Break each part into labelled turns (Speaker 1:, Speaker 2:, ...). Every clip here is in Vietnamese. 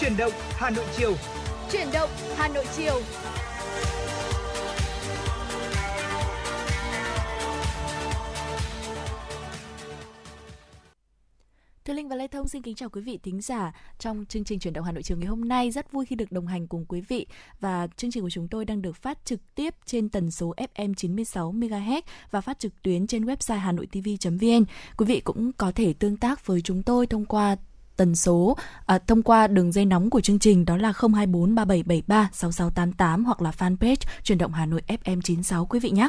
Speaker 1: Chuyển động Hà Nội chiều.
Speaker 2: Chuyển động Hà Nội chiều.
Speaker 3: Thưa Linh và Lê Thông xin kính chào quý vị thính giả. Trong chương trình chuyển động Hà Nội chiều ngày hôm nay rất vui khi được đồng hành cùng quý vị và chương trình của chúng tôi đang được phát trực tiếp trên tần số FM 96 MHz và phát trực tuyến trên website hanoitv.vn. Quý vị cũng có thể tương tác với chúng tôi thông qua tần số à, thông qua đường dây nóng của chương trình đó là 024 3773 6688 hoặc là fanpage chuyển động Hà Nội FM 96 quý vị nhé.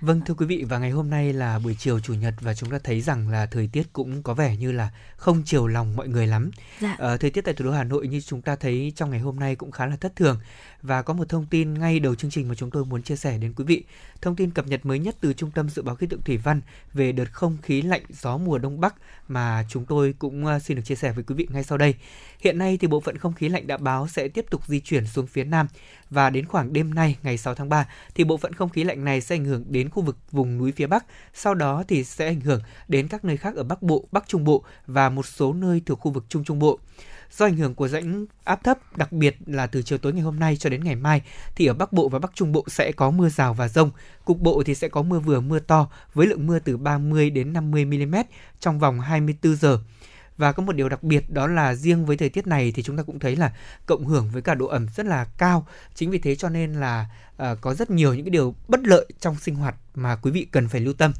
Speaker 4: Vâng thưa quý vị và ngày hôm nay là buổi chiều chủ nhật và chúng ta thấy rằng là thời tiết cũng có vẻ như là không chiều lòng mọi người lắm.
Speaker 3: Dạ.
Speaker 4: À, thời tiết tại thủ đô Hà Nội như chúng ta thấy trong ngày hôm nay cũng khá là thất thường và có một thông tin ngay đầu chương trình mà chúng tôi muốn chia sẻ đến quý vị. Thông tin cập nhật mới nhất từ Trung tâm Dự báo Khí tượng Thủy văn về đợt không khí lạnh gió mùa đông bắc mà chúng tôi cũng à, xin được chia sẻ với quý vị ngay sau đây. Hiện nay thì bộ phận không khí lạnh đã báo sẽ tiếp tục di chuyển xuống phía Nam và đến khoảng đêm nay ngày 6 tháng 3 thì bộ phận không khí lạnh này sẽ ảnh hưởng đến khu vực vùng núi phía Bắc, sau đó thì sẽ ảnh hưởng đến các nơi khác ở Bắc Bộ, Bắc Trung Bộ và một số nơi thuộc khu vực Trung Trung Bộ. Do ảnh hưởng của rãnh áp thấp, đặc biệt là từ chiều tối ngày hôm nay cho đến ngày mai, thì ở Bắc Bộ và Bắc Trung Bộ sẽ có mưa rào và rông. Cục bộ thì sẽ có mưa vừa mưa to với lượng mưa từ 30 đến 50 mm trong vòng 24 giờ. Và có một điều đặc biệt đó là riêng với thời tiết này thì chúng ta cũng thấy là cộng hưởng với cả độ ẩm rất là cao. Chính vì thế cho nên là uh, có rất nhiều những cái điều bất lợi trong sinh hoạt mà quý vị cần phải lưu tâm.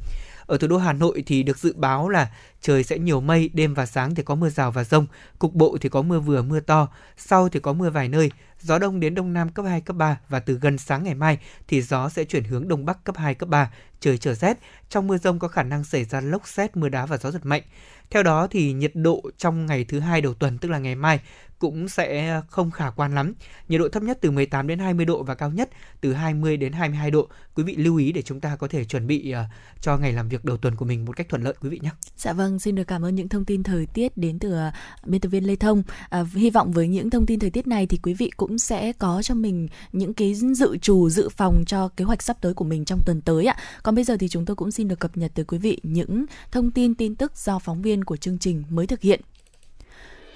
Speaker 4: Ở thủ đô Hà Nội thì được dự báo là trời sẽ nhiều mây, đêm và sáng thì có mưa rào và rông, cục bộ thì có mưa vừa mưa to, sau thì có mưa vài nơi, gió đông đến đông nam cấp 2, cấp 3 và từ gần sáng ngày mai thì gió sẽ chuyển hướng đông bắc cấp 2, cấp 3, trời trở rét. Trong mưa rông có khả năng xảy ra lốc xét, mưa đá và gió giật mạnh. Theo đó thì nhiệt độ trong ngày thứ hai đầu tuần tức là ngày mai cũng sẽ không khả quan lắm. Nhiệt độ thấp nhất từ 18 đến 20 độ và cao nhất từ 20 đến 22 độ. Quý vị lưu ý để chúng ta có thể chuẩn bị uh, cho ngày làm việc đầu tuần của mình một cách thuận lợi quý vị nhé.
Speaker 3: Dạ vâng, xin được cảm ơn những thông tin thời tiết đến từ uh, biên tập viên Lê Thông. À, hy vọng với những thông tin thời tiết này thì quý vị cũng sẽ có cho mình những cái dự trù dự phòng cho kế hoạch sắp tới của mình trong tuần tới ạ. Còn bây giờ thì chúng tôi cũng xin được cập nhật tới quý vị những thông tin tin tức do phóng viên của chương trình mới thực hiện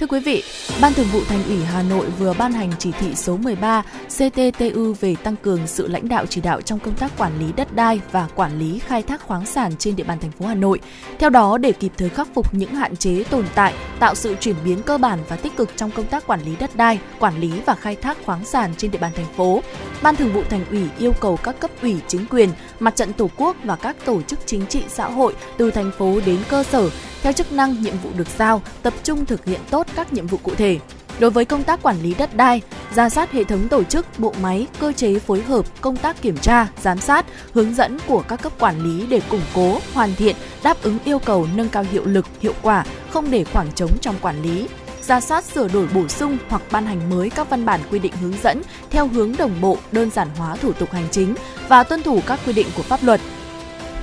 Speaker 3: Thưa quý vị, Ban Thường vụ Thành ủy Hà Nội vừa ban hành chỉ thị số 13 CTTU về tăng cường sự lãnh đạo chỉ đạo trong công tác quản lý đất đai và quản lý khai thác khoáng sản trên địa bàn thành phố Hà Nội. Theo đó, để kịp thời khắc phục những hạn chế tồn tại, tạo sự chuyển biến cơ bản và tích cực trong công tác quản lý đất đai, quản lý và khai thác khoáng sản trên địa bàn thành phố, Ban Thường vụ Thành ủy yêu cầu các cấp ủy chính quyền, mặt trận Tổ quốc và các tổ chức chính trị xã hội từ thành phố đến cơ sở theo chức năng nhiệm vụ được giao, tập trung thực hiện tốt các nhiệm vụ cụ thể. Đối với công tác quản lý đất đai, ra soát hệ thống tổ chức, bộ máy, cơ chế phối hợp, công tác kiểm tra, giám sát, hướng dẫn của các cấp quản lý để củng cố, hoàn thiện, đáp ứng yêu cầu nâng cao hiệu lực, hiệu quả, không để khoảng trống trong quản lý, ra soát sửa đổi bổ sung hoặc ban hành mới các văn bản quy định hướng dẫn theo hướng đồng bộ, đơn giản hóa thủ tục hành chính và tuân thủ các quy định của pháp luật.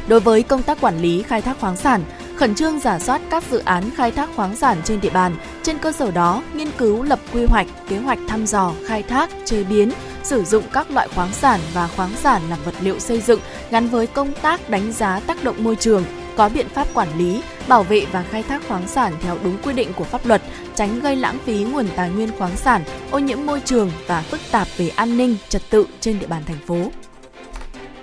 Speaker 3: Đối với công tác quản lý khai thác khoáng sản, khẩn trương giả soát các dự án khai thác khoáng sản trên địa bàn, trên cơ sở đó nghiên cứu lập quy hoạch, kế hoạch thăm dò, khai thác, chế biến, sử dụng các loại khoáng sản và khoáng sản làm vật liệu xây dựng gắn với công tác đánh giá tác động môi trường, có biện pháp quản lý, bảo vệ và khai thác khoáng sản theo đúng quy định của pháp luật, tránh gây lãng phí nguồn tài nguyên khoáng sản, ô nhiễm môi trường và phức tạp về an ninh, trật tự trên địa bàn thành phố.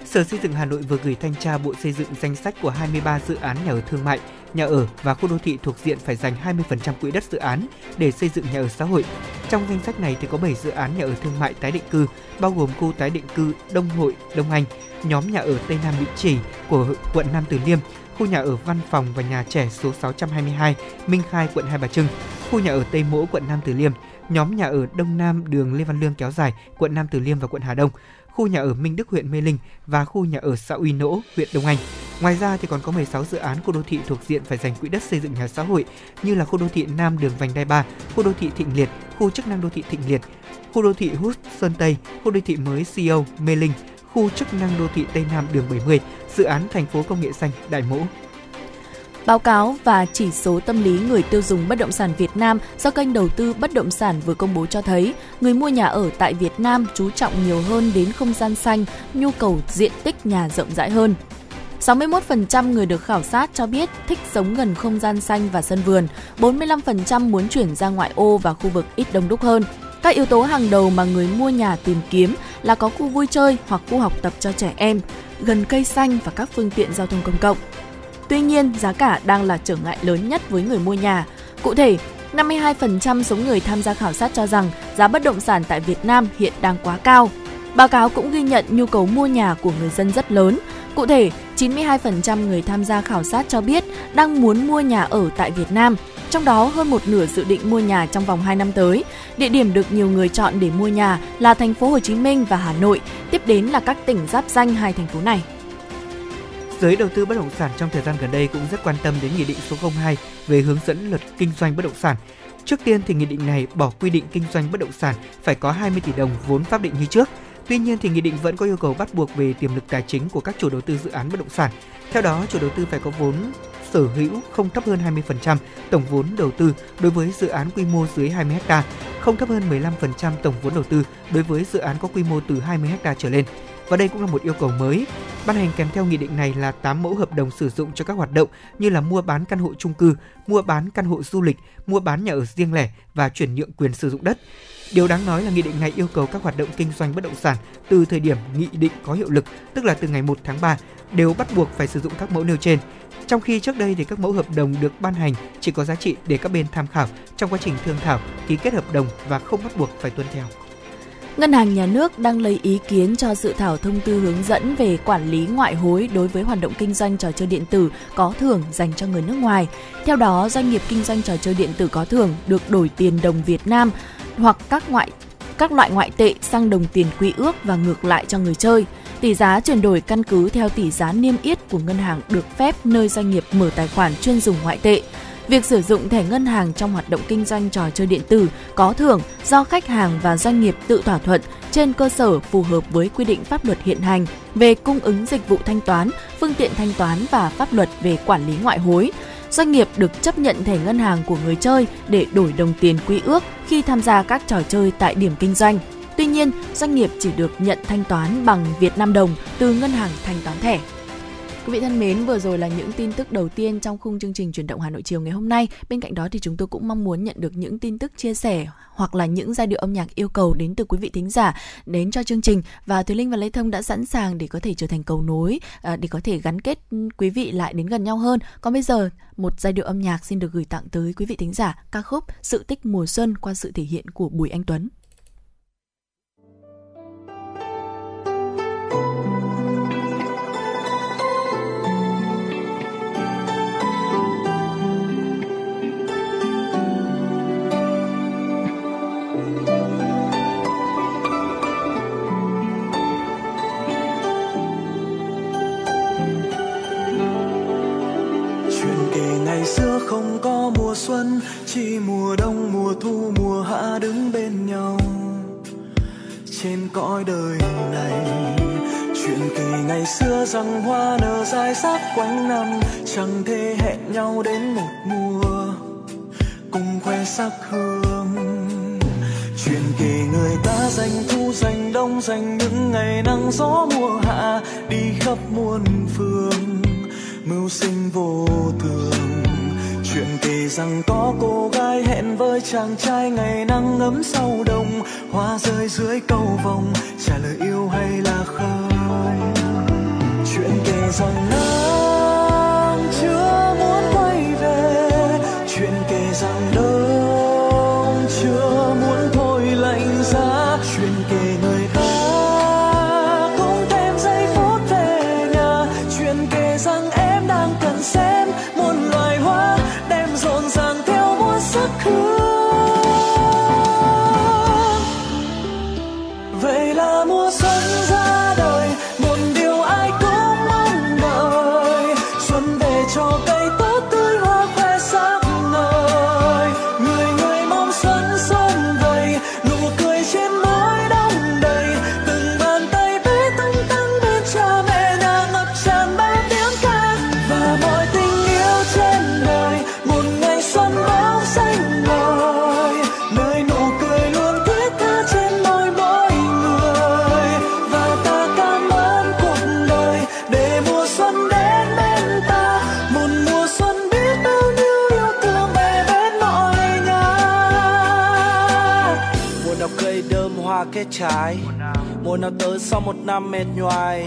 Speaker 4: Sở Xây dựng Hà Nội vừa gửi thanh tra Bộ Xây dựng danh sách của 23 dự án nhà ở thương mại, nhà ở và khu đô thị thuộc diện phải dành 20% quỹ đất dự án để xây dựng nhà ở xã hội. Trong danh sách này thì có 7 dự án nhà ở thương mại tái định cư, bao gồm khu tái định cư Đông Hội, Đông Anh, nhóm nhà ở Tây Nam Mỹ Trì của quận Nam Từ Liêm, khu nhà ở văn phòng và nhà trẻ số 622 Minh Khai, quận Hai Bà Trưng, khu nhà ở Tây Mỗ, quận Nam Từ Liêm, nhóm nhà ở Đông Nam đường Lê Văn Lương kéo dài, quận Nam Từ Liêm và quận Hà Đông, khu nhà ở Minh Đức huyện Mê Linh và khu nhà ở xã Uy Nỗ, huyện Đông Anh. Ngoài ra thì còn có 16 dự án khu đô thị thuộc diện phải dành quỹ đất xây dựng nhà xã hội như là khu đô thị Nam đường Vành Đai 3, khu đô thị Thịnh Liệt, khu chức năng đô thị Thịnh Liệt, khu đô thị Hút Sơn Tây, khu đô thị mới CEO Mê Linh, khu chức năng đô thị Tây Nam đường 70, dự án thành phố công nghệ xanh Đại Mỗ.
Speaker 3: Báo cáo và chỉ số tâm lý người tiêu dùng bất động sản Việt Nam do kênh đầu tư bất động sản vừa công bố cho thấy, người mua nhà ở tại Việt Nam chú trọng nhiều hơn đến không gian xanh, nhu cầu diện tích nhà rộng rãi hơn. 61% người được khảo sát cho biết thích sống gần không gian xanh và sân vườn, 45% muốn chuyển ra ngoại ô và khu vực ít đông đúc hơn. Các yếu tố hàng đầu mà người mua nhà tìm kiếm là có khu vui chơi hoặc khu học tập cho trẻ em, gần cây xanh và các phương tiện giao thông công cộng. Tuy nhiên, giá cả đang là trở ngại lớn nhất với người mua nhà. Cụ thể, 52% số người tham gia khảo sát cho rằng giá bất động sản tại Việt Nam hiện đang quá cao. Báo cáo cũng ghi nhận nhu cầu mua nhà của người dân rất lớn. Cụ thể, 92% người tham gia khảo sát cho biết đang muốn mua nhà ở tại Việt Nam, trong đó hơn một nửa dự định mua nhà trong vòng 2 năm tới. Địa điểm được nhiều người chọn để mua nhà là thành phố Hồ Chí Minh và Hà Nội, tiếp đến là các tỉnh giáp danh hai thành phố này.
Speaker 4: Giới đầu tư bất động sản trong thời gian gần đây cũng rất quan tâm đến Nghị định số 02 về hướng dẫn luật kinh doanh bất động sản. Trước tiên thì nghị định này bỏ quy định kinh doanh bất động sản phải có 20 tỷ đồng vốn pháp định như trước. Tuy nhiên thì nghị định vẫn có yêu cầu bắt buộc về tiềm lực tài chính của các chủ đầu tư dự án bất động sản. Theo đó, chủ đầu tư phải có vốn sở hữu không thấp hơn 20% tổng vốn đầu tư đối với dự án quy mô dưới 20 ha, không thấp hơn 15% tổng vốn đầu tư đối với dự án có quy mô từ 20 ha trở lên. Và đây cũng là một yêu cầu mới. Ban hành kèm theo nghị định này là 8 mẫu hợp đồng sử dụng cho các hoạt động như là mua bán căn hộ chung cư, mua bán căn hộ du lịch, mua bán nhà ở riêng lẻ và chuyển nhượng quyền sử dụng đất. Điều đáng nói là nghị định này yêu cầu các hoạt động kinh doanh bất động sản từ thời điểm nghị định có hiệu lực, tức là từ ngày 1 tháng 3, đều bắt buộc phải sử dụng các mẫu nêu trên. Trong khi trước đây thì các mẫu hợp đồng được ban hành chỉ có giá trị để các bên tham khảo trong quá trình thương thảo, ký kết hợp đồng và không bắt buộc phải tuân theo.
Speaker 3: Ngân hàng Nhà nước đang lấy ý kiến cho dự thảo thông tư hướng dẫn về quản lý ngoại hối đối với hoạt động kinh doanh trò chơi điện tử có thưởng dành cho người nước ngoài. Theo đó, doanh nghiệp kinh doanh trò chơi điện tử có thưởng được đổi tiền đồng Việt Nam hoặc các ngoại các loại ngoại tệ sang đồng tiền quy ước và ngược lại cho người chơi. Tỷ giá chuyển đổi căn cứ theo tỷ giá niêm yết của ngân hàng được phép nơi doanh nghiệp mở tài khoản chuyên dùng ngoại tệ. Việc sử dụng thẻ ngân hàng trong hoạt động kinh doanh trò chơi điện tử có thưởng do khách hàng và doanh nghiệp tự thỏa thuận trên cơ sở phù hợp với quy định pháp luật hiện hành về cung ứng dịch vụ thanh toán, phương tiện thanh toán và pháp luật về quản lý ngoại hối. Doanh nghiệp được chấp nhận thẻ ngân hàng của người chơi để đổi đồng tiền quy ước khi tham gia các trò chơi tại điểm kinh doanh. Tuy nhiên, doanh nghiệp chỉ được nhận thanh toán bằng Việt Nam đồng từ ngân hàng thanh toán thẻ. Quý vị thân mến, vừa rồi là những tin tức đầu tiên trong khung chương trình chuyển động Hà Nội chiều ngày hôm nay. Bên cạnh đó thì chúng tôi cũng mong muốn nhận được những tin tức chia sẻ hoặc là những giai điệu âm nhạc yêu cầu đến từ quý vị thính giả đến cho chương trình và Thùy Linh và Lê Thông đã sẵn sàng để có thể trở thành cầu nối à, để có thể gắn kết quý vị lại đến gần nhau hơn. Còn bây giờ, một giai điệu âm nhạc xin được gửi tặng tới quý vị thính giả ca khúc Sự tích mùa xuân qua sự thể hiện của Bùi Anh Tuấn.
Speaker 5: Xưa không có mùa xuân, chỉ mùa đông, mùa thu, mùa hạ đứng bên nhau. Trên cõi đời này, chuyện kỳ ngày xưa rằng hoa nở dài sắc quanh năm, chẳng thể hẹn nhau đến một mùa. Cùng khoe sắc hương, chuyện kỳ người ta dành thu dành đông dành những ngày nắng gió mùa hạ, đi khắp muôn phương, mưu sinh vô thường chuyện kể rằng có cô gái hẹn với chàng trai ngày nắng ấm sau đông hoa rơi dưới cầu vồng, trả lời yêu hay là khơi? chuyện kể rằng nơi mùa
Speaker 1: nào tới sau một năm mệt nhoài.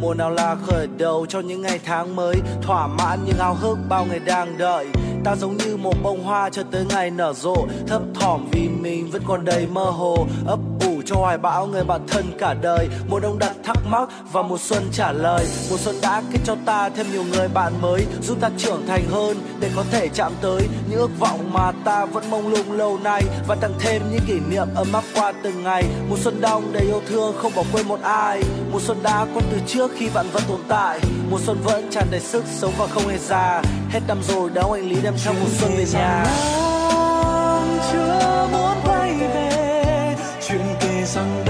Speaker 1: Mùa nào là khởi đầu cho những ngày tháng mới. Thỏa mãn những ao hức bao ngày đang đợi. Ta giống như một bông hoa cho tới ngày nở rộ. Thấp thỏm vì mình vẫn còn đầy mơ hồ. Ấp cho hoài bão, người bạn thân cả đời. Mùa đông đặt thắc mắc và mùa xuân trả lời. Mùa xuân đã kết cho ta thêm nhiều người bạn mới, giúp ta trưởng thành hơn để có thể chạm tới những ước vọng mà ta vẫn mong lung lâu nay và tăng thêm những kỷ niệm ấm áp qua từng ngày. Mùa xuân đông đầy yêu thương, không bỏ quên một ai. Mùa xuân đã có từ trước khi bạn vẫn tồn tại. Mùa xuân vẫn tràn đầy sức sống và không hề già. Hết năm rồi đâu anh lý đem theo mùa xuân về nhà.
Speaker 5: Chúa kể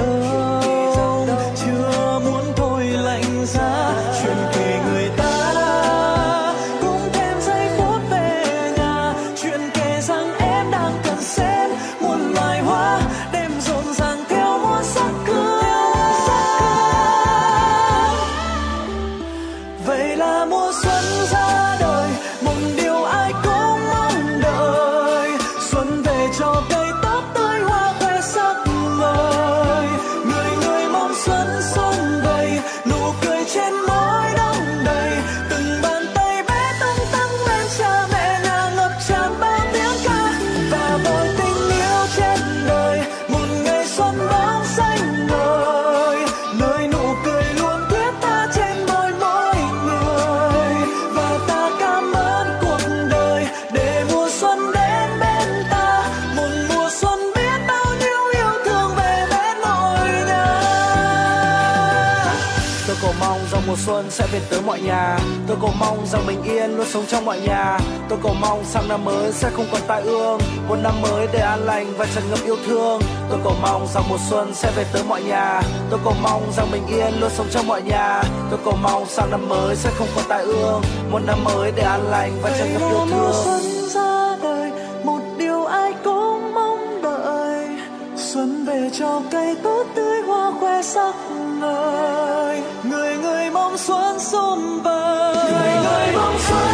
Speaker 5: mùa xuân
Speaker 1: sẽ về tới mọi nhà. Tôi cầu mong rằng bình yên luôn sống trong mọi nhà. Tôi cầu mong sang năm mới sẽ không còn tai ương. Một năm mới để an lành và tràn ngập yêu thương. Tôi cầu mong rằng mùa xuân sẽ về tới mọi nhà. Tôi cầu mong rằng bình yên luôn sống trong mọi nhà. Tôi cầu mong sang năm mới sẽ không còn tai ương. Một năm mới để an lành và tràn ngập yêu thương.
Speaker 5: xuân ra đời một điều ai cũng mong đợi. Xuân về cho cây tốt tươi hoa khoe sắc ngời người mong xuân sum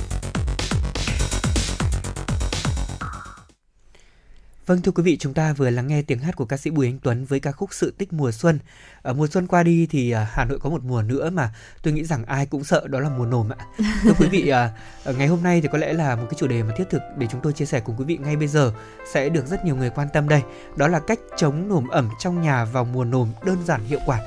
Speaker 4: Vâng thưa quý vị, chúng ta vừa lắng nghe tiếng hát của ca sĩ Bùi Anh Tuấn với ca khúc Sự tích mùa xuân. Ở mùa xuân qua đi thì à, Hà Nội có một mùa nữa mà tôi nghĩ rằng ai cũng sợ đó là mùa nồm ạ. Thưa quý vị, à, ở ngày hôm nay thì có lẽ là một cái chủ đề mà thiết thực để chúng tôi chia sẻ cùng quý vị ngay bây giờ sẽ được rất nhiều người quan tâm đây. Đó là cách chống nồm ẩm trong nhà vào mùa nồm đơn giản hiệu quả.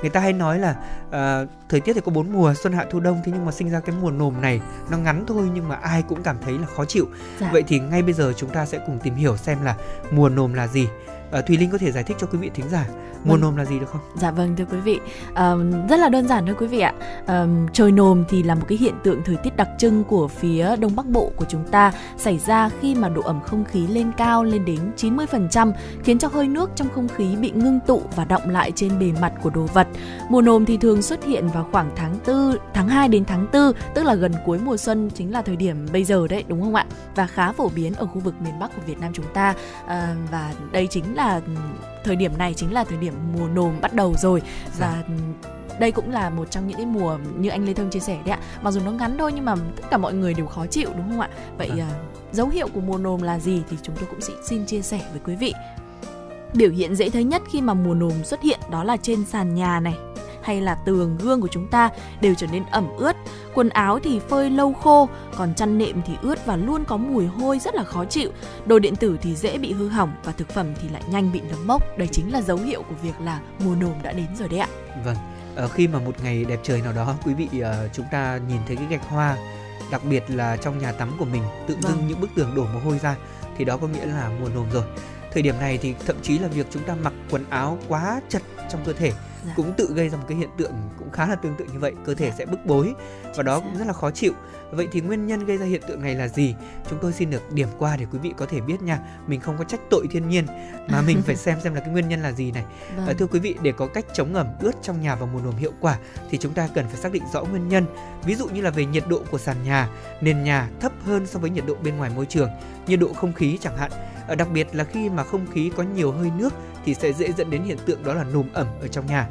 Speaker 4: Người ta hay nói là à, thời tiết thì có bốn mùa xuân hạ thu đông thế nhưng mà sinh ra cái mùa nồm này nó ngắn thôi nhưng mà ai cũng cảm thấy là khó chịu
Speaker 3: Dạ.
Speaker 4: vậy thì ngay bây giờ chúng ta sẽ cùng tìm hiểu xem là mùa nồm là gì à, thùy linh có thể giải thích cho quý vị thính giả mùa
Speaker 3: Vâng.
Speaker 4: nồm là gì được không
Speaker 3: Dạ vâng thưa quý vị, Ờm, rất là đơn giản thôi quý vị ạ. Ờm, trời nồm thì là một cái hiện tượng thời tiết đặc trưng của phía đông bắc bộ của chúng ta xảy ra khi mà độ ẩm không khí lên cao lên đến 90% khiến cho hơi nước trong không khí bị ngưng tụ và đọng lại trên bề mặt của đồ vật. Mùa nồm thì thường xuất hiện vào khoảng tháng 4, tháng 2 đến tháng 4, tức là gần cuối mùa xuân chính là thời điểm bây giờ đấy đúng không ạ? Và khá phổ biến ở khu vực miền Bắc của Việt Nam chúng ta. À, và đây chính là thời điểm này chính là thời điểm mùa nồm bắt đầu rồi và đây cũng là một trong những cái mùa như anh Lê Thông chia sẻ đấy ạ. Mặc dù nó ngắn thôi nhưng mà tất cả mọi người đều khó chịu đúng không ạ? Vậy à, dấu hiệu của mùa nồm là gì thì chúng tôi cũng xin chia sẻ với quý vị. Biểu hiện dễ thấy nhất khi mà mùa nồm xuất hiện đó là trên sàn nhà này, hay là tường gương của chúng ta đều trở nên ẩm ướt. Quần áo thì phơi lâu khô, còn chăn nệm thì ướt và luôn có mùi hôi rất là khó chịu. Đồ điện tử thì dễ bị hư hỏng và thực phẩm thì lại nhanh bị nấm mốc. Đây chính là dấu hiệu của việc là mùa nồm đã đến rồi đấy ạ.
Speaker 4: Vâng, ở khi mà một ngày đẹp trời nào đó quý vị uh, chúng ta nhìn thấy cái gạch hoa đặc biệt là trong nhà tắm của mình tự dưng vâng. những bức tường đổ mồ hôi ra thì đó có nghĩa là mùa nồm rồi thời điểm này thì thậm chí là việc chúng ta mặc quần áo quá chật trong cơ thể dạ. cũng tự gây ra một cái hiện tượng cũng khá là tương tự như vậy cơ thể dạ. sẽ bức bối và đó cũng rất là khó chịu. Vậy thì nguyên nhân gây ra hiện tượng này là gì? Chúng tôi xin được điểm qua để quý vị có thể biết nha. Mình không có trách tội thiên nhiên mà mình phải xem xem là cái nguyên nhân là gì này. Vâng. và thưa quý vị để có cách chống ẩm ướt trong nhà vào mùa nồm hiệu quả thì chúng ta cần phải xác định rõ nguyên nhân. Ví dụ như là về nhiệt độ của sàn nhà nền nhà thấp hơn so với nhiệt độ bên ngoài môi trường nhiệt độ không khí chẳng hạn đặc biệt là khi mà không khí có nhiều hơi nước thì sẽ dễ dẫn đến hiện tượng đó là nồm ẩm ở trong nhà.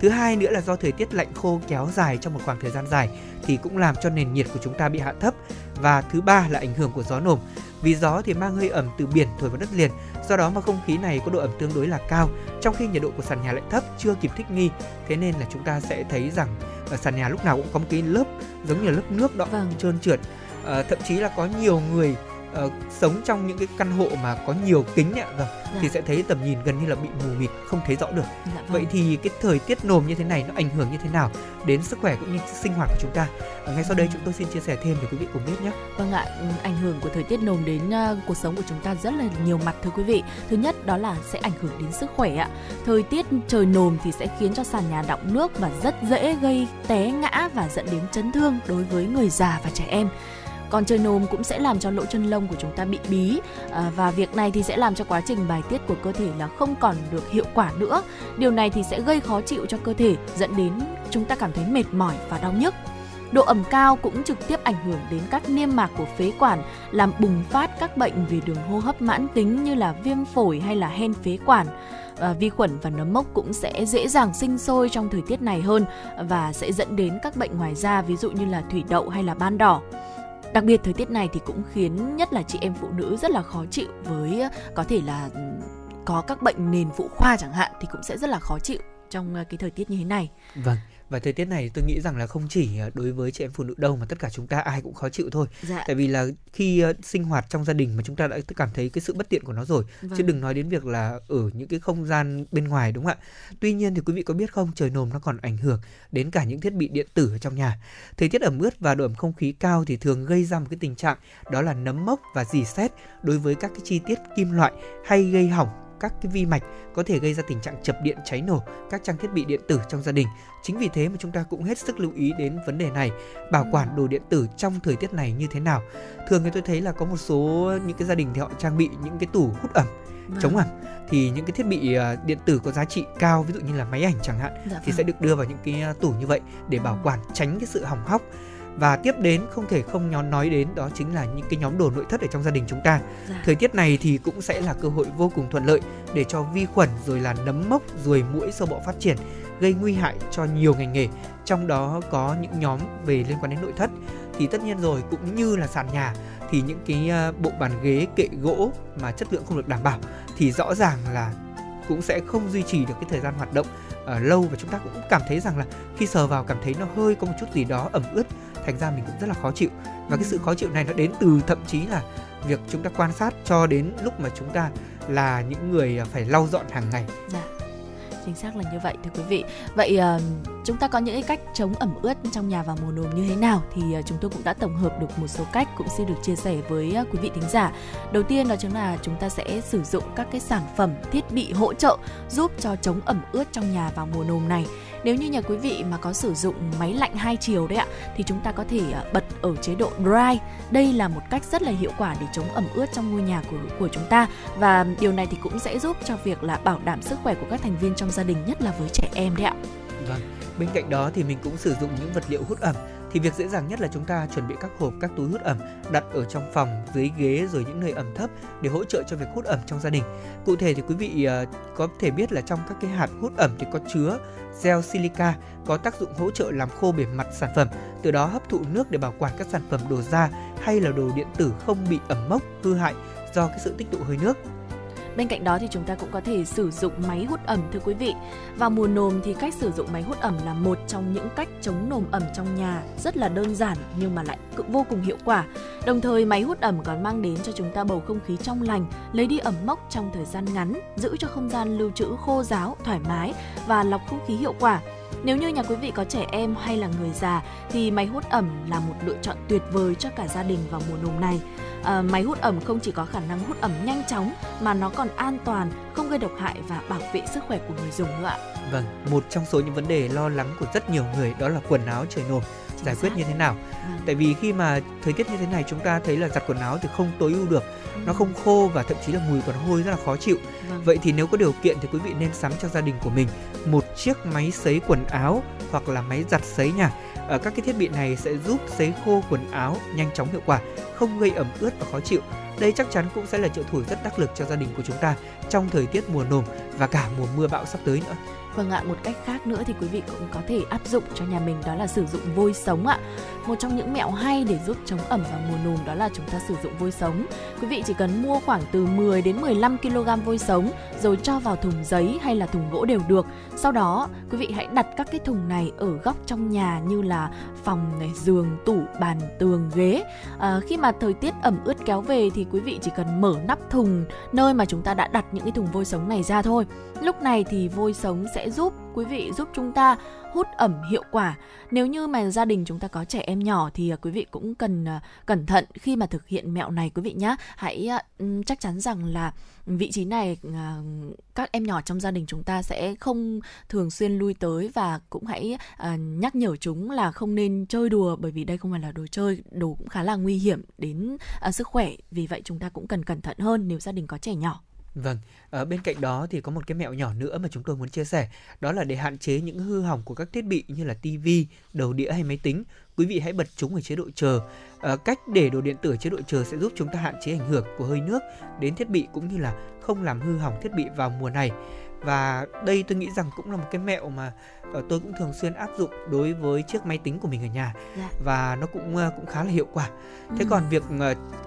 Speaker 4: Thứ hai nữa là do thời tiết lạnh khô kéo dài trong một khoảng thời gian dài thì cũng làm cho nền nhiệt của chúng ta bị hạ thấp. Và thứ ba là ảnh hưởng của gió nồm. Vì gió thì mang hơi ẩm từ biển thổi vào đất liền do đó mà không khí này có độ ẩm tương đối là cao. Trong khi nhiệt độ của sàn nhà lại thấp chưa kịp thích nghi thế nên là chúng ta sẽ thấy rằng ở sàn nhà lúc nào cũng có một cái lớp giống như là lớp nước đọng vâng. trơn trượt. À, thậm chí là có nhiều người uh, sống trong những cái căn hộ mà có nhiều kính ạ vâng dạ. thì sẽ thấy tầm nhìn gần như là bị mù mịt không thấy rõ được dạ, vâng. vậy thì cái thời tiết nồm như thế này nó ảnh hưởng như thế nào đến sức khỏe cũng như sinh hoạt của chúng ta uh, ngay sau đây ừ. chúng tôi xin chia sẻ thêm để quý vị cùng biết nhé
Speaker 3: vâng ạ ừ, ảnh hưởng của thời tiết nồm đến uh, cuộc sống của chúng ta rất là nhiều mặt thưa quý vị thứ nhất đó là sẽ ảnh hưởng đến sức khỏe ạ thời tiết trời nồm thì sẽ khiến cho sàn nhà đọng nước và rất dễ gây té ngã và dẫn đến chấn thương đối với người già và trẻ em còn chơi nồm cũng sẽ làm cho lỗ chân lông của chúng ta bị bí à, và việc này thì sẽ làm cho quá trình bài tiết của cơ thể là không còn được hiệu quả nữa điều này thì sẽ gây khó chịu cho cơ thể dẫn đến chúng ta cảm thấy mệt mỏi và đau nhức Độ ẩm cao cũng trực tiếp ảnh hưởng đến các niêm mạc của phế quản, làm bùng phát các bệnh về đường hô hấp mãn tính như là viêm phổi hay là hen phế quản. À, vi khuẩn và nấm mốc cũng sẽ dễ dàng sinh sôi trong thời tiết này hơn và sẽ dẫn đến các bệnh ngoài da ví dụ như là thủy đậu hay là ban đỏ. Đặc biệt thời tiết này thì cũng khiến nhất là chị em phụ nữ rất là khó chịu với ờ, có thể là ừ, có các bệnh nền phụ khoa chẳng hạn thì cũng sẽ rất là khó chịu trong ờ, cái thời tiết như thế này.
Speaker 4: Vâng, và thời tiết này tôi nghĩ rằng là không chỉ à, đối với chị em phụ nữ đâu mà tất cả chúng ta ai cũng khó chịu thôi dạ. tại vì là khi uh, sinh hoạt trong gia đình mà chúng ta đã cảm thấy cái sự bất tiện của nó rồi vâng. chứ đừng nói đến việc là ở những cái không gian bên ngoài đúng không ạ tuy nhiên thì quý vị có biết không trời nồm nó còn ảnh hưởng đến cả những thiết bị điện tử ở trong nhà thời tiết ẩm ướt và độ ẩm không khí cao thì thường gây ra một cái tình trạng đó là nấm mốc và dì xét đối với các cái chi tiết kim loại hay gây hỏng các cái vi mạch có thể gây ra tình trạng chập điện cháy nổ các trang thiết bị điện tử trong gia đình. Chính vì thế mà chúng ta cũng hết sức lưu ý đến vấn đề này, bảo quản đồ điện tử trong thời tiết này như thế nào. Thường thì tôi thấy là có một số những cái gia đình thì họ trang bị những cái tủ hút ẩm vâng. chống ẩm thì những cái thiết bị uh, điện tử có giá trị cao ví dụ như là máy ảnh chẳng hạn dạ thì vâng. sẽ được đưa vào những cái uh, tủ như vậy để bảo vâng. quản tránh cái sự hỏng hóc và tiếp đến không thể không nhón nói đến đó chính là những cái nhóm đồ nội thất ở trong gia đình chúng ta. Dạ. thời tiết này thì cũng sẽ là cơ hội vô cùng thuận lợi để cho vi khuẩn rồi là nấm mốc ruồi muỗi sâu bọ phát triển gây nguy hại cho nhiều ngành nghề. Trong đó có những nhóm về liên quan đến nội thất. Thì tất nhiên rồi cũng như là sàn nhà thì những cái ờ, bộ bàn ghế kệ gỗ mà chất lượng không được đảm bảo thì rõ ràng là cũng sẽ không duy trì được cái thời gian hoạt động uh, lâu và chúng ta cũng cảm thấy rằng là khi sờ vào cảm thấy nó hơi có một chút gì đó ẩm ướt thành ra mình cũng rất là khó chịu. Và cái sự khó chịu này nó đến từ thậm chí là việc chúng ta quan sát cho đến lúc mà chúng ta là những người à, phải lau dọn hàng ngày.
Speaker 3: Dạ chính xác là như vậy thưa quý vị. Vậy uh, chúng ta có những cái cách chống ẩm ướt trong nhà vào mùa nồm như thế nào thì uh, chúng tôi cũng đã tổng hợp được một số cách cũng xin được chia sẻ với uh, quý vị thính giả. Đầu tiên đó chính là chúng ta sẽ sử dụng các cái sản phẩm thiết bị hỗ trợ giúp cho chống ẩm ướt trong nhà vào mùa nồm này nếu như nhà quý vị mà có sử dụng máy lạnh hai chiều đấy ạ, thì chúng ta có thể à, bật ở chế độ dry đây là một cách rất là hiệu quả để chống ẩm ướt trong ngôi nhà của của chúng ta và điều này thì cũng sẽ giúp cho việc là bảo đảm sức khỏe của các thành viên trong gia đình, nhất là với trẻ em đấy ạ.
Speaker 4: Vâng. Bên cạnh đó thì mình cũng sử dụng những vật liệu hút ẩm thì việc dễ dàng nhất là chúng ta chuẩn bị các hộp, các túi hút ẩm đặt ở trong phòng, dưới ghế rồi những nơi ẩm thấp để hỗ trợ cho việc hút ẩm trong gia đình. Cụ thể thì quý vị ờ, có thể biết là trong các cái hạt hút ẩm thì có chứa gel silica có tác dụng hỗ trợ làm khô bề mặt sản phẩm, từ đó hấp thụ nước để bảo quản các sản phẩm đồ da hay là đồ điện tử không bị ẩm mốc, hư hại do cái sự tích tụ hơi nước.
Speaker 3: Bên cạnh đó thì chúng ta cũng có thể sử dụng máy hút ẩm thưa quý vị. Vào mùa nồm thì cách sử dụng máy hút ẩm là một trong những cách chống nồm ẩm trong nhà rất là đơn giản nhưng mà lại vô cùng hiệu quả. Đồng thời máy hút ẩm còn mang đến cho chúng ta bầu không khí trong lành, lấy đi ẩm mốc trong thời gian ngắn, giữ cho không gian lưu trữ khô ráo, thoải mái và lọc không khí hiệu quả. Nếu như nhà quý vị có trẻ em hay là người già thì máy hút ẩm là một lựa chọn tuyệt vời cho cả gia đình vào mùa nồm này. À, máy hút ẩm không chỉ có khả năng hút ẩm nhanh chóng mà nó còn an toàn, không gây độc hại và bảo vệ sức khỏe của người dùng nữa ạ.
Speaker 4: Vâng, một trong số những vấn đề lo lắng của rất nhiều người đó là quần áo trời nồm giải quyết như thế nào à. tại vì khi mà thời tiết như thế này chúng ta thấy là giặt quần áo thì không tối ưu được ừ. nó không khô và thậm chí là mùi còn hôi rất là khó chịu vâng. vậy thì nếu có điều kiện thì quý vị nên sắm cho gia đình của mình một chiếc máy sấy quần áo hoặc là máy giặt sấy nha ở các cái thiết bị này sẽ giúp sấy khô quần áo nhanh chóng hiệu quả không gây ẩm ướt và khó chịu đây chắc chắn cũng sẽ là trợ thủ rất đắc lực cho gia đình của chúng ta trong thời tiết mùa nồm và cả mùa mưa bão sắp tới nữa.
Speaker 3: Vâng ạ, một cách khác nữa thì quý vị cũng có thể áp dụng cho nhà mình đó là sử dụng vôi sống ạ. Một trong những mẹo hay để giúp chống ẩm vào mùa nồm đó là chúng ta sử dụng vôi sống. Quý vị chỉ cần mua khoảng từ 10 đến 15 kg vôi sống rồi cho vào thùng giấy hay là thùng gỗ đều được. Sau đó, quý vị hãy đặt các cái thùng này ở góc trong nhà như là phòng này, giường, tủ, bàn, tường, ghế. À, khi mà thời tiết ẩm ướt kéo về thì quý vị chỉ cần mở nắp thùng nơi mà chúng ta đã đặt những cái thùng vôi sống này ra thôi. Lúc này thì vôi sống sẽ giúp quý vị giúp chúng ta hút ẩm hiệu quả. Nếu như mà gia đình chúng ta có trẻ em nhỏ thì à, quý vị cũng cần à, cẩn thận khi mà thực hiện mẹo này quý vị nhé. Hãy à, chắc chắn rằng là vị trí này các em nhỏ trong gia đình chúng ta sẽ không thường xuyên lui tới và cũng hãy nhắc nhở chúng là không nên chơi đùa bởi vì đây không phải là đồ chơi, đồ cũng khá là nguy hiểm đến sức khỏe. Vì vậy chúng ta cũng cần cẩn thận hơn nếu gia đình có trẻ nhỏ.
Speaker 4: Vâng, ở bên cạnh đó thì có một cái mẹo nhỏ nữa mà chúng tôi muốn chia sẻ, đó là để hạn chế những hư hỏng của các thiết bị như là tivi, đầu đĩa hay máy tính. Quý vị hãy bật chúng ở chế độ chờ. À, cách để đồ điện tử chế độ chờ sẽ giúp chúng ta hạn chế ảnh hưởng của hơi nước đến thiết bị cũng như là không làm hư hỏng thiết bị vào mùa này và đây tôi nghĩ rằng cũng là một cái mẹo mà uh, tôi cũng thường xuyên áp dụng đối với chiếc máy tính của mình ở nhà dạ. và nó cũng cũng khá là hiệu quả thế ừ. còn việc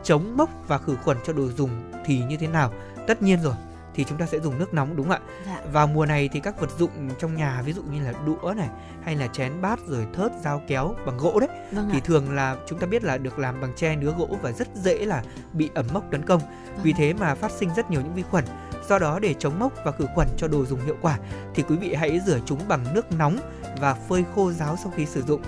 Speaker 4: chống mốc và khử khuẩn cho đồ dùng thì như thế nào tất nhiên rồi thì chúng ta sẽ dùng nước nóng đúng không ạ dạ. vào mùa này thì các vật dụng trong nhà ví dụ như là đũa này hay là chén bát rồi thớt dao kéo bằng gỗ đấy vâng thì ạ. thường là chúng ta biết là được làm bằng tre nứa gỗ và rất dễ là bị ẩm mốc tấn công vâng. vì thế mà phát sinh rất nhiều những vi khuẩn do đó để chống mốc và khử khuẩn cho đồ dùng hiệu quả thì quý vị hãy rửa chúng bằng nước nóng và phơi khô ráo sau khi sử dụng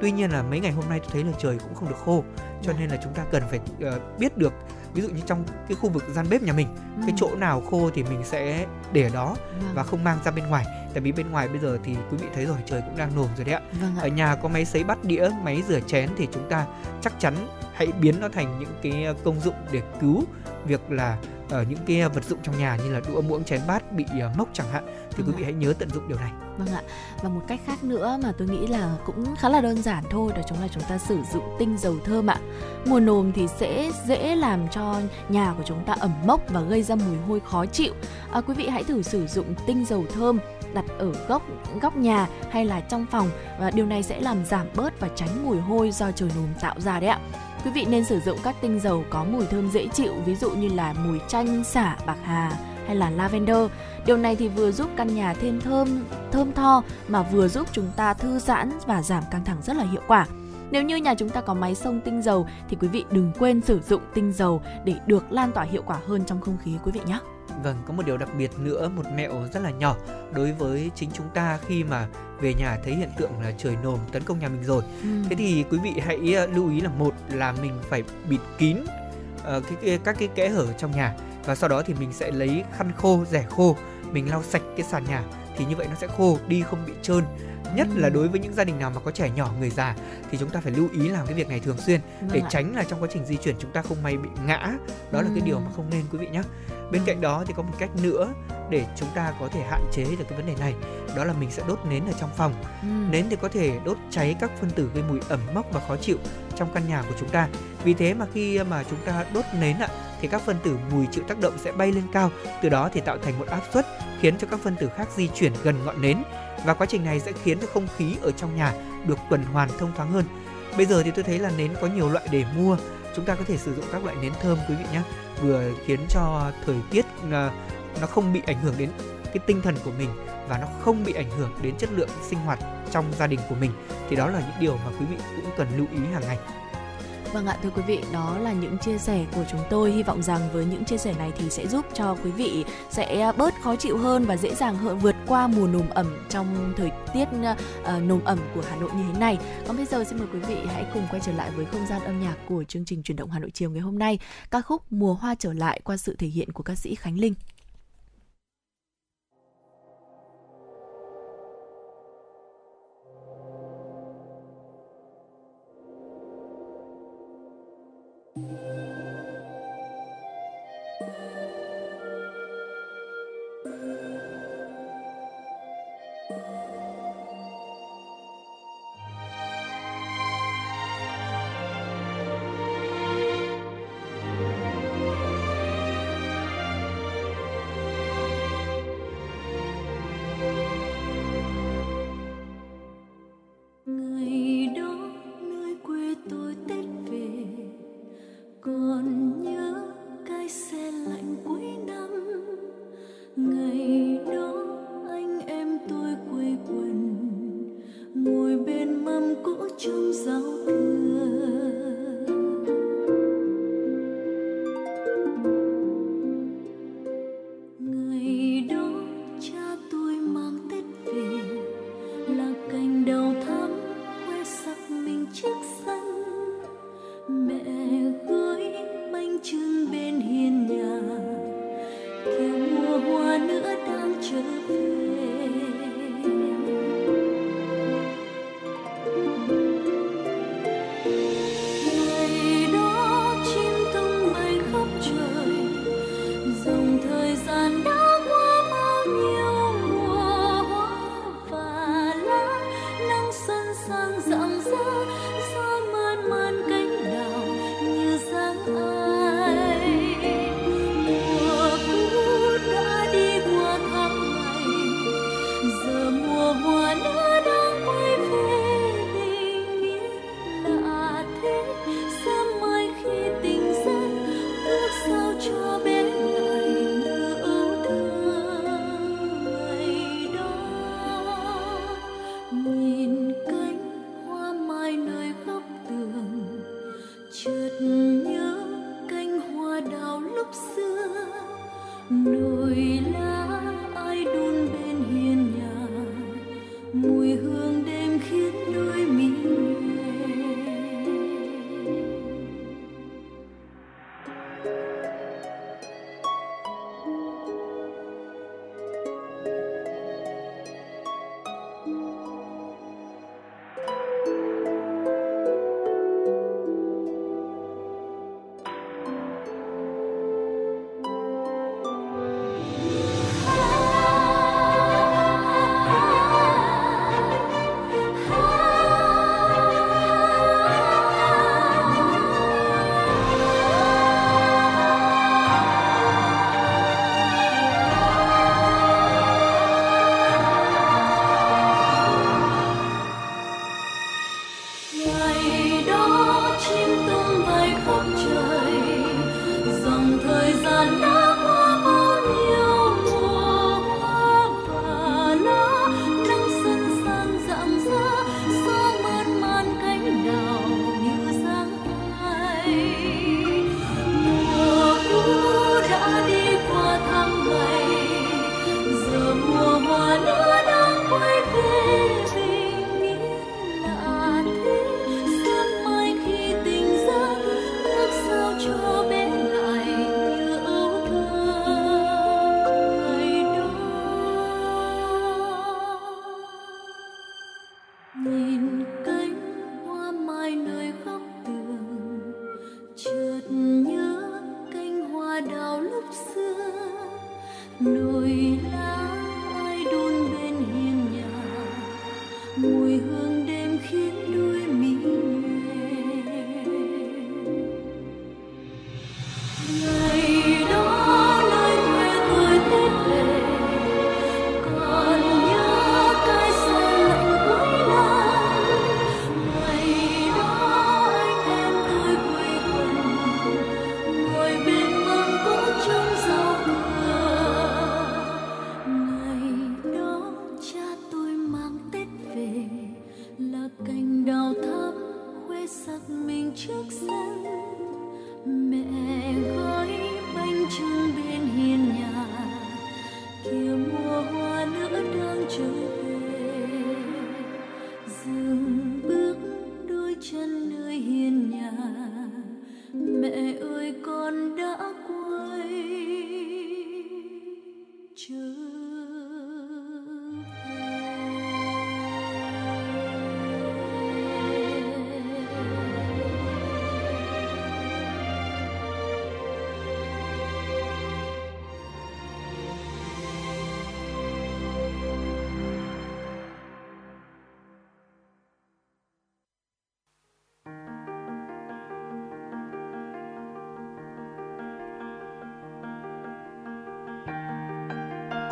Speaker 4: tuy nhiên là mấy ngày hôm nay tôi thấy là trời cũng không được khô cho dạ. nên là chúng ta cần phải uh, biết được ví dụ như trong cái khu vực gian bếp nhà mình ừ. cái chỗ nào khô thì mình sẽ để ở đó vâng. và không mang ra bên ngoài tại vì bên ngoài bây giờ thì quý vị thấy rồi trời cũng đang nồm rồi đấy ạ vâng ạ. ở nhà có máy sấy bát đĩa máy rửa chén thì chúng ta chắc chắn hãy biến nó thành những cái ờ, công dụng để cứu việc là ở ờ, những cái vật dụng trong nhà như là đũa muỗng chén bát bị mốc chẳng hạn thì vâng quý vị hãy nhớ tận dụng điều này.
Speaker 3: Vâng ạ. Và một cách khác nữa mà tôi nghĩ là cũng khá là đơn giản thôi đó chính là chúng ta sử dụng tinh dầu thơm ạ. Mùa nồm thì sẽ dễ làm cho nhà của chúng ta ẩm mốc và gây ra mùi hôi khó chịu. À, quý vị hãy thử sử dụng tinh dầu thơm đặt ở góc góc nhà hay là trong phòng và điều này sẽ làm giảm bớt và tránh mùi hôi do trời nồm tạo ra đấy ạ. Quý vị nên sử dụng các tinh dầu có mùi thơm dễ chịu ví dụ như là mùi chanh, xả, bạc hà hay là lavender. Điều này thì vừa giúp căn nhà thêm thơm, thơm tho mà vừa giúp chúng ta thư giãn và giảm căng thẳng rất là hiệu quả. Nếu như nhà chúng ta có máy xông tinh dầu thì quý vị đừng quên sử dụng tinh dầu để được lan tỏa hiệu quả hơn trong không khí quý vị nhé.
Speaker 4: Vâng, có một điều đặc biệt nữa, một mẹo rất là nhỏ đối với chính chúng ta khi mà về nhà thấy hiện tượng là trời nồm tấn công nhà mình rồi. Ừ. Thế thì quý vị hãy ờ, lưu ý là một là mình phải bịt kín uh, cái, cái các cái kẽ hở trong nhà và sau đó thì mình sẽ lấy khăn khô, rẻ khô, mình lau sạch cái sàn nhà thì như vậy nó sẽ khô đi không bị trơn nhất là đối với những gia đình nào mà có trẻ nhỏ người già thì chúng ta phải lưu ý làm cái việc này thường xuyên vâng để tránh là trong quá trình di chuyển chúng ta không may bị ngã. Đó ừ. là cái điều mà không nên quý vị nhé bên cạnh đó thì có một cách nữa để chúng ta có thể hạn chế được cái vấn đề này đó là mình sẽ đốt nến ở trong phòng. Ừ. nến thì có thể đốt cháy các phân tử gây mùi ẩm mốc và khó chịu trong căn nhà của chúng ta. Vì thế mà khi mà chúng ta đốt nến ạ thì các phân tử mùi chịu tác động sẽ bay lên cao từ đó thì tạo thành một áp suất khiến cho các phân tử khác di chuyển gần ngọn nến và quá trình này sẽ khiến cho không khí ở trong nhà được tuần hoàn thông thoáng hơn. Bây giờ thì tôi thấy là nến có nhiều loại để mua. Chúng ta có thể sử dụng các loại nến thơm, quý vị nhé. Vừa khiến cho thời tiết à, nó không bị ảnh hưởng đến cái tinh thần của mình và nó không bị ảnh hưởng đến chất lượng sinh hoạt trong gia đình của mình. Thì đó là những điều mà quý vị cũng cần lưu ý hàng ngày.
Speaker 6: Vâng ạ, thưa quý vị, đó là những chia sẻ của chúng tôi. Hy vọng rằng với những chia sẻ này thì sẽ giúp cho quý vị sẽ à, bớt khó chịu hơn và dễ dàng hơn vượt qua mùa nồm ẩm trong thời tiết uh, nồm ẩm của Hà Nội như thế này. Còn bây giờ xin mời quý vị hãy cùng quay trở lại với không gian âm nhạc của chương trình truyền động Hà Nội chiều ngày hôm nay. Ca khúc Mùa hoa trở lại qua sự thể hiện của ca sĩ Khánh Linh.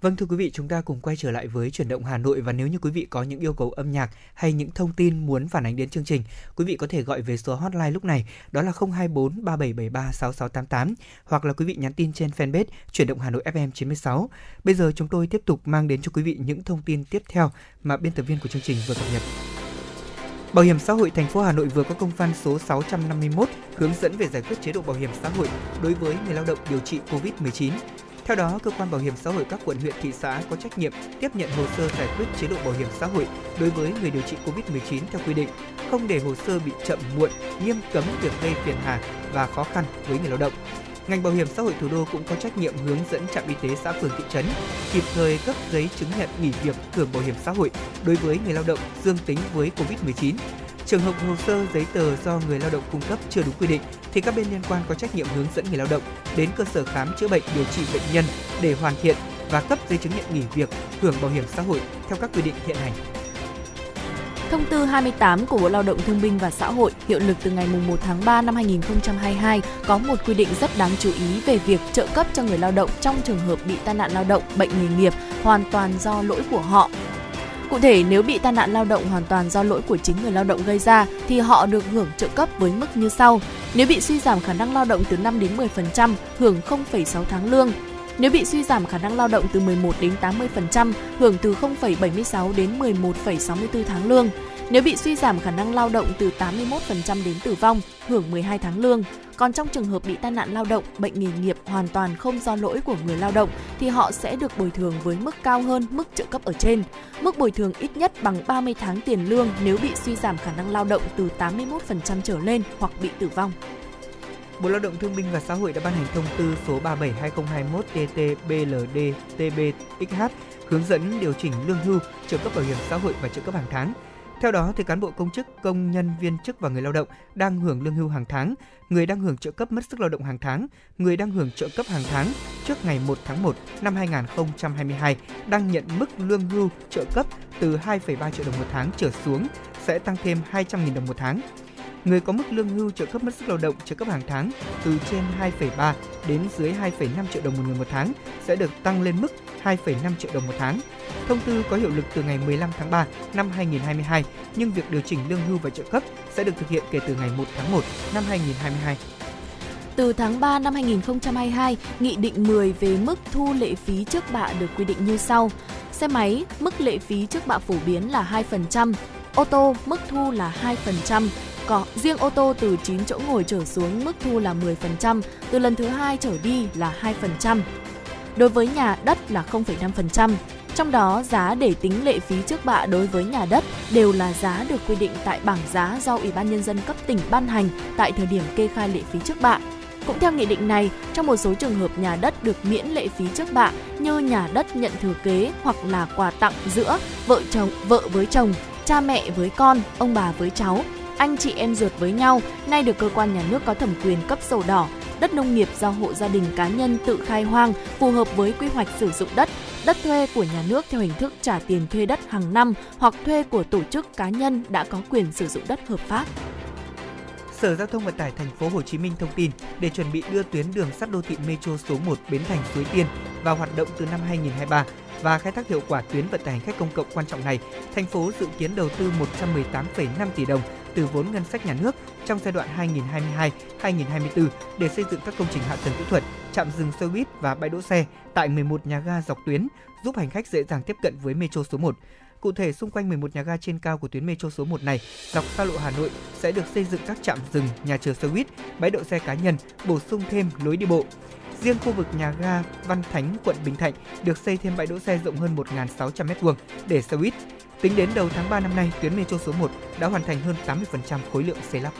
Speaker 4: Vâng thưa quý vị, chúng ta cùng quay trở lại với chuyển động Hà Nội và nếu như quý vị có những yêu cầu âm nhạc hay những thông tin muốn phản ánh đến chương trình, quý vị có thể gọi về số hotline lúc này đó là 024 3773 6688 hoặc là quý vị nhắn tin trên fanpage chuyển động Hà Nội FM 96. Bây giờ chúng tôi tiếp tục mang đến cho quý vị những thông tin tiếp theo mà biên tập viên của chương trình vừa cập nhật. Bảo hiểm xã hội thành phố Hà Nội vừa có công văn số 651 hướng dẫn về giải quyết chế độ bảo hiểm xã hội đối với người lao động điều trị COVID-19 theo đó, cơ quan bảo hiểm xã hội các quận huyện thị xã có trách nhiệm tiếp nhận hồ sơ giải quyết chế độ bảo hiểm xã hội đối với người điều trị COVID-19 theo quy định, không để hồ sơ bị chậm muộn, nghiêm cấm việc gây phiền hà và khó khăn với người lao động. Ngành bảo hiểm xã hội thủ đô cũng có trách nhiệm hướng dẫn trạm y tế xã phường thị trấn kịp thời cấp giấy chứng nhận nghỉ việc hưởng bảo hiểm xã hội đối với người lao động dương tính với COVID-19 Trường hợp hồ sơ giấy tờ do người lao động cung cấp chưa đúng quy định thì các bên liên quan có trách nhiệm hướng dẫn người lao động đến cơ sở khám chữa bệnh điều trị bệnh nhân để hoàn thiện và cấp giấy chứng nhận nghỉ việc hưởng bảo hiểm xã hội theo các quy định hiện hành.
Speaker 3: Thông tư 28 của Bộ Lao động Thương binh và Xã hội hiệu lực từ ngày 1 tháng 3 năm 2022 có một quy định rất đáng chú ý về việc trợ cấp cho người lao động trong trường hợp bị tai nạn lao động, bệnh nghề nghiệp hoàn toàn do lỗi của họ Cụ thể, nếu bị tai nạn lao động hoàn toàn do lỗi của chính người lao động gây ra thì họ được hưởng trợ cấp với mức như sau. Nếu bị suy giảm khả năng lao động từ 5 đến 10%, hưởng 0,6 tháng lương. Nếu bị suy giảm khả năng lao động từ 11 đến 80%, hưởng từ 0,76 đến 11,64 tháng lương. Nếu bị suy giảm khả năng lao động từ 81% đến tử vong, hưởng 12 tháng lương. Còn trong trường hợp bị tai nạn lao động, bệnh nghề nghiệp hoàn toàn không do lỗi của người lao động thì họ sẽ được bồi thường với mức cao hơn mức trợ cấp ở trên. Mức bồi thường ít nhất bằng 30 tháng tiền lương nếu bị suy giảm khả năng lao động từ 81% trở lên hoặc bị tử vong.
Speaker 4: Bộ Lao động Thương binh và Xã hội đã ban hành thông tư số 37/2021/TT-BLD-TBXH hướng dẫn điều chỉnh lương hưu, trợ cấp bảo hiểm xã hội và trợ cấp hàng tháng theo đó, thì cán bộ công chức, công nhân viên chức và người lao động đang hưởng lương hưu hàng tháng, người đang hưởng trợ cấp mất sức lao động hàng tháng, người đang hưởng trợ cấp hàng tháng trước ngày 1 tháng 1 năm 2022 đang nhận mức lương hưu trợ cấp từ 2,3 triệu đồng một tháng trở xuống sẽ tăng thêm 200.000 đồng một tháng. Người có mức lương hưu trợ cấp mất sức lao động trợ cấp hàng tháng từ trên 2,3 đến dưới 2,5 triệu đồng một người một tháng sẽ được tăng lên mức 2,5 triệu đồng một tháng. Thông tư có hiệu lực từ ngày 15 tháng 3 năm 2022, nhưng việc điều chỉnh lương hưu và trợ cấp sẽ được thực hiện kể từ ngày 1 tháng 1 năm 2022.
Speaker 3: Từ tháng 3 năm 2022, Nghị định 10 về mức thu lệ phí trước bạ được quy định như sau. Xe máy, mức lệ phí trước bạ phổ biến là 2%, ô tô mức thu là 2%, có riêng ô tô từ 9 chỗ ngồi trở xuống mức thu là 10%, từ lần thứ hai trở đi là 2%. Đối với nhà đất là 0,5%. Trong đó, giá để tính lệ phí trước bạ đối với nhà đất đều là giá được quy định tại bảng giá do Ủy ban Nhân dân cấp tỉnh ban hành tại thời điểm kê khai lệ phí trước bạ. Cũng theo nghị định này, trong một số trường hợp nhà đất được miễn lệ phí trước bạ như nhà đất nhận thừa kế hoặc là quà tặng giữa vợ chồng, vợ với chồng, cha mẹ với con, ông bà với cháu, anh chị em ruột với nhau, nay được cơ quan nhà nước có thẩm quyền cấp sổ đỏ, đất nông nghiệp do hộ gia đình cá nhân tự khai hoang phù hợp với quy hoạch sử dụng đất, đất thuê của nhà nước theo hình thức trả tiền thuê đất hàng năm hoặc thuê của tổ chức cá nhân đã có quyền sử dụng đất hợp pháp.
Speaker 4: Sở Giao thông Vận tải thành phố Hồ Chí Minh thông tin để chuẩn bị đưa tuyến đường sắt đô thị Metro số 1 Bến Thành Suối Tiên vào hoạt động từ năm 2023 và khai thác hiệu quả tuyến vận tải hành khách công cộng quan trọng này, thành phố dự kiến đầu tư 118,5 tỷ đồng từ vốn ngân sách nhà nước trong giai đoạn 2022-2024 để xây dựng các công trình hạ tầng kỹ thuật, trạm dừng xe buýt và bãi đỗ xe tại 11 nhà ga dọc tuyến, giúp hành khách dễ dàng tiếp cận với Metro số 1. Cụ thể, xung quanh 11 nhà ga trên cao của tuyến metro số 1 này, dọc xa lộ Hà Nội sẽ được xây dựng các trạm dừng, nhà chờ xe buýt, bãi đậu xe cá nhân, bổ sung thêm lối đi bộ. Riêng khu vực nhà ga Văn Thánh, quận Bình Thạnh được xây thêm bãi đỗ xe rộng hơn 1.600 m2 để xe buýt. Tính đến đầu tháng 3 năm nay, tuyến metro số 1 đã hoàn thành hơn 80% khối lượng xây lắp.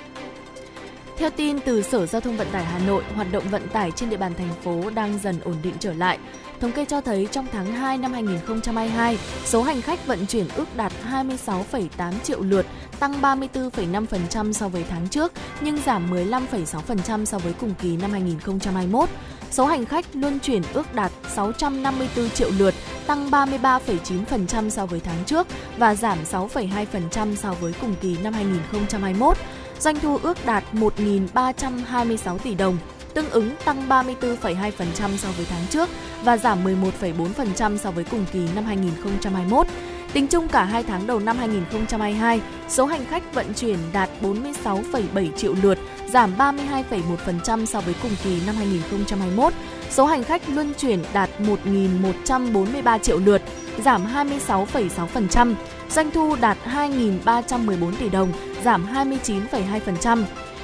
Speaker 3: Theo tin từ Sở Giao thông Vận tải Hà Nội, hoạt động vận tải trên địa bàn thành phố đang dần ổn định trở lại. Thống kê cho thấy trong tháng 2 năm 2022, số hành khách vận chuyển ước đạt 26,8 triệu lượt, tăng 34,5% so với tháng trước, nhưng giảm 15,6% so với cùng kỳ năm 2021. Số hành khách luân chuyển ước đạt 654 triệu lượt, tăng 33,9% so với tháng trước và giảm 6,2% so với cùng kỳ năm 2021. Doanh thu ước đạt 1.326 tỷ đồng, tương ứng tăng 34,2% so với tháng trước và giảm 11,4% so với cùng kỳ năm 2021. Tính chung cả hai tháng đầu năm 2022, số hành khách vận chuyển đạt 46,7 triệu lượt, giảm 32,1% so với cùng kỳ năm 2021. Số hành khách luân chuyển đạt 1.143 triệu lượt, giảm 26,6%. Doanh thu đạt 2.314 tỷ đồng, giảm 29,2%.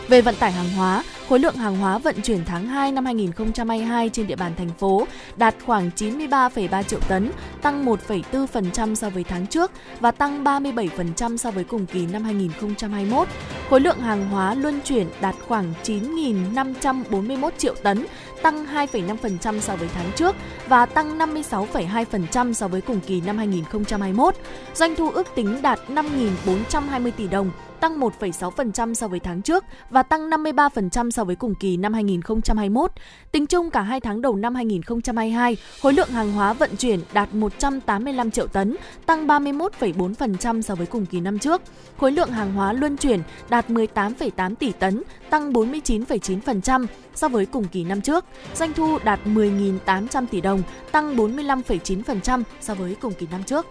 Speaker 3: Về vận tải hàng hóa, khối lượng hàng hóa vận chuyển tháng 2 năm 2022 trên địa bàn thành phố đạt khoảng 93,3 triệu tấn, tăng 1,4% so với tháng trước và tăng 37% so với cùng kỳ năm 2021. Khối lượng hàng hóa luân chuyển đạt khoảng 9.541 triệu tấn, tăng 2,5% so với tháng trước và tăng 56,2% so với cùng kỳ năm 2021. Doanh thu ước tính đạt 5.420 tỷ đồng, tăng 1,6% so với tháng trước và tăng 53% so với cùng kỳ năm 2021. Tính chung cả hai tháng đầu năm 2022, khối lượng hàng hóa vận chuyển đạt 185 triệu tấn, tăng 31,4% so với cùng kỳ năm trước. Khối lượng hàng hóa luân chuyển đạt 18,8 tỷ tấn, tăng 49,9% so với cùng kỳ năm trước. Doanh thu đạt 10.800 tỷ đồng, tăng 45,9% so với cùng kỳ năm trước.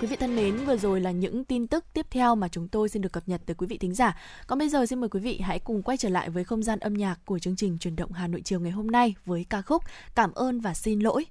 Speaker 3: Quý vị thân mến, vừa rồi là những tin tức tiếp theo mà chúng tôi xin được cập nhật tới quý vị thính giả. Còn bây giờ xin mời quý vị hãy cùng quay trở lại với không gian âm nhạc của chương trình truyền động Hà Nội chiều ngày hôm nay với ca khúc Cảm ơn và xin lỗi.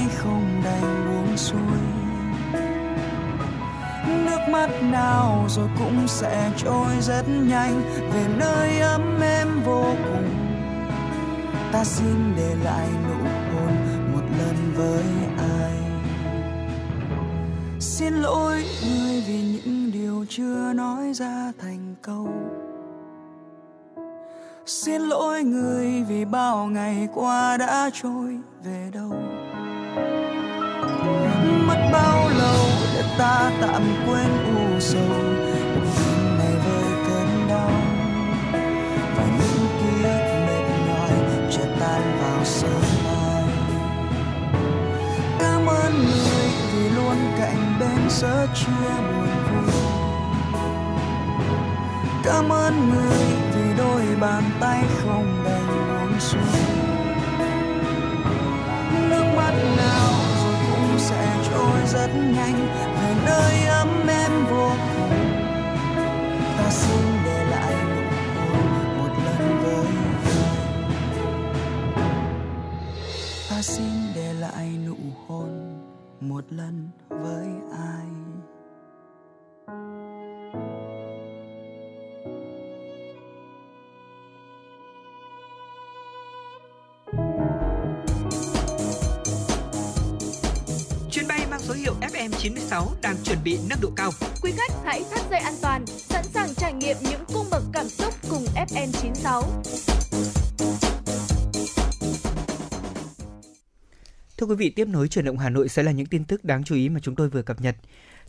Speaker 1: Bàn không đành buông xuôi. Nước mắt nào rồi cũng sẽ trôi rất nhanh, về nơi ấm em vô cùng. Ta xin để lại nụ hôn một lần với ai.
Speaker 7: Xin lỗi người vì những điều chưa nói ra thành câu. Xin lỗi người vì bao ngày qua đã trôi về đâu mất bao lâu để ta tạm quên u sầu? Tim này với cơn đau. Và những ký ức mệt nhòi chưa tan vào sớm mai. Cảm ơn người vì luôn cạnh bên sớt chia buồn vui. Cảm ơn người vì đôi bàn tay không đành buông xuôi mắt nào rồi cũng sẽ trôi rất nhanh về nơi ấm em vô cùng. Ta xin để lại nụ hôn một lần với ta xin để lại nụ hôn một lần với ai?
Speaker 4: 96 đang chuẩn bị nâng độ cao.
Speaker 2: Quý khách hãy thắt dây an toàn, sẵn sàng trải nghiệm những cung bậc cảm xúc cùng FN96.
Speaker 4: Thưa quý vị, tiếp nối chuyển động Hà Nội sẽ là những tin tức đáng chú ý mà chúng tôi vừa cập nhật.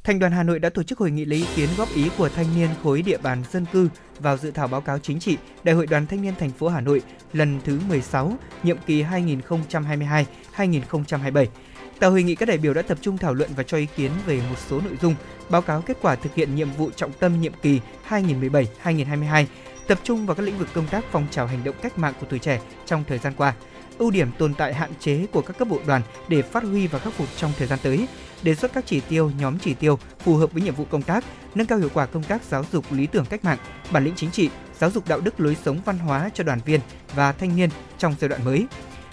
Speaker 4: Thành đoàn Hà Nội đã tổ chức hội nghị lấy ý kiến góp ý của thanh niên khối địa bàn dân cư vào dự thảo báo cáo chính trị Đại hội Đoàn Thanh niên thành phố Hà Nội lần thứ 16, nhiệm kỳ 2022-2027 Tại hội nghị, các đại biểu đã tập trung thảo luận và cho ý kiến về một số nội dung, báo cáo kết quả thực hiện nhiệm vụ trọng tâm nhiệm kỳ 2017-2022, tập trung vào các lĩnh vực công tác phong trào hành động cách mạng của tuổi trẻ trong thời gian qua, ưu điểm tồn tại hạn chế của các cấp bộ đoàn để phát huy và khắc phục trong thời gian tới, đề xuất các chỉ tiêu, nhóm chỉ tiêu phù hợp với nhiệm vụ công tác, nâng cao hiệu quả công tác giáo dục lý tưởng cách mạng, bản lĩnh chính trị, giáo dục đạo đức lối sống văn hóa cho đoàn viên và thanh niên trong giai đoạn mới.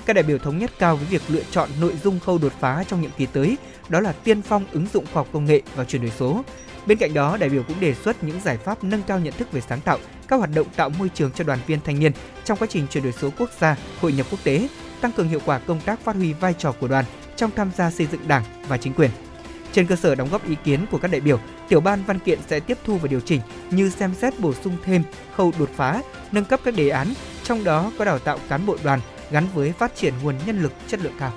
Speaker 4: Các đại biểu thống nhất cao với việc lựa chọn nội dung khâu đột phá trong nhiệm kỳ tới, đó là tiên phong ứng dụng khoa học công nghệ và chuyển đổi số. Bên cạnh đó, đại biểu cũng đề xuất những giải pháp nâng cao nhận thức về sáng tạo, các hoạt động tạo môi trường cho đoàn viên thanh niên trong quá trình chuyển đổi số quốc gia, hội nhập quốc tế, tăng cường hiệu quả công tác phát huy vai trò của đoàn trong tham gia xây dựng Đảng và chính quyền. Trên cơ sở đóng góp ý kiến của các đại biểu, tiểu ban văn kiện sẽ tiếp thu và điều chỉnh như xem xét bổ sung thêm khâu đột phá, nâng cấp các đề án, trong đó có đào tạo cán bộ đoàn gắn với phát triển nguồn nhân lực chất lượng cao.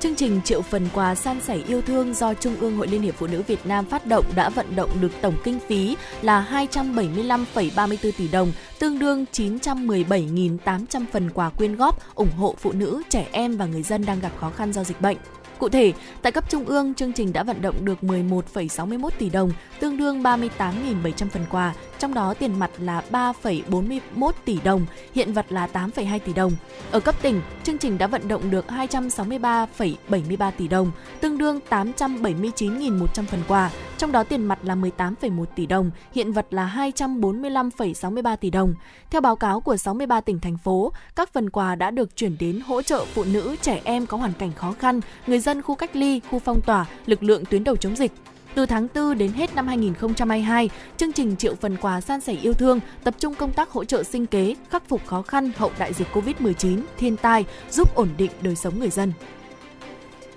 Speaker 3: Chương trình triệu phần quà san sẻ yêu thương do Trung ương Hội Liên hiệp Phụ nữ Việt Nam phát động đã vận động được tổng kinh phí là 275,34 tỷ đồng, tương đương 917.800 phần quà quyên góp ủng hộ phụ nữ, trẻ em và người dân đang gặp khó khăn do dịch bệnh. Cụ thể, tại cấp trung ương, chương trình đã vận động được 11,61 tỷ đồng, tương đương 38.700 phần quà, trong đó tiền mặt là 3,41 tỷ đồng, hiện vật là 8,2 tỷ đồng. Ở cấp tỉnh, chương trình đã vận động được 263,73 tỷ đồng, tương đương 879.100 phần quà, trong đó tiền mặt là 18,1 tỷ đồng, hiện vật là 245,63 tỷ đồng. Theo báo cáo của 63 tỉnh thành phố, các phần quà đã được chuyển đến hỗ trợ phụ nữ, trẻ em có hoàn cảnh khó khăn, người dân dân khu cách ly, khu phong tỏa, lực lượng tuyến đầu chống dịch. Từ tháng 4 đến hết năm 2022, chương trình Triệu phần quà san sẻ yêu thương tập trung công tác hỗ trợ sinh kế, khắc phục khó khăn hậu đại dịch Covid-19, thiên tai, giúp ổn định đời sống người dân.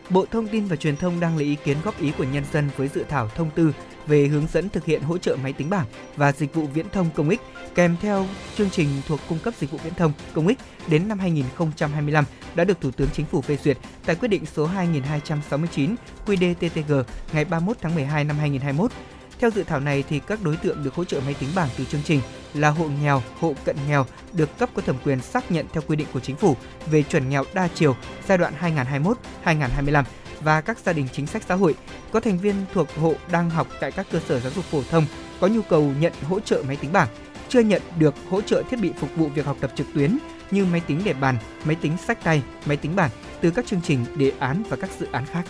Speaker 4: Bộ Thông tin và Truyền thông đang lấy ý kiến góp ý của nhân dân với dự thảo thông tư về hướng dẫn thực hiện hỗ trợ máy tính bảng và dịch vụ viễn thông công ích kèm theo chương trình thuộc cung cấp dịch vụ viễn thông công ích đến năm 2025 đã được Thủ tướng Chính phủ phê duyệt tại quyết định số 2269 QĐ-TTG ngày 31 tháng 12 năm 2021. Theo dự thảo này thì các đối tượng được hỗ trợ máy tính bảng từ chương trình là hộ nghèo, hộ cận nghèo được cấp có thẩm quyền xác nhận theo quy định của chính phủ về chuẩn nghèo đa chiều giai đoạn 2021-2025 và các gia đình chính sách xã hội có thành viên thuộc hộ đang học tại các cơ sở giáo dục phổ thông có nhu cầu nhận hỗ trợ máy tính bảng chưa nhận được hỗ trợ thiết bị phục vụ việc học tập trực tuyến như máy tính để bàn, máy tính sách tay, máy tính bảng từ các chương trình, đề án và các dự án khác.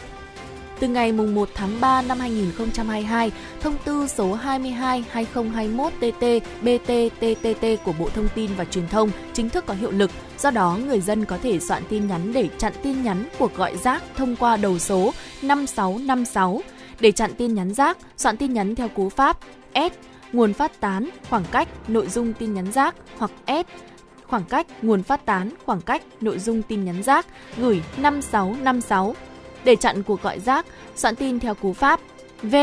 Speaker 3: Từ ngày 1 tháng 3 năm 2022, thông tư số 22-2021-TT BTTTT của Bộ Thông tin và Truyền thông chính thức có hiệu lực. Do đó, người dân có thể soạn tin nhắn để chặn tin nhắn cuộc gọi rác thông qua đầu số 5656. Để chặn tin nhắn rác, soạn tin nhắn theo cú pháp S nguồn phát tán, khoảng cách, nội dung tin nhắn rác hoặc S khoảng cách, nguồn phát tán, khoảng cách, nội dung tin nhắn rác gửi 5656 để chặn cuộc gọi rác, soạn tin theo cú pháp V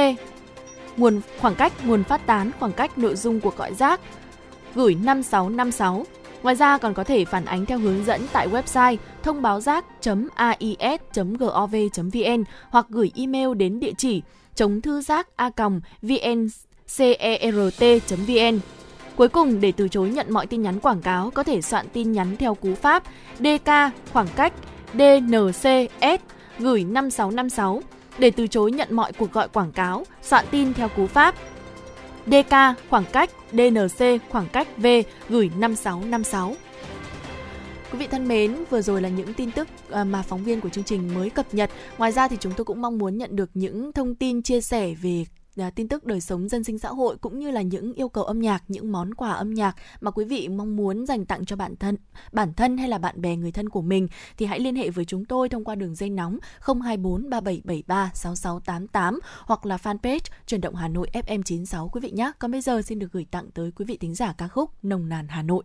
Speaker 3: nguồn khoảng cách nguồn phát tán khoảng cách nội dung cuộc gọi rác gửi 5656. Ngoài ra còn có thể phản ánh theo hướng dẫn tại website thông báo rác.ais.gov.vn hoặc gửi email đến địa chỉ chống thư rác a vncert.vn. E e Cuối cùng, để từ chối nhận mọi tin nhắn quảng cáo, có thể soạn tin nhắn theo cú pháp DK khoảng cách DNCS gửi 5656 để từ chối nhận mọi cuộc gọi quảng cáo, soạn tin theo cú pháp DK khoảng cách DNC khoảng cách V gửi 5656. Quý vị thân mến, vừa rồi là những tin tức ờ, mà phóng viên của chương trình mới cập nhật. Ngoài ra thì chúng tôi cũng mong muốn nhận được những thông tin chia sẻ về À, tin tức đời sống dân sinh xã hội cũng như là những yêu cầu âm nhạc, những món quà âm nhạc mà quý vị mong muốn dành tặng cho bản thân, bản thân hay là bạn bè người thân của mình thì hãy liên hệ với chúng tôi thông qua đường dây nóng 024 3773 6688 hoặc là fanpage truyền động Hà Nội FM 96 quý vị nhé. Còn bây giờ xin được gửi tặng tới quý vị thính giả ca khúc Nồng nàn Hà Nội.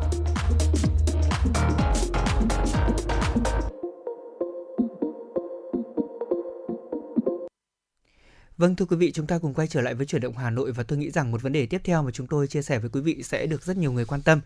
Speaker 4: Vâng thưa quý vị, chúng ta cùng quay trở lại với chuyển động Hà Nội và tôi nghĩ rằng một vấn đề tiếp theo mà chúng tôi chia sẻ với quý vị sẽ được rất nhiều người quan tâm.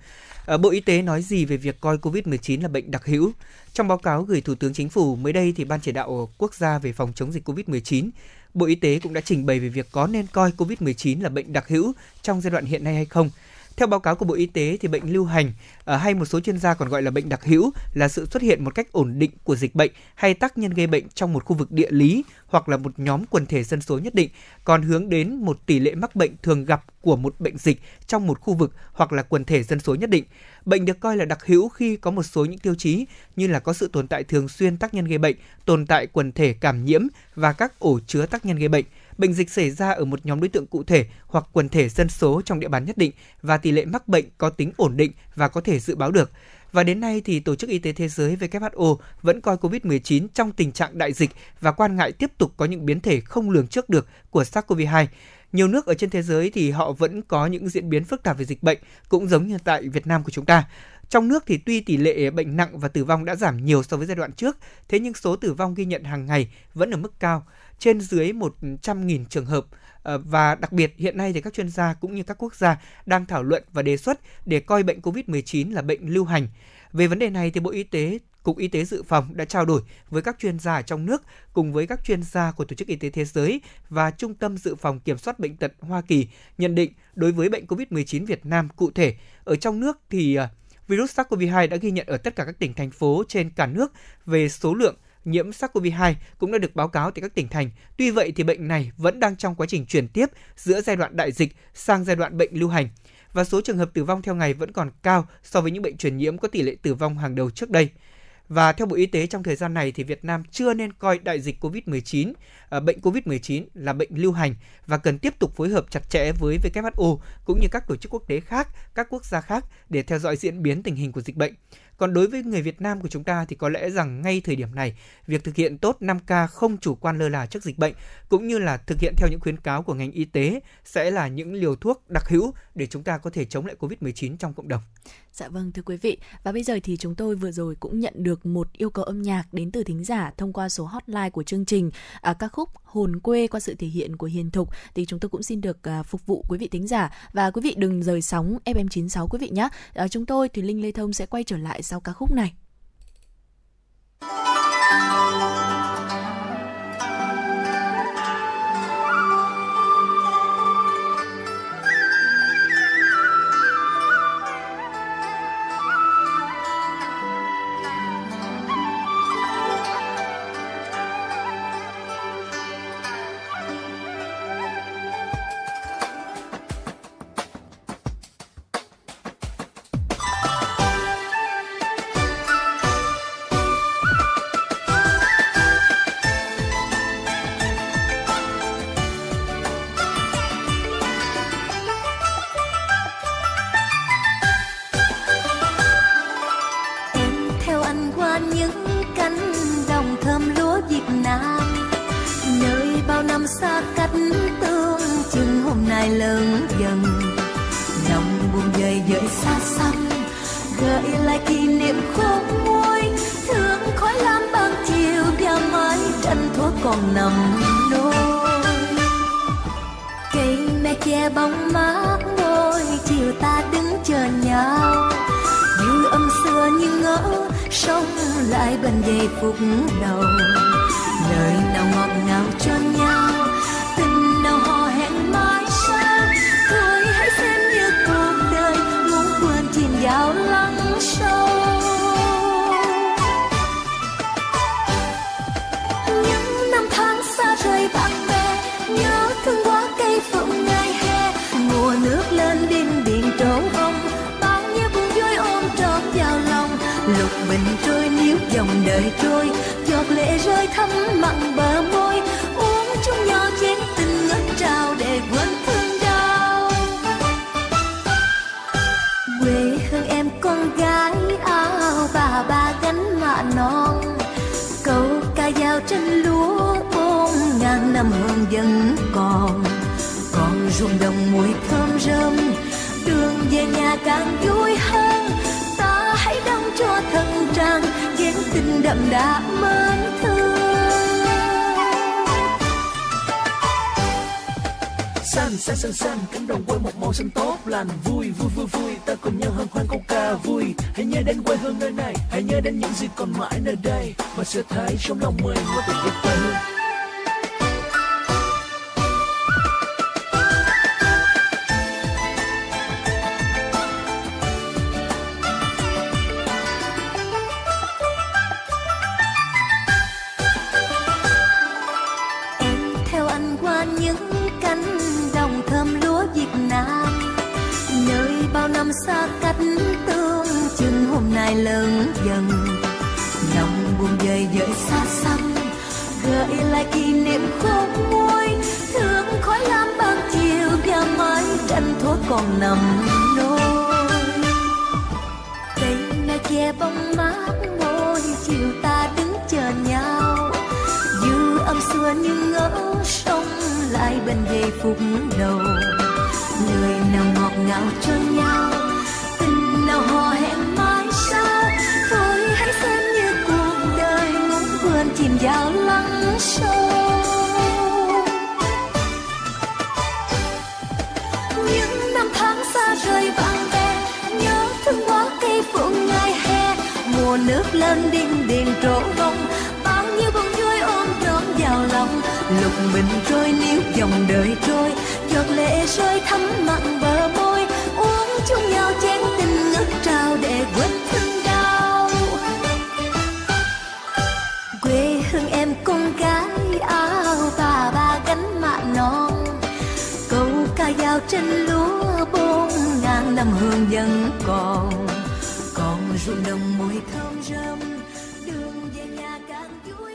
Speaker 4: Ờ, Bộ Y tế nói gì về việc coi COVID-19 là bệnh đặc hữu? Trong báo cáo gửi Thủ tướng Chính phủ mới đây thì Ban chỉ đạo quốc gia về phòng chống dịch COVID-19 Bộ Y tế cũng đã trình bày về việc có nên coi COVID-19 là bệnh đặc hữu trong giai đoạn hiện nay hay không. Theo báo cáo của Bộ Y tế thì bệnh lưu hành ờ, hay một số chuyên gia còn gọi là bệnh đặc hữu là sự xuất hiện một cách ổn định của dịch bệnh hay tác nhân gây bệnh trong một khu vực địa lý hoặc là một nhóm quần thể dân số nhất định, còn hướng đến một tỷ lệ mắc bệnh thường gặp của một bệnh dịch trong một khu vực hoặc là quần thể dân số nhất định. Bệnh được coi là đặc hữu khi có một số những tiêu chí như là có sự tồn tại thường xuyên tác nhân gây bệnh, tồn tại quần thể cảm nhiễm và các ổ chứa tác nhân gây bệnh bệnh dịch xảy ra ở một nhóm đối tượng cụ thể hoặc quần thể dân số trong địa bàn nhất định và tỷ lệ mắc bệnh có tính ổn định và có thể dự báo được. Và đến nay thì Tổ chức Y tế Thế giới WHO vẫn coi COVID-19 trong tình trạng đại dịch và quan ngại tiếp tục có những biến thể không lường trước được của SARS-CoV-2. Nhiều nước ở trên thế giới thì họ vẫn có những diễn biến phức tạp về dịch bệnh, cũng giống như tại Việt Nam của chúng ta. Trong nước thì tuy tỷ lệ bệnh nặng và tử vong đã giảm nhiều so với giai đoạn trước, thế nhưng số tử vong ghi nhận hàng ngày vẫn ở mức cao trên dưới 100.000 trường hợp ờ, và đặc biệt hiện nay thì các chuyên gia cũng như các quốc gia đang thảo luận và đề xuất để coi bệnh COVID-19 là bệnh lưu hành. Về vấn đề này thì Bộ Y tế Cục Y tế Dự phòng đã trao đổi với các chuyên gia trong nước cùng với các chuyên gia của Tổ chức Y tế Thế giới và Trung tâm Dự phòng Kiểm soát Bệnh tật Hoa Kỳ nhận định đối với bệnh COVID-19 Việt Nam cụ thể. Ở trong nước thì ờ, virus SARS-CoV-2 đã ghi nhận ở tất cả các tỉnh, thành phố trên cả nước về số lượng nhiễm SARS-CoV-2 cũng đã được báo cáo tại các tỉnh, thành. Tuy vậy thì bệnh này vẫn đang trong quá trình chuyển tiếp giữa giai đoạn đại dịch sang giai đoạn bệnh lưu hành. và số trường hợp tử vong theo ngày vẫn còn cao so với những bệnh truyền nhiễm có tỷ lệ tử vong hàng đầu trước đây. Và theo Bộ Y tế trong thời gian này thì Việt Nam chưa nên coi đại dịch COVID-19, à, bệnh COVID-19 là bệnh lưu hành và cần tiếp tục phối hợp chặt chẽ với WHO cũng như các tổ chức quốc tế khác, các quốc gia khác để theo dõi diễn biến tình hình của dịch bệnh. Còn đối với người Việt Nam của chúng ta thì có lẽ rằng ngay thời điểm này, việc thực hiện tốt 5K không chủ quan lơ là trước dịch bệnh cũng như là thực hiện theo những khuyến cáo của ngành y tế sẽ là những liều thuốc đặc hữu để chúng ta có thể chống lại Covid-19 trong cộng đồng.
Speaker 8: Dạ vâng thưa quý vị, và bây giờ thì chúng tôi vừa rồi cũng nhận được một yêu cầu âm nhạc đến từ thính giả thông qua số hotline của chương trình à, ca khúc Hồn quê qua sự thể hiện của Hiền Thục thì chúng tôi cũng xin được à, phục vụ quý vị thính giả và quý vị đừng rời sóng FM96 quý vị nhé. À, chúng tôi thì Linh Lê Thông sẽ quay trở lại sau ca khúc này.
Speaker 6: Đồng mùi thơm rơm đường về nhà càng vui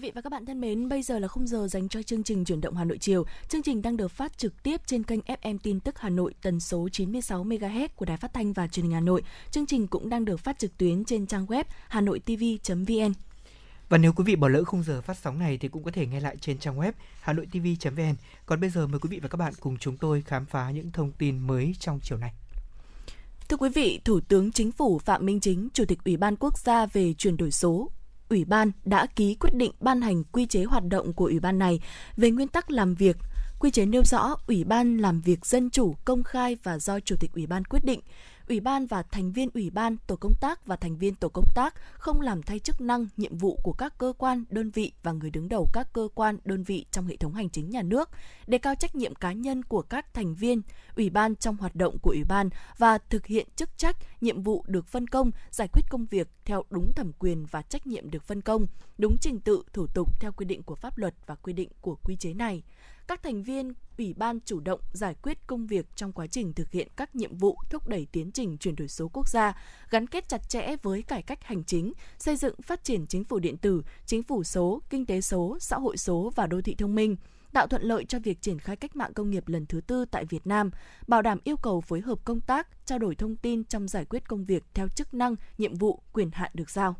Speaker 3: Vị và các bạn thân mến, bây giờ là khung giờ dành cho chương trình chuyển động Hà Nội chiều. Chương trình đang được phát trực tiếp trên kênh FM tin tức Hà Nội tần số 96 MHz của Đài Phát thanh và Truyền hình Hà Nội. Chương trình cũng đang được phát trực tuyến trên trang web hanoitv.vn.
Speaker 4: Và nếu quý vị bỏ lỡ khung giờ phát sóng này thì cũng có thể nghe lại trên trang web hanoitv.vn. Còn bây giờ mời quý vị và các bạn cùng chúng tôi khám phá những thông tin mới trong chiều nay.
Speaker 3: Thưa quý vị, Thủ tướng Chính phủ Phạm Minh Chính, Chủ tịch Ủy ban Quốc gia về chuyển đổi số, Ủy ban đã ký quyết định ban hành quy chế hoạt động của Ủy ban này về nguyên tắc làm việc. Quy chế nêu rõ Ủy ban làm việc dân chủ, công khai và do Chủ tịch Ủy ban quyết định. Ủy ban và thành viên Ủy ban, tổ công tác và thành viên tổ công tác không làm thay chức năng, nhiệm vụ của các cơ quan, đơn vị và người đứng đầu các cơ quan, đơn vị trong hệ thống hành chính nhà nước, đề cao trách nhiệm cá nhân của các thành viên, Ủy ban trong hoạt động của Ủy ban và thực hiện chức trách, nhiệm vụ được phân công, giải quyết công việc theo đúng thẩm quyền và trách nhiệm được phân công, đúng trình tự, thủ tục theo quy định của pháp luật và quy định của quy chế này các thành viên ủy ban chủ động giải quyết công việc trong quá trình thực hiện các nhiệm vụ thúc đẩy tiến trình chuyển đổi số quốc gia, gắn kết chặt chẽ với cải cách hành chính, xây dựng phát triển chính phủ điện tử, chính phủ số, kinh tế số, xã hội số và đô thị thông minh tạo thuận lợi cho việc triển khai cách mạng công nghiệp lần thứ tư tại Việt Nam, bảo đảm yêu cầu phối hợp công tác, trao đổi thông tin trong giải quyết công việc theo chức năng, nhiệm vụ, quyền hạn được giao.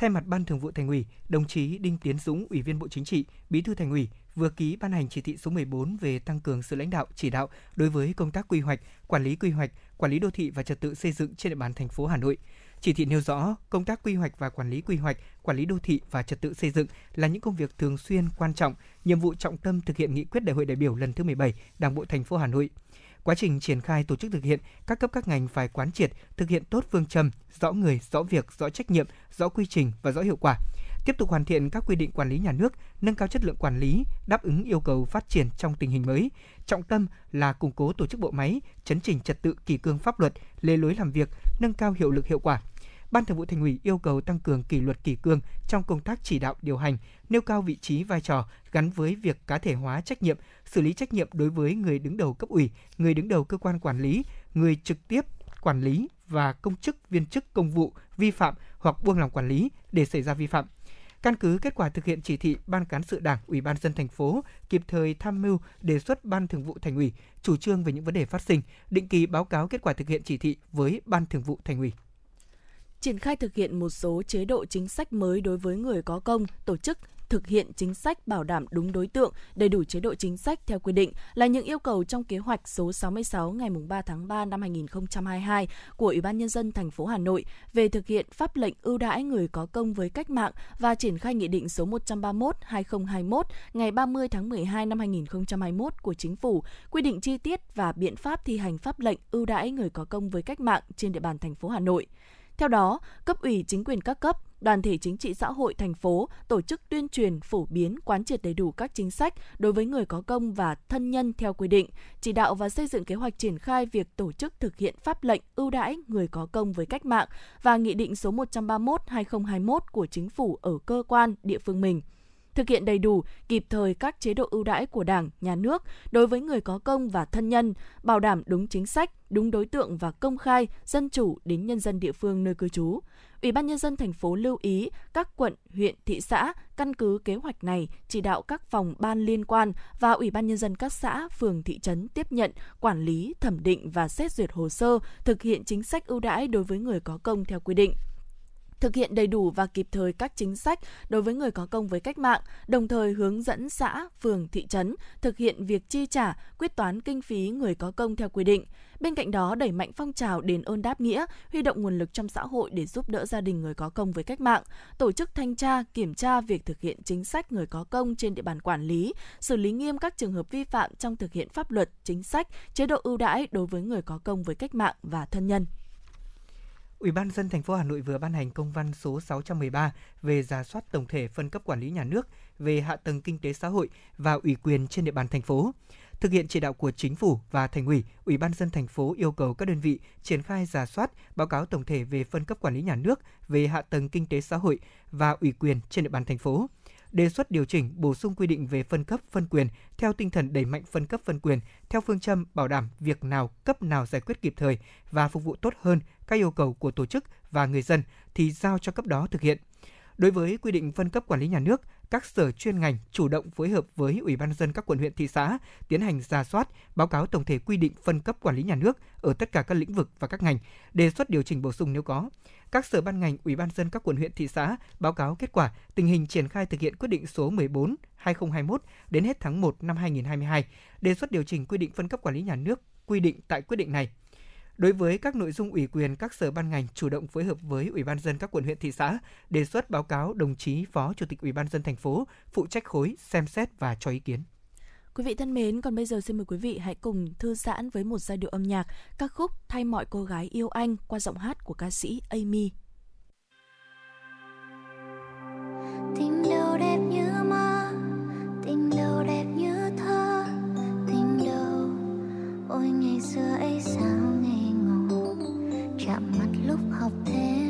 Speaker 4: Thay mặt Ban Thường vụ Thành ủy, đồng chí Đinh Tiến Dũng, Ủy viên Bộ Chính trị, Bí thư Thành ủy vừa ký ban hành chỉ thị số 14 về tăng cường sự lãnh đạo chỉ đạo đối với công tác quy hoạch, quản lý quy hoạch, quản lý đô thị và trật tự xây dựng trên địa bàn thành phố Hà Nội. Chỉ thị nêu rõ, công tác quy hoạch và quản lý quy hoạch, quản lý đô thị và trật tự xây dựng là những công việc thường xuyên quan trọng, nhiệm vụ trọng tâm thực hiện nghị quyết Đại hội đại biểu lần thứ 17 Đảng bộ thành phố Hà Nội. Quá trình triển khai tổ chức thực hiện, các cấp các ngành phải quán triệt, thực hiện tốt phương châm, rõ người, rõ việc, rõ trách nhiệm, rõ quy trình và rõ hiệu quả. Tiếp tục hoàn thiện các quy định quản lý nhà nước, nâng cao chất lượng quản lý, đáp ứng yêu cầu phát triển trong tình hình mới. Trọng tâm là củng cố tổ chức bộ máy, chấn chỉnh trật tự kỷ cương pháp luật, lề lối làm việc, nâng cao hiệu lực hiệu quả. Ban Thường vụ Thành ủy yêu cầu tăng cường kỷ luật kỷ cương trong công tác chỉ đạo điều hành, nêu cao vị trí vai trò gắn với việc cá thể hóa trách nhiệm, xử lý trách nhiệm đối với người đứng đầu cấp ủy, người đứng đầu cơ quan quản lý, người trực tiếp quản lý và công chức viên chức công vụ vi phạm hoặc buông lòng quản lý để xảy ra vi phạm. Căn cứ kết quả thực hiện chỉ thị, Ban cán sự Đảng, Ủy ban dân thành phố kịp thời tham mưu đề xuất Ban Thường vụ Thành ủy chủ trương về những vấn đề phát sinh, định kỳ báo cáo kết quả thực hiện chỉ thị với Ban Thường vụ Thành ủy
Speaker 3: triển khai thực hiện một số chế độ chính sách mới đối với người có công, tổ chức thực hiện chính sách bảo đảm đúng đối tượng, đầy đủ chế độ chính sách theo quy định là những yêu cầu trong kế hoạch số 66 ngày 3 tháng 3 năm 2022 của Ủy ban nhân dân thành phố Hà Nội về thực hiện pháp lệnh ưu đãi người có công với cách mạng và triển khai nghị định số 131/2021 ngày 30 tháng 12 năm 2021 của Chính phủ quy định chi tiết và biện pháp thi hành pháp lệnh ưu đãi người có công với cách mạng trên địa bàn thành phố Hà Nội. Theo đó, cấp ủy chính quyền các cấp, đoàn thể chính trị xã hội thành phố tổ chức tuyên truyền phổ biến quán triệt đầy đủ các chính sách đối với người có công và thân nhân theo quy định, chỉ đạo và xây dựng kế hoạch triển khai việc tổ chức thực hiện pháp lệnh ưu đãi người có công với cách mạng và nghị định số 131/2021 của chính phủ ở cơ quan địa phương mình thực hiện đầy đủ, kịp thời các chế độ ưu đãi của Đảng, Nhà nước đối với người có công và thân nhân, bảo đảm đúng chính sách, đúng đối tượng và công khai, dân chủ đến nhân dân địa phương nơi cư trú. Ủy ban nhân dân thành phố lưu ý các quận, huyện, thị xã căn cứ kế hoạch này chỉ đạo các phòng ban liên quan và Ủy ban nhân dân các xã, phường, thị trấn tiếp nhận, quản lý, thẩm định và xét duyệt hồ sơ, thực hiện chính sách ưu đãi đối với người có công theo quy định thực hiện đầy đủ và kịp thời các chính sách đối với người có công với cách mạng, đồng thời hướng dẫn xã, phường, thị trấn thực hiện việc chi trả, quyết toán kinh phí người có công theo quy định. Bên cạnh đó, đẩy mạnh phong trào đền ơn đáp nghĩa, huy động nguồn lực trong xã hội để giúp đỡ gia đình người có công với cách mạng, tổ chức thanh tra, kiểm tra việc thực hiện chính sách người có công trên địa bàn quản lý, xử lý nghiêm các trường hợp vi phạm trong thực hiện pháp luật, chính sách, chế độ ưu đãi đối với người có công với cách mạng và thân nhân.
Speaker 4: Ủy ban dân thành phố Hà Nội vừa ban hành công văn số 613 về giả soát tổng thể phân cấp quản lý nhà nước về hạ tầng kinh tế xã hội và ủy quyền trên địa bàn thành phố. Thực hiện chỉ đạo của chính phủ và thành ủy, Ủy ban dân thành phố yêu cầu các đơn vị triển khai giả soát, báo cáo tổng thể về phân cấp quản lý nhà nước về hạ tầng kinh tế xã hội và ủy quyền trên địa bàn thành phố đề xuất điều chỉnh bổ sung quy định về phân cấp, phân quyền theo tinh thần đẩy mạnh phân cấp, phân quyền theo phương châm bảo đảm việc nào, cấp nào giải quyết kịp thời và phục vụ tốt hơn các yêu cầu của tổ chức và người dân thì giao cho cấp đó thực hiện. Đối với quy định phân cấp quản lý nhà nước, các sở chuyên ngành chủ động phối hợp với Ủy ban dân các quận huyện thị xã tiến hành ra soát, báo cáo tổng thể quy định phân cấp quản lý nhà nước ở tất cả các lĩnh vực và các ngành, đề xuất điều chỉnh bổ sung nếu có. Các sở ban ngành, Ủy ban dân các quận huyện thị xã báo cáo kết quả tình hình triển khai thực hiện quyết định số 14 2021 đến hết tháng 1 năm 2022, đề xuất điều chỉnh quy định phân cấp quản lý nhà nước quy định tại quyết định này Đối với các nội dung ủy quyền, các sở ban ngành chủ động phối hợp với Ủy ban dân các quận huyện thị xã đề xuất báo cáo đồng chí Phó Chủ tịch Ủy ban dân thành phố phụ trách khối xem xét và cho ý kiến.
Speaker 3: Quý vị thân mến, còn bây giờ xin mời quý vị hãy cùng thư giãn với một giai điệu âm nhạc ca khúc Thay mọi cô gái yêu anh qua giọng hát của ca sĩ Amy.
Speaker 6: Tình đâu đẹp như mơ, tình đâu đẹp như thơ, tình đâu ôi ngày xưa ấy sao lúc học thêm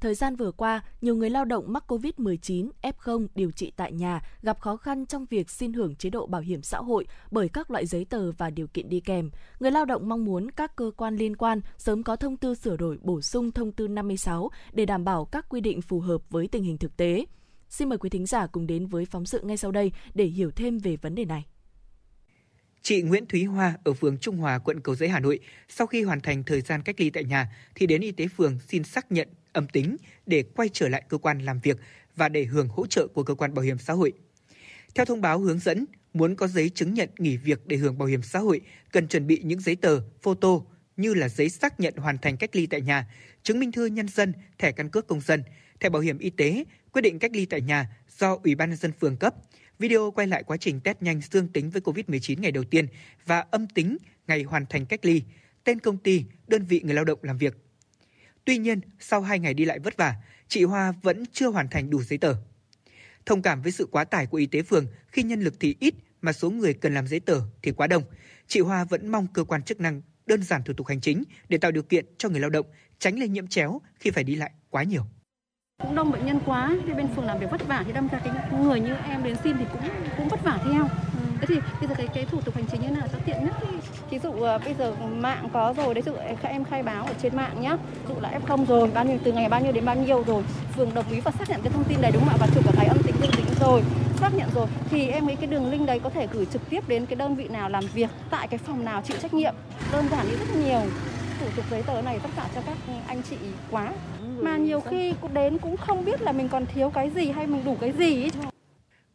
Speaker 3: thời gian vừa qua, nhiều người lao động mắc COVID-19, F0 điều trị tại nhà gặp khó khăn trong việc xin hưởng chế độ bảo hiểm xã hội bởi các loại giấy tờ và điều kiện đi kèm. Người lao động mong muốn các cơ quan liên quan sớm có thông tư sửa đổi bổ sung thông tư 56 để đảm bảo các quy định phù hợp với tình hình thực tế. Xin mời quý thính giả cùng đến với phóng sự ngay sau đây để hiểu thêm về vấn đề này.
Speaker 4: Chị Nguyễn Thúy Hoa ở phường Trung Hòa, quận Cầu Giấy, Hà Nội, sau khi hoàn thành thời gian cách ly tại nhà thì đến y tế phường xin xác nhận âm tính để quay trở lại cơ quan làm việc và để hưởng hỗ trợ của cơ quan bảo hiểm xã hội. Theo thông báo hướng dẫn, muốn có giấy chứng nhận nghỉ việc để hưởng bảo hiểm xã hội cần chuẩn bị những giấy tờ, photo như là giấy xác nhận hoàn thành cách ly tại nhà, chứng minh thư nhân dân, thẻ căn cước công dân, thẻ bảo hiểm y tế, quyết định cách ly tại nhà do Ủy ban nhân dân phường cấp, Video quay lại quá trình test nhanh dương tính với COVID-19 ngày đầu tiên và âm tính ngày hoàn thành cách ly, tên công ty, đơn vị người lao động làm việc. Tuy nhiên, sau 2 ngày đi lại vất vả, chị Hoa vẫn chưa hoàn thành đủ giấy tờ. Thông cảm với sự quá tải của y tế phường khi nhân lực thì ít mà số người cần làm giấy tờ thì quá đông, chị Hoa vẫn mong cơ quan chức năng đơn giản thủ tục hành chính để tạo điều kiện cho người lao động tránh lây nhiễm chéo khi phải đi lại quá nhiều
Speaker 9: cũng đông bệnh nhân quá thì bên phường làm việc vất vả thì đâm ra cái người như em đến xin thì cũng cũng vất vả theo thế thì bây giờ cái cái thủ tục hành chính như nào? Cho tiện nhất. Ví dụ uh, bây giờ mạng có rồi đấy dụ em khai báo ở trên mạng nhá. Ví dụ là f không rồi bao nhiêu từ ngày bao nhiêu đến bao nhiêu rồi. Phường đồng ý và xác nhận cái thông tin này đúng không ạ? Và chụp cả cái âm tính dương tính rồi xác nhận rồi. Thì em nghĩ cái đường link đấy có thể gửi trực tiếp đến cái đơn vị nào làm việc tại cái phòng nào chịu trách nhiệm. Đơn giản đi rất nhiều thủ tục giấy tờ này tất cả cho các anh chị quá. Mà nhiều khi cũng đến cũng không biết là mình còn thiếu cái gì hay mình đủ cái gì ấy.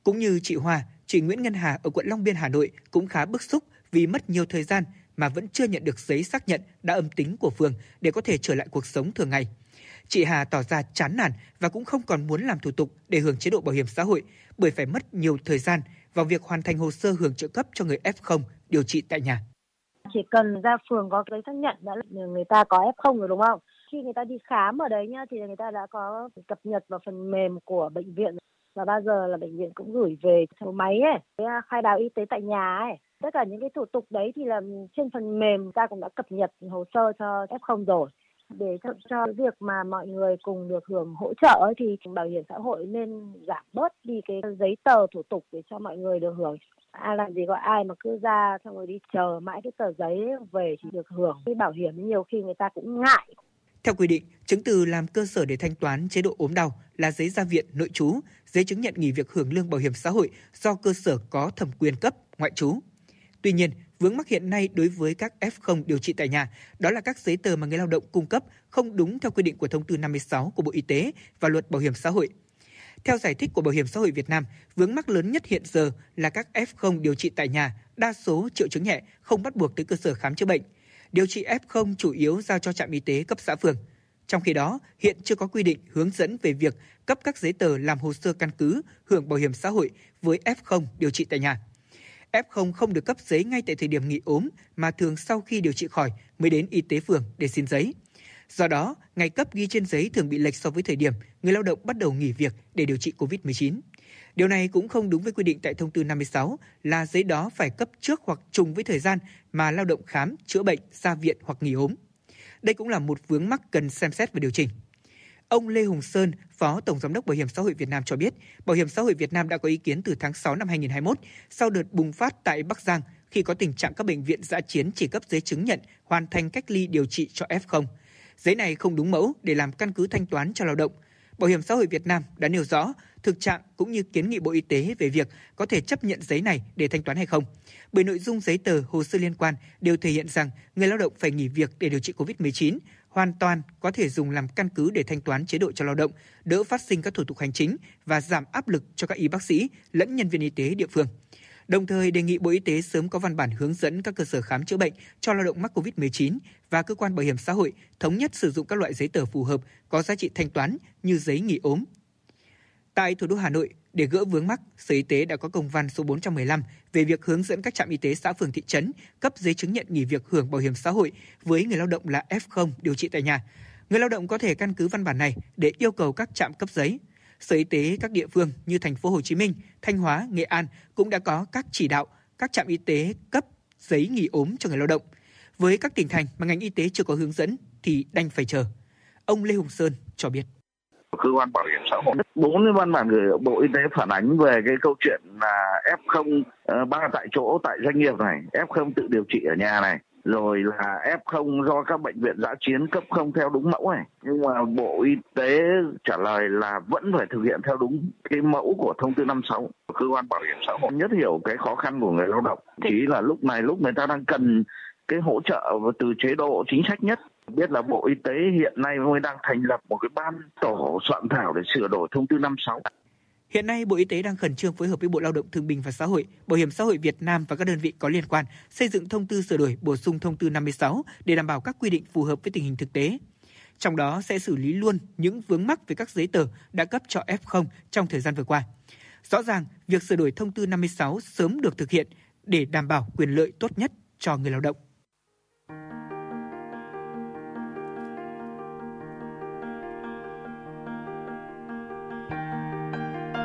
Speaker 4: Cũng như chị Hoa, chị Nguyễn Ngân Hà ở quận Long Biên, Hà Nội cũng khá bức xúc vì mất nhiều thời gian mà vẫn chưa nhận được giấy xác nhận đã âm tính của phường để có thể trở lại cuộc sống thường ngày. Chị Hà tỏ ra chán nản và cũng không còn muốn làm thủ tục để hưởng chế độ bảo hiểm xã hội bởi phải mất nhiều thời gian vào việc hoàn thành hồ sơ hưởng trợ cấp cho người F0 điều trị tại nhà.
Speaker 10: Chỉ cần ra phường có giấy xác nhận đã người ta có F0 rồi đúng không? khi người ta đi khám ở đấy nhá, thì người ta đã có cập nhật vào phần mềm của bệnh viện và bao giờ là bệnh viện cũng gửi về số máy ấy cái khai báo y tế tại nhà ấy. Tất cả những cái thủ tục đấy thì là trên phần mềm ta cũng đã cập nhật hồ sơ cho F0 rồi. Để cho, cho việc mà mọi người cùng được hưởng hỗ trợ ấy, thì bảo hiểm xã hội nên giảm bớt đi cái giấy tờ thủ tục để cho mọi người được hưởng. Ai làm gì có ai mà cứ ra xong rồi đi chờ mãi cái tờ giấy về thì được hưởng. Cái bảo hiểm nhiều khi người ta cũng ngại.
Speaker 4: Theo quy định, chứng từ làm cơ sở để thanh toán chế độ ốm đau là giấy ra viện nội trú, giấy chứng nhận nghỉ việc hưởng lương bảo hiểm xã hội do cơ sở có thẩm quyền cấp ngoại trú. Tuy nhiên, vướng mắc hiện nay đối với các F0 điều trị tại nhà, đó là các giấy tờ mà người lao động cung cấp không đúng theo quy định của thông tư 56 của Bộ Y tế và Luật Bảo hiểm xã hội. Theo giải thích của Bảo hiểm xã hội Việt Nam, vướng mắc lớn nhất hiện giờ là các F0 điều trị tại nhà, đa số triệu chứng nhẹ, không bắt buộc tới cơ sở khám chữa bệnh – điều trị F0 chủ yếu giao cho trạm y tế cấp xã phường. Trong khi đó, hiện chưa có quy định hướng dẫn về việc cấp các giấy tờ làm hồ sơ căn cứ hưởng bảo hiểm xã hội với F0 điều trị tại nhà. F0 không được cấp giấy ngay tại thời điểm nghỉ ốm mà thường sau khi điều trị khỏi mới đến y tế phường để xin giấy. Do đó, ngày cấp ghi trên giấy thường bị lệch so với thời điểm người lao động bắt đầu nghỉ việc để điều trị COVID-19. Điều này cũng không đúng với quy định tại thông tư 56 là giấy đó phải cấp trước hoặc trùng với thời gian mà lao động khám, chữa bệnh, ra viện hoặc nghỉ ốm. Đây cũng là một vướng mắc cần xem xét và điều chỉnh. Ông Lê Hùng Sơn, Phó Tổng Giám đốc Bảo hiểm xã hội Việt Nam cho biết, Bảo hiểm xã hội Việt Nam đã có ý kiến từ tháng 6 năm 2021 sau đợt bùng phát tại Bắc Giang khi có tình trạng các bệnh viện giã chiến chỉ cấp giấy chứng nhận hoàn thành cách ly điều trị cho F0. Giấy này không đúng mẫu để làm căn cứ thanh toán cho lao động. Bảo hiểm xã hội Việt Nam đã nêu rõ thực trạng cũng như kiến nghị Bộ Y tế về việc có thể chấp nhận giấy này để thanh toán hay không. Bởi nội dung giấy tờ, hồ sơ liên quan đều thể hiện rằng người lao động phải nghỉ việc để điều trị COVID-19 hoàn toàn có thể dùng làm căn cứ để thanh toán chế độ cho lao động, đỡ phát sinh các thủ tục hành chính và giảm áp lực cho các y bác sĩ lẫn nhân viên y tế địa phương. Đồng thời đề nghị Bộ Y tế sớm có văn bản hướng dẫn các cơ sở khám chữa bệnh cho lao động mắc COVID-19 và cơ quan bảo hiểm xã hội thống nhất sử dụng các loại giấy tờ phù hợp có giá trị thanh toán như giấy nghỉ ốm, Tại thủ đô Hà Nội, Để gỡ vướng mắc, Sở Y tế đã có công văn số 415 về việc hướng dẫn các trạm y tế xã phường thị trấn cấp giấy chứng nhận nghỉ việc hưởng bảo hiểm xã hội với người lao động là F0 điều trị tại nhà. Người lao động có thể căn cứ văn bản này để yêu cầu các trạm cấp giấy. Sở Y tế các địa phương như thành phố Hồ Chí Minh, Thanh Hóa, Nghệ An cũng đã có các chỉ đạo các trạm y tế cấp giấy nghỉ ốm cho người lao động. Với các tỉnh thành mà ngành y tế chưa có hướng dẫn thì đành phải chờ. Ông Lê Hùng Sơn cho biết
Speaker 11: cơ quan bảo hiểm xã hội bốn văn bản gửi bộ y tế phản ánh về cái câu chuyện là f0 ờ, ba tại chỗ tại doanh nghiệp này f0 tự điều trị ở nhà này rồi là F0 do các bệnh viện giã chiến cấp không theo đúng mẫu này. Nhưng mà Bộ Y tế trả lời là vẫn phải thực hiện theo đúng cái mẫu của thông tư 56 của cơ quan bảo hiểm xã hội. Nhất hiểu cái khó khăn của người lao động. Chỉ là lúc này lúc người ta đang cần cái hỗ trợ từ chế độ chính sách nhất biết là Bộ Y tế hiện nay mới đang thành lập một cái ban tổ soạn thảo để sửa đổi thông tư 56.
Speaker 4: Hiện nay, Bộ Y tế đang khẩn trương phối hợp với Bộ Lao động Thương binh và Xã hội, Bảo hiểm xã hội Việt Nam và các đơn vị có liên quan xây dựng thông tư sửa đổi bổ sung thông tư 56 để đảm bảo các quy định phù hợp với tình hình thực tế. Trong đó sẽ xử lý luôn những vướng mắc về các giấy tờ đã cấp cho F0 trong thời gian vừa qua. Rõ ràng, việc sửa đổi thông tư 56 sớm được thực hiện để đảm bảo quyền lợi tốt nhất cho người lao động.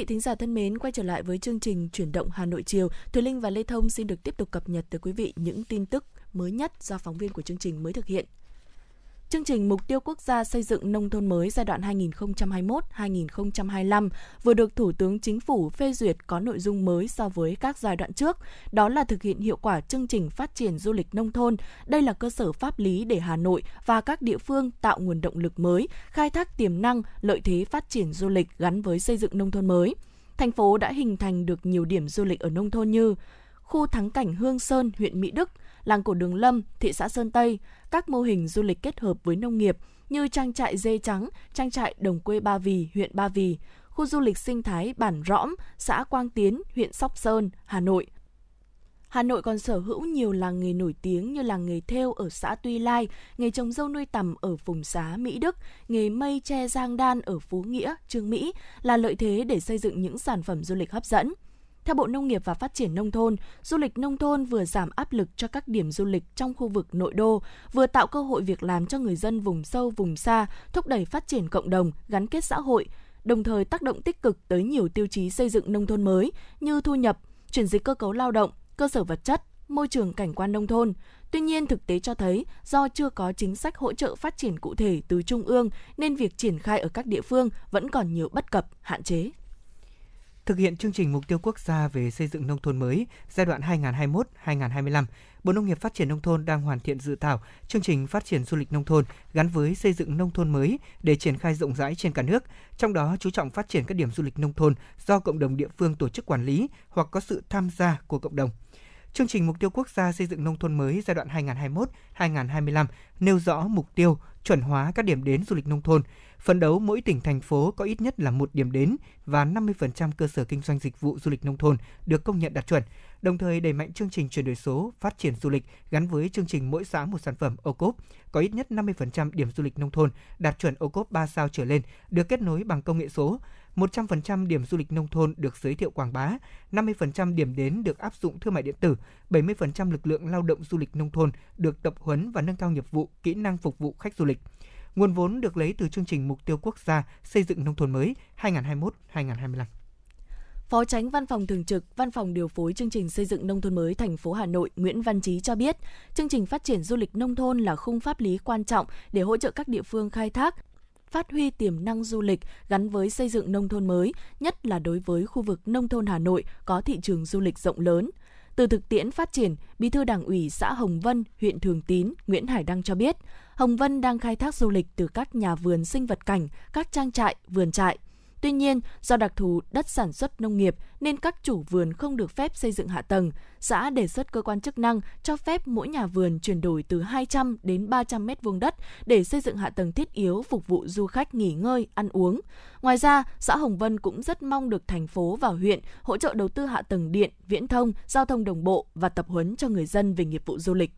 Speaker 3: vị thính giả thân mến, quay trở lại với chương trình Chuyển động Hà Nội chiều. Thùy Linh và Lê Thông xin được tiếp tục cập nhật tới quý vị những tin tức mới nhất do phóng viên của chương trình mới thực hiện. Chương trình Mục tiêu Quốc gia xây dựng nông thôn mới giai đoạn 2021-2025 vừa được Thủ tướng Chính phủ phê duyệt có nội dung mới so với các giai đoạn trước, đó là thực hiện hiệu quả chương trình phát triển du lịch nông thôn. Đây là cơ sở pháp lý để Hà Nội và các địa phương tạo nguồn động lực mới, khai thác tiềm năng, lợi thế phát triển du lịch gắn với xây dựng nông thôn mới. Thành phố đã hình thành được nhiều điểm du lịch ở nông thôn như khu thắng cảnh Hương Sơn, huyện Mỹ Đức, làng cổ Đường Lâm, thị xã Sơn Tây, các mô hình du lịch kết hợp với nông nghiệp như trang trại dê trắng, trang trại đồng quê Ba Vì, huyện Ba Vì, khu du lịch sinh thái Bản Rõm, xã Quang Tiến, huyện Sóc Sơn, Hà Nội. Hà Nội còn sở hữu nhiều làng nghề nổi tiếng như làng nghề thêu ở xã Tuy Lai, nghề trồng dâu nuôi tầm ở Phùng Xá, Mỹ Đức, nghề mây tre Giang Đan ở Phú Nghĩa, Trương Mỹ là lợi thế để xây dựng những sản phẩm du lịch hấp dẫn. Theo Bộ Nông nghiệp và Phát triển Nông thôn, du lịch nông thôn vừa giảm áp lực cho các điểm du lịch trong khu vực nội đô, vừa tạo cơ hội việc làm cho người dân vùng sâu, vùng xa, thúc đẩy phát triển cộng đồng, gắn kết xã hội, đồng thời tác động tích cực tới nhiều tiêu chí xây dựng nông thôn mới như thu nhập, chuyển dịch cơ cấu lao động, cơ sở vật chất, môi trường cảnh quan nông thôn. Tuy nhiên, thực tế cho thấy do chưa có chính sách hỗ trợ phát triển cụ thể từ trung ương nên việc triển khai ở các địa phương vẫn còn nhiều bất cập, hạn chế.
Speaker 4: Thực hiện chương trình mục tiêu quốc gia về xây dựng nông thôn mới giai đoạn 2021-2025, Bộ Nông nghiệp Phát triển nông thôn đang hoàn thiện dự thảo chương trình phát triển du lịch nông thôn gắn với xây dựng nông thôn mới để triển khai rộng rãi trên cả nước, trong đó chú trọng phát triển các điểm du lịch nông thôn do cộng đồng địa phương tổ chức quản lý hoặc có sự tham gia của cộng đồng. Chương trình mục tiêu quốc gia xây dựng nông thôn mới giai đoạn 2021-2025 nêu rõ mục tiêu chuẩn hóa các điểm đến du lịch nông thôn, phấn đấu mỗi tỉnh thành phố có ít nhất là một điểm đến và 50% cơ sở kinh doanh dịch vụ du lịch nông thôn được công nhận đạt chuẩn, đồng thời đẩy mạnh chương trình chuyển đổi số, phát triển du lịch gắn với chương trình mỗi xã một sản phẩm ô cốp, có ít nhất 50% điểm du lịch nông thôn đạt chuẩn ô cốp 3 sao trở lên được kết nối bằng công nghệ số, 100% điểm du lịch nông thôn được giới thiệu quảng bá, 50% điểm đến được áp dụng thương mại điện tử, 70% lực lượng lao động du lịch nông thôn được tập huấn và nâng cao nghiệp vụ, kỹ năng phục vụ khách du lịch. Nguồn vốn được lấy từ chương trình Mục tiêu Quốc gia xây dựng nông thôn mới 2021-2025.
Speaker 3: Phó Tránh Văn phòng Thường trực, Văn phòng điều phối chương trình xây dựng nông thôn mới thành phố Hà Nội Nguyễn Văn Trí cho biết, chương trình phát triển du lịch nông thôn là khung pháp lý quan trọng để hỗ trợ các địa phương khai thác, phát huy tiềm năng du lịch gắn với xây dựng nông thôn mới, nhất là đối với khu vực nông thôn Hà Nội có thị trường du lịch rộng lớn. Từ thực tiễn phát triển, Bí thư Đảng ủy xã Hồng Vân, huyện Thường Tín, Nguyễn Hải Đăng cho biết, Hồng Vân đang khai thác du lịch từ các nhà vườn sinh vật cảnh, các trang trại, vườn trại. Tuy nhiên, do đặc thù đất sản xuất nông nghiệp nên các chủ vườn không được phép xây dựng hạ tầng. Xã đề xuất cơ quan chức năng cho phép mỗi nhà vườn chuyển đổi từ 200 đến 300 mét vuông đất để xây dựng hạ tầng thiết yếu phục vụ du khách nghỉ ngơi, ăn uống. Ngoài ra, xã Hồng Vân cũng rất mong được thành phố và huyện hỗ trợ đầu tư hạ tầng điện, viễn thông, giao thông đồng bộ và tập huấn cho người dân về nghiệp vụ du lịch.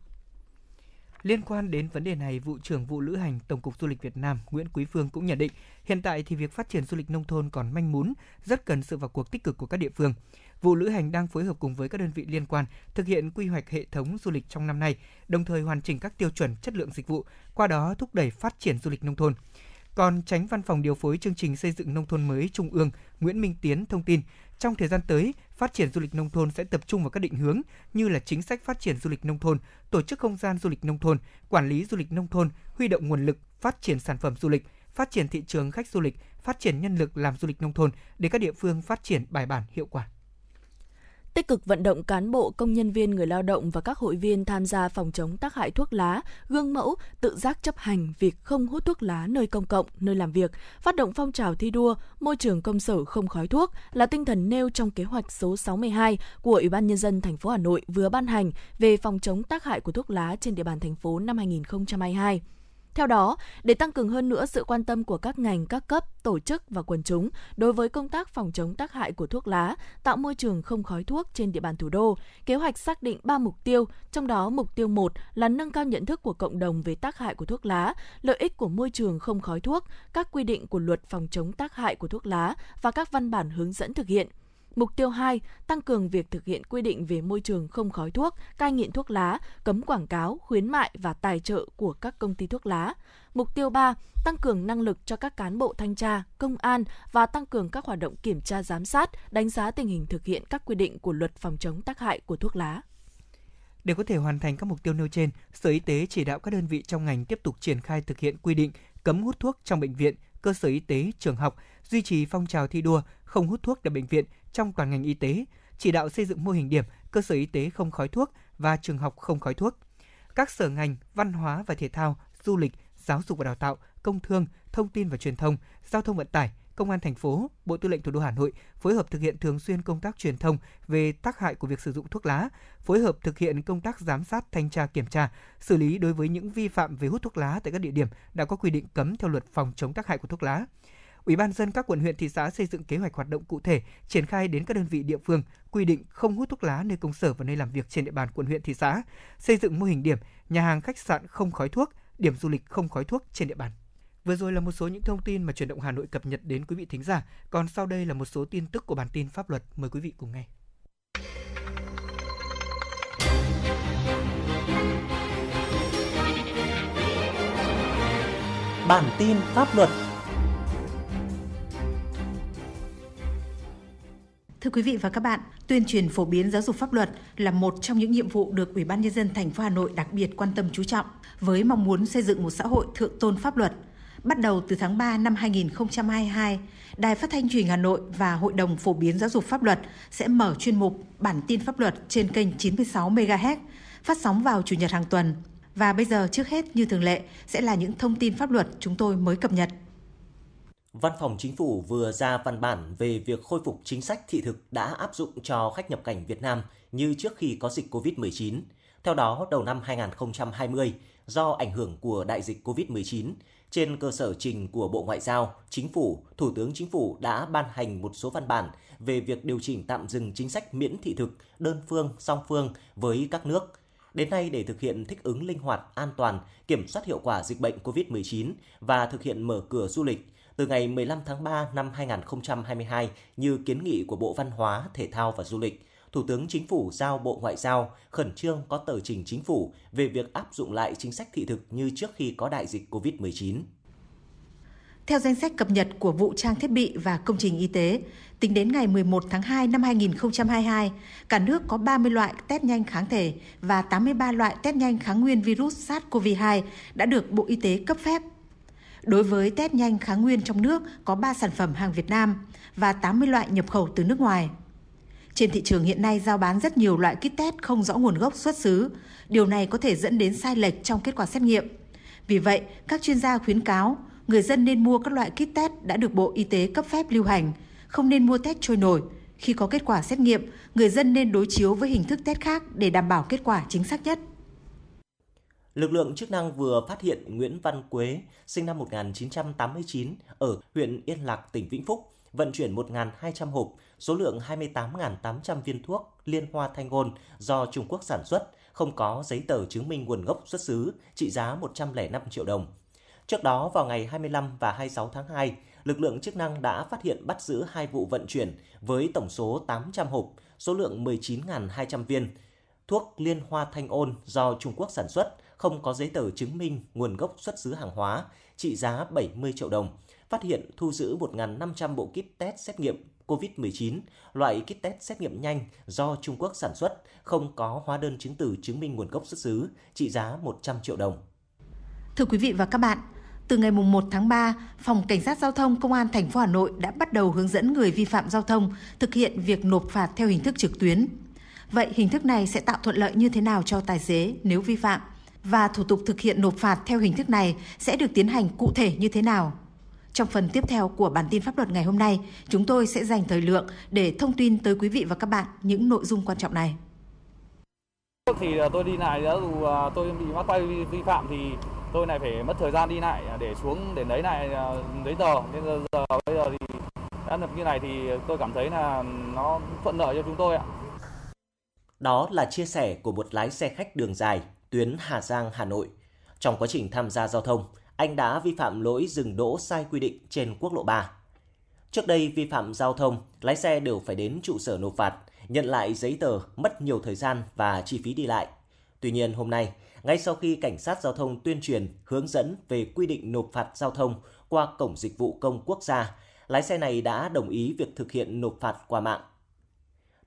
Speaker 4: Liên quan đến vấn đề này, vụ trưởng vụ lữ hành Tổng cục Du lịch Việt Nam Nguyễn Quý Phương cũng nhận định, hiện tại thì việc phát triển du lịch nông thôn còn manh mún, rất cần sự vào cuộc tích cực của các địa phương. Vụ lữ hành đang phối hợp cùng với các đơn vị liên quan thực hiện quy hoạch hệ thống du lịch trong năm nay, đồng thời hoàn chỉnh các tiêu chuẩn chất lượng dịch vụ, qua đó thúc đẩy phát triển du lịch nông thôn. Còn tránh văn phòng điều phối chương trình xây dựng nông thôn mới Trung ương Nguyễn Minh Tiến thông tin, trong thời gian tới, phát triển du lịch nông thôn sẽ tập trung vào các định hướng như là chính sách phát triển du lịch nông thôn, tổ chức không gian du lịch nông thôn, quản lý du lịch nông thôn, huy động nguồn lực, phát triển sản phẩm du lịch, phát triển thị trường khách du lịch, phát triển nhân lực làm du lịch nông thôn để các địa phương phát triển bài bản hiệu quả
Speaker 3: tích cực vận động cán bộ, công nhân viên, người lao động và các hội viên tham gia phòng chống tác hại thuốc lá, gương mẫu, tự giác chấp hành việc không hút thuốc lá nơi công cộng, nơi làm việc, phát động phong trào thi đua, môi trường công sở không khói thuốc là tinh thần nêu trong kế hoạch số 62 của Ủy ban nhân dân thành phố Hà Nội vừa ban hành về phòng chống tác hại của thuốc lá trên địa bàn thành phố năm 2022. Theo đó, để tăng cường hơn nữa sự quan tâm của các ngành, các cấp, tổ chức và quần chúng đối với công tác phòng chống tác hại của thuốc lá, tạo môi trường không khói thuốc trên địa bàn thủ đô, kế hoạch xác định 3 mục tiêu, trong đó mục tiêu 1 là nâng cao nhận thức của cộng đồng về tác hại của thuốc lá, lợi ích của môi trường không khói thuốc, các quy định của luật phòng chống tác hại của thuốc lá và các văn bản hướng dẫn thực hiện – Mục tiêu 2, tăng cường việc thực hiện quy định về môi trường không khói thuốc, cai nghiện thuốc lá, cấm quảng cáo, khuyến mại và tài trợ của các công ty thuốc lá. Mục tiêu 3, tăng cường năng lực cho các cán bộ thanh tra, công an và tăng cường các hoạt động kiểm tra giám sát, đánh giá tình hình thực hiện các quy định của luật phòng chống tác hại của thuốc lá.
Speaker 4: Để có thể hoàn thành các mục tiêu nêu trên, Sở Y tế chỉ đạo các đơn vị trong ngành tiếp tục triển khai thực hiện quy định cấm hút thuốc trong bệnh viện, cơ sở y tế, trường học, duy trì phong trào thi đua không hút thuốc tại bệnh viện trong toàn ngành y tế, chỉ đạo xây dựng mô hình điểm cơ sở y tế không khói thuốc và trường học không khói thuốc. Các sở ngành văn hóa và thể thao, du lịch, giáo dục và đào tạo, công thương, thông tin và truyền thông, giao thông vận tải, Công an thành phố, Bộ Tư lệnh Thủ đô Hà Nội phối hợp thực hiện thường xuyên công tác truyền thông về tác hại của việc sử dụng thuốc lá, phối hợp thực hiện công tác giám sát, thanh tra kiểm tra, xử lý đối với những vi phạm về hút thuốc lá tại các địa điểm đã có quy định cấm theo luật phòng chống tác hại của thuốc lá. Ủy ban dân các quận huyện thị xã xây dựng kế hoạch hoạt động cụ thể, triển khai đến các đơn vị địa phương quy định không hút thuốc lá nơi công sở và nơi làm việc trên địa bàn quận huyện thị xã, xây dựng mô hình điểm nhà hàng khách sạn không khói thuốc, điểm du lịch không khói thuốc trên địa bàn. Vừa rồi là một số những thông tin mà truyền động Hà Nội cập nhật đến quý vị thính giả. Còn sau đây là một số tin tức của bản tin pháp luật. Mời quý vị cùng nghe.
Speaker 12: Bản tin pháp luật
Speaker 13: Thưa quý vị và các bạn, tuyên truyền phổ biến giáo dục pháp luật là một trong những nhiệm vụ được Ủy ban nhân dân thành phố Hà Nội đặc biệt quan tâm chú trọng với mong muốn xây dựng một xã hội thượng tôn pháp luật. Bắt đầu từ tháng 3 năm 2022, Đài Phát thanh Truyền hình Hà Nội và Hội đồng phổ biến giáo dục pháp luật sẽ mở chuyên mục Bản tin pháp luật trên kênh 96 MHz, phát sóng vào chủ nhật hàng tuần. Và bây giờ trước hết như thường lệ sẽ là những thông tin pháp luật chúng tôi mới cập nhật.
Speaker 12: Văn phòng Chính phủ vừa ra văn bản về việc khôi phục chính sách thị thực đã áp dụng cho khách nhập cảnh Việt Nam như trước khi có dịch COVID-19. Theo đó, đầu năm 2020, do ảnh hưởng của đại dịch COVID-19, trên cơ sở trình của Bộ Ngoại giao, Chính phủ, Thủ tướng Chính phủ đã ban hành một số văn bản về việc điều chỉnh tạm dừng chính sách miễn thị thực đơn phương, song phương với các nước. Đến nay để thực hiện thích ứng linh hoạt, an toàn, kiểm soát hiệu quả dịch bệnh COVID-19 và thực hiện mở cửa du lịch, từ ngày 15 tháng 3 năm 2022 như kiến nghị của Bộ Văn hóa, Thể thao và Du lịch, Thủ tướng Chính phủ giao Bộ Ngoại giao khẩn trương có tờ trình chính phủ về việc áp dụng lại chính sách thị thực như trước khi có đại dịch COVID-19.
Speaker 13: Theo danh sách cập nhật của vụ trang thiết bị và công trình y tế, tính đến ngày 11 tháng 2 năm 2022, cả nước có 30 loại test nhanh kháng thể và 83 loại test nhanh kháng nguyên virus SARS-CoV-2 đã được Bộ Y tế cấp phép Đối với test nhanh kháng nguyên trong nước có 3 sản phẩm hàng Việt Nam và 80 loại nhập khẩu từ nước ngoài. Trên thị trường hiện nay giao bán rất nhiều loại kit test không rõ nguồn gốc xuất xứ. Điều này có thể dẫn đến sai lệch trong kết quả xét nghiệm. Vì vậy, các chuyên gia khuyến cáo người dân nên mua các loại kit test đã được Bộ Y tế cấp phép lưu hành, không nên mua test trôi nổi. Khi có kết quả xét nghiệm, người dân nên đối chiếu với hình thức test khác để đảm bảo kết quả chính xác nhất.
Speaker 12: Lực lượng chức năng vừa phát hiện Nguyễn Văn Quế, sinh năm 1989, ở huyện Yên Lạc, tỉnh Vĩnh Phúc, vận chuyển 1.200 hộp, số lượng 28.800 viên thuốc liên hoa thanh ngôn do Trung Quốc sản xuất, không có giấy tờ chứng minh nguồn gốc xuất xứ, trị giá 105 triệu đồng. Trước đó, vào ngày 25 và 26 tháng 2, lực lượng chức năng đã phát hiện bắt giữ hai vụ vận chuyển với tổng số 800 hộp, số lượng 19.200 viên thuốc liên hoa thanh ôn do Trung Quốc sản xuất, không có giấy tờ chứng minh nguồn gốc xuất xứ hàng hóa, trị giá 70 triệu đồng. Phát hiện thu giữ 1.500 bộ kit test xét nghiệm COVID-19, loại kit test xét nghiệm nhanh do Trung Quốc sản xuất, không có hóa đơn chứng từ chứng minh nguồn gốc xuất xứ, trị giá 100 triệu đồng.
Speaker 13: Thưa quý vị và các bạn, từ ngày 1 tháng 3, Phòng Cảnh sát Giao thông Công an thành phố Hà Nội đã bắt đầu hướng dẫn người vi phạm giao thông thực hiện việc nộp phạt theo hình thức trực tuyến. Vậy hình thức này sẽ tạo thuận lợi như thế nào cho tài xế nếu vi phạm? Và thủ tục thực hiện nộp phạt theo hình thức này sẽ được tiến hành cụ thể như thế nào? Trong phần tiếp theo của bản tin pháp luật ngày hôm nay, chúng tôi sẽ dành thời lượng để thông tin tới quý vị và các bạn những nội dung quan trọng này.
Speaker 14: Thì tôi đi lại dù à, tôi bị mắc quay vi phạm thì tôi lại phải mất thời gian đi lại để xuống để lấy lại à, giấy tờ nên giờ, giờ bây giờ thì đã được như này thì tôi cảm thấy là nó thuận lợi cho chúng tôi ạ.
Speaker 12: Đó là chia sẻ của một lái xe khách đường dài tuyến Hà Giang Hà Nội. Trong quá trình tham gia giao thông, anh đã vi phạm lỗi dừng đỗ sai quy định trên quốc lộ 3. Trước đây vi phạm giao thông, lái xe đều phải đến trụ sở nộp phạt, nhận lại giấy tờ, mất nhiều thời gian và chi phí đi lại. Tuy nhiên hôm nay, ngay sau khi cảnh sát giao thông tuyên truyền hướng dẫn về quy định nộp phạt giao thông qua cổng dịch vụ công quốc gia, lái xe này đã đồng ý việc thực hiện nộp phạt qua mạng.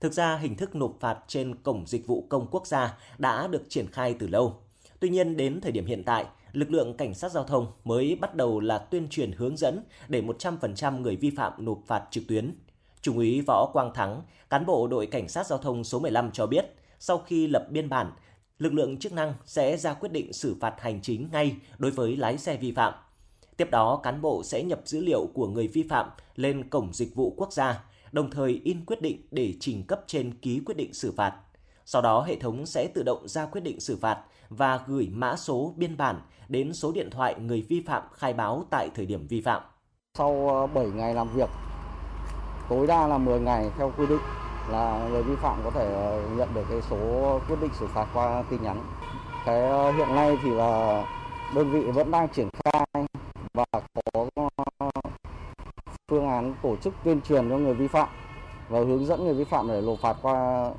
Speaker 12: Thực ra hình thức nộp phạt trên cổng dịch vụ công quốc gia đã được triển khai từ lâu. Tuy nhiên đến thời điểm hiện tại, lực lượng cảnh sát giao thông mới bắt đầu là tuyên truyền hướng dẫn để 100% người vi phạm nộp phạt trực tuyến. Trung úy Võ Quang Thắng, cán bộ đội cảnh sát giao thông số 15 cho biết, sau khi lập biên bản, lực lượng chức năng sẽ ra quyết định xử phạt hành chính ngay đối với lái xe vi phạm. Tiếp đó, cán bộ sẽ nhập dữ liệu của người vi phạm lên cổng dịch vụ quốc gia, đồng thời in quyết định để trình cấp trên ký quyết định xử phạt. Sau đó hệ thống sẽ tự động ra quyết định xử phạt và gửi mã số biên bản đến số điện thoại người vi phạm khai báo tại thời điểm vi phạm.
Speaker 15: Sau ờ, 7 ngày làm việc, tối đa là 10 ngày theo quy định là người vi phạm có thể ờ, nhận được cái số quyết định xử phạt qua tin nhắn. Cái ờ, hiện nay thì là đơn vị vẫn đang triển khai phương án tổ chức tuyên truyền cho người vi phạm và hướng dẫn người vi phạm để nộp phạt qua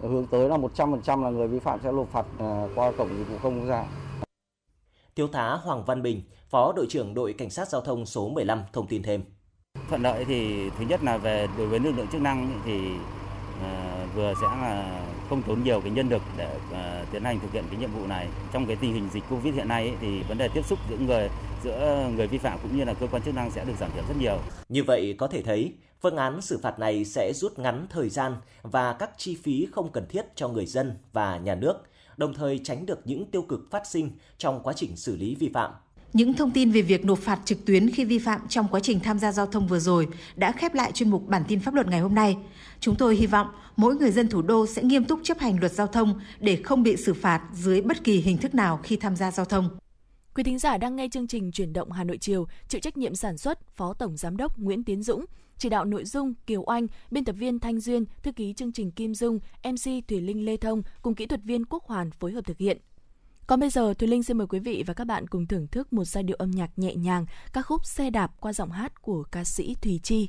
Speaker 15: hướng tới là 100% là người vi phạm sẽ nộp phạt qua cổng dịch vụ công quốc gia.
Speaker 12: Thiếu tá Hoàng Văn Bình, Phó đội trưởng đội cảnh sát giao thông số 15 thông tin thêm.
Speaker 16: Thuận lợi thì thứ nhất là về đối với lực lượng chức năng thì à, vừa sẽ là không tốn nhiều cái nhân lực để à, tiến hành thực hiện cái nhiệm vụ này. Trong cái tình hình dịch Covid hiện nay ấy, thì vấn đề tiếp xúc giữa người giữa người vi phạm cũng như là cơ quan chức năng sẽ được giảm thiểu rất nhiều.
Speaker 12: Như vậy có thể thấy, phương án xử phạt này sẽ rút ngắn thời gian và các chi phí không cần thiết cho người dân và nhà nước, đồng thời tránh được những tiêu cực phát sinh trong quá trình xử lý vi phạm.
Speaker 13: Những thông tin về việc nộp phạt trực tuyến khi vi phạm trong quá trình tham gia giao thông vừa rồi đã khép lại chuyên mục bản tin pháp luật ngày hôm nay. Chúng tôi hy vọng mỗi người dân thủ đô sẽ nghiêm túc chấp hành luật giao thông để không bị xử phạt dưới bất kỳ hình thức nào khi tham gia giao thông.
Speaker 3: Quý thính giả đang nghe chương trình Chuyển động Hà Nội chiều, chịu trách nhiệm sản xuất Phó Tổng Giám đốc Nguyễn Tiến Dũng, chỉ đạo nội dung Kiều Oanh, biên tập viên Thanh Duyên, thư ký chương trình Kim Dung, MC Thủy Linh Lê Thông cùng kỹ thuật viên Quốc Hoàn phối hợp thực hiện. Còn bây giờ, Thùy Linh xin mời quý vị và các bạn cùng thưởng thức một giai điệu âm nhạc nhẹ nhàng, các khúc xe đạp qua giọng hát của ca sĩ Thùy Chi.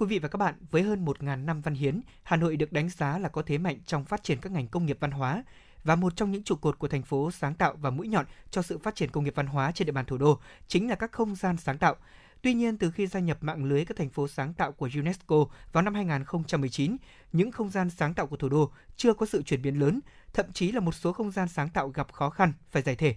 Speaker 4: quý vị và các bạn, với hơn 1.000 năm văn hiến, Hà Nội được đánh giá là có thế mạnh trong phát triển các ngành công nghiệp văn hóa và một trong những trụ cột của thành phố sáng tạo và mũi nhọn cho sự phát triển công nghiệp văn hóa trên địa bàn thủ đô chính là các không gian sáng tạo. Tuy nhiên, từ khi gia nhập mạng lưới các thành phố sáng tạo của UNESCO vào năm 2019, những không gian sáng tạo của thủ đô chưa có sự chuyển biến lớn, thậm chí là một số không gian sáng tạo gặp khó khăn, phải giải thể.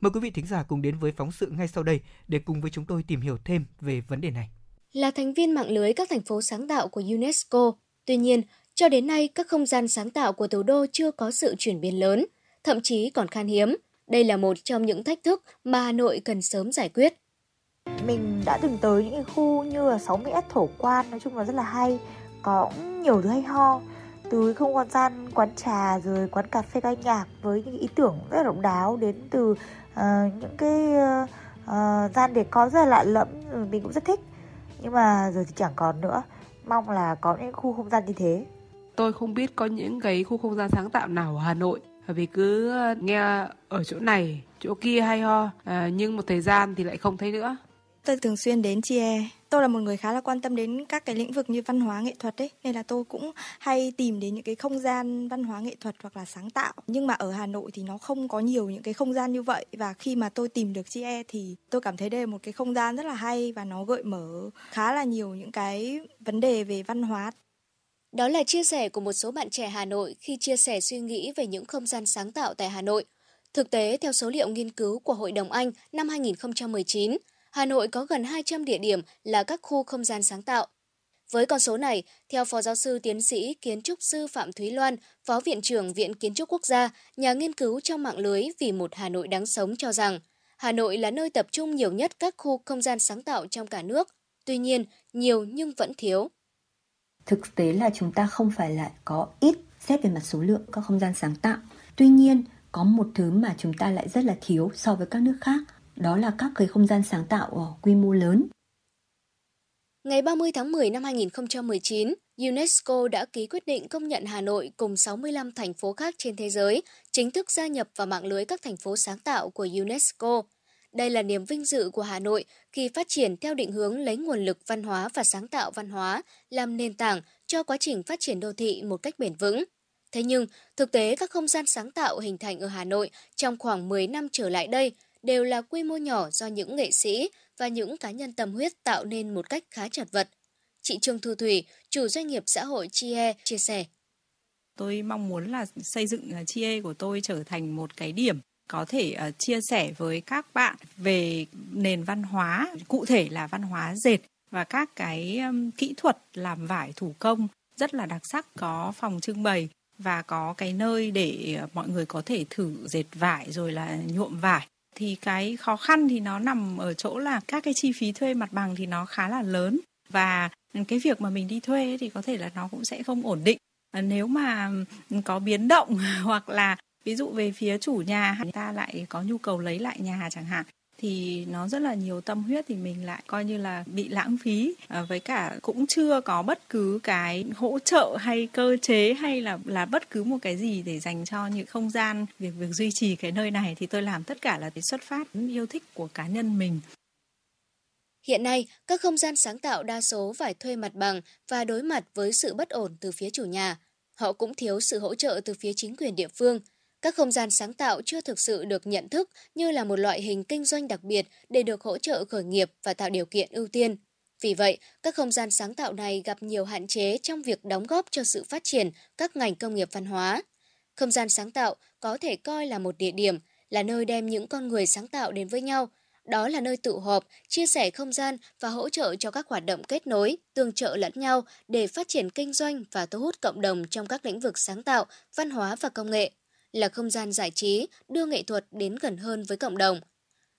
Speaker 4: Mời quý vị thính giả cùng đến với phóng sự ngay sau đây để cùng với chúng tôi tìm hiểu thêm về vấn đề này.
Speaker 17: Là thành viên mạng lưới các thành phố sáng tạo của UNESCO, tuy nhiên, cho đến nay các không gian sáng tạo của thủ đô chưa có sự chuyển biến lớn, thậm chí còn khan hiếm. Đây là một trong những thách thức mà Hà Nội cần sớm giải quyết.
Speaker 18: Mình đã từng tới những khu như là 60S thổ quan, nói chung là rất là hay, có nhiều thứ hay ho từ không gian gian quán trà rồi quán cà phê ca nhạc với những ý tưởng rất là độc đáo đến từ uh, những cái uh, uh, gian để có rất là lạ lẫm mình cũng rất thích nhưng mà giờ thì chẳng còn nữa. Mong là có những khu không gian như thế.
Speaker 19: Tôi không biết có những cái khu không gian sáng tạo nào ở Hà Nội. Vì cứ nghe ở chỗ này chỗ kia hay ho. À, nhưng một thời gian thì lại không thấy nữa
Speaker 20: tôi thường xuyên đến Chie. Tôi là một người khá là quan tâm đến các cái lĩnh vực như văn hóa nghệ thuật ấy, nên là tôi cũng hay tìm đến những cái không gian văn hóa nghệ thuật hoặc là sáng tạo. Nhưng mà ở Hà Nội thì nó không có nhiều những cái không gian như vậy và khi mà tôi tìm được Chie thì tôi cảm thấy đây là một cái không gian rất là hay và nó gợi mở khá là nhiều những cái vấn đề về văn hóa.
Speaker 17: Đó là chia sẻ của một số bạn trẻ Hà Nội khi chia sẻ suy nghĩ về những không gian sáng tạo tại Hà Nội. Thực tế, theo số liệu nghiên cứu của Hội đồng Anh năm 2019, Hà Nội có gần 200 địa điểm là các khu không gian sáng tạo. Với con số này, theo Phó Giáo sư Tiến sĩ Kiến trúc sư Phạm Thúy Loan, Phó Viện trưởng Viện Kiến trúc Quốc gia, nhà nghiên cứu trong mạng lưới Vì một Hà Nội đáng sống cho rằng, Hà Nội là nơi tập trung nhiều nhất các khu không gian sáng tạo trong cả nước. Tuy nhiên, nhiều nhưng vẫn thiếu.
Speaker 21: Thực tế là chúng ta không phải là có ít xét về mặt số lượng các không gian sáng tạo. Tuy nhiên, có một thứ mà chúng ta lại rất là thiếu so với các nước khác, đó là các cái không gian sáng tạo ở quy mô lớn.
Speaker 17: Ngày 30 tháng 10 năm 2019, UNESCO đã ký quyết định công nhận Hà Nội cùng 65 thành phố khác trên thế giới chính thức gia nhập vào mạng lưới các thành phố sáng tạo của UNESCO. Đây là niềm vinh dự của Hà Nội khi phát triển theo định hướng lấy nguồn lực văn hóa và sáng tạo văn hóa làm nền tảng cho quá trình phát triển đô thị một cách bền vững. Thế nhưng, thực tế các không gian sáng tạo hình thành ở Hà Nội trong khoảng 10 năm trở lại đây đều là quy mô nhỏ do những nghệ sĩ và những cá nhân tâm huyết tạo nên một cách khá chật vật. Chị Trương Thu Thủy, chủ doanh nghiệp xã hội Chie, chia sẻ.
Speaker 22: Tôi mong muốn là xây dựng à, Chie của tôi trở thành một cái điểm có thể uh, chia sẻ với các bạn về nền văn hóa, cụ thể là văn hóa dệt và các cái um, kỹ thuật làm vải thủ công rất là đặc sắc có phòng trưng bày và có cái nơi để à, mọi người có thể thử dệt vải rồi là nhuộm vải thì cái khó khăn thì nó nằm ở chỗ là các cái chi phí thuê mặt bằng thì nó khá là lớn. Và cái việc mà mình đi thuê thì có thể là nó cũng sẽ không ổn định. Ờ, nếu mà ừ, có biến động hoặc là ví dụ về phía chủ nhà, người ta lại có nhu cầu lấy lại nhà chẳng hạn thì nó rất là nhiều tâm huyết thì mình lại coi như là bị lãng phí à, với cả cũng chưa có bất cứ cái hỗ trợ hay cơ chế hay là là bất cứ một cái gì để dành cho những không gian việc việc duy trì cái nơi này thì tôi làm tất cả là để xuất phát yêu thích của cá nhân mình
Speaker 17: Hiện nay, các không gian sáng tạo đa số phải thuê mặt bằng và đối mặt với sự bất ổn từ phía chủ nhà. Họ cũng thiếu sự hỗ trợ từ phía chính quyền địa phương. Các không gian sáng tạo chưa thực sự được nhận thức như là một loại hình kinh doanh đặc biệt để được hỗ trợ khởi nghiệp và tạo điều kiện ưu tiên. Vì vậy, các không gian sáng tạo này gặp nhiều hạn chế trong việc đóng góp cho sự phát triển các ngành công nghiệp văn hóa. Không gian sáng tạo có thể coi là một địa điểm, là nơi đem những con người sáng tạo đến với nhau. Đó là nơi tụ họp, chia sẻ không gian và hỗ trợ cho các hoạt động kết nối, tương trợ lẫn nhau để phát triển kinh doanh và thu hút cộng đồng trong các lĩnh vực sáng tạo, văn hóa và công nghệ là không gian giải trí đưa nghệ thuật đến gần hơn với cộng đồng.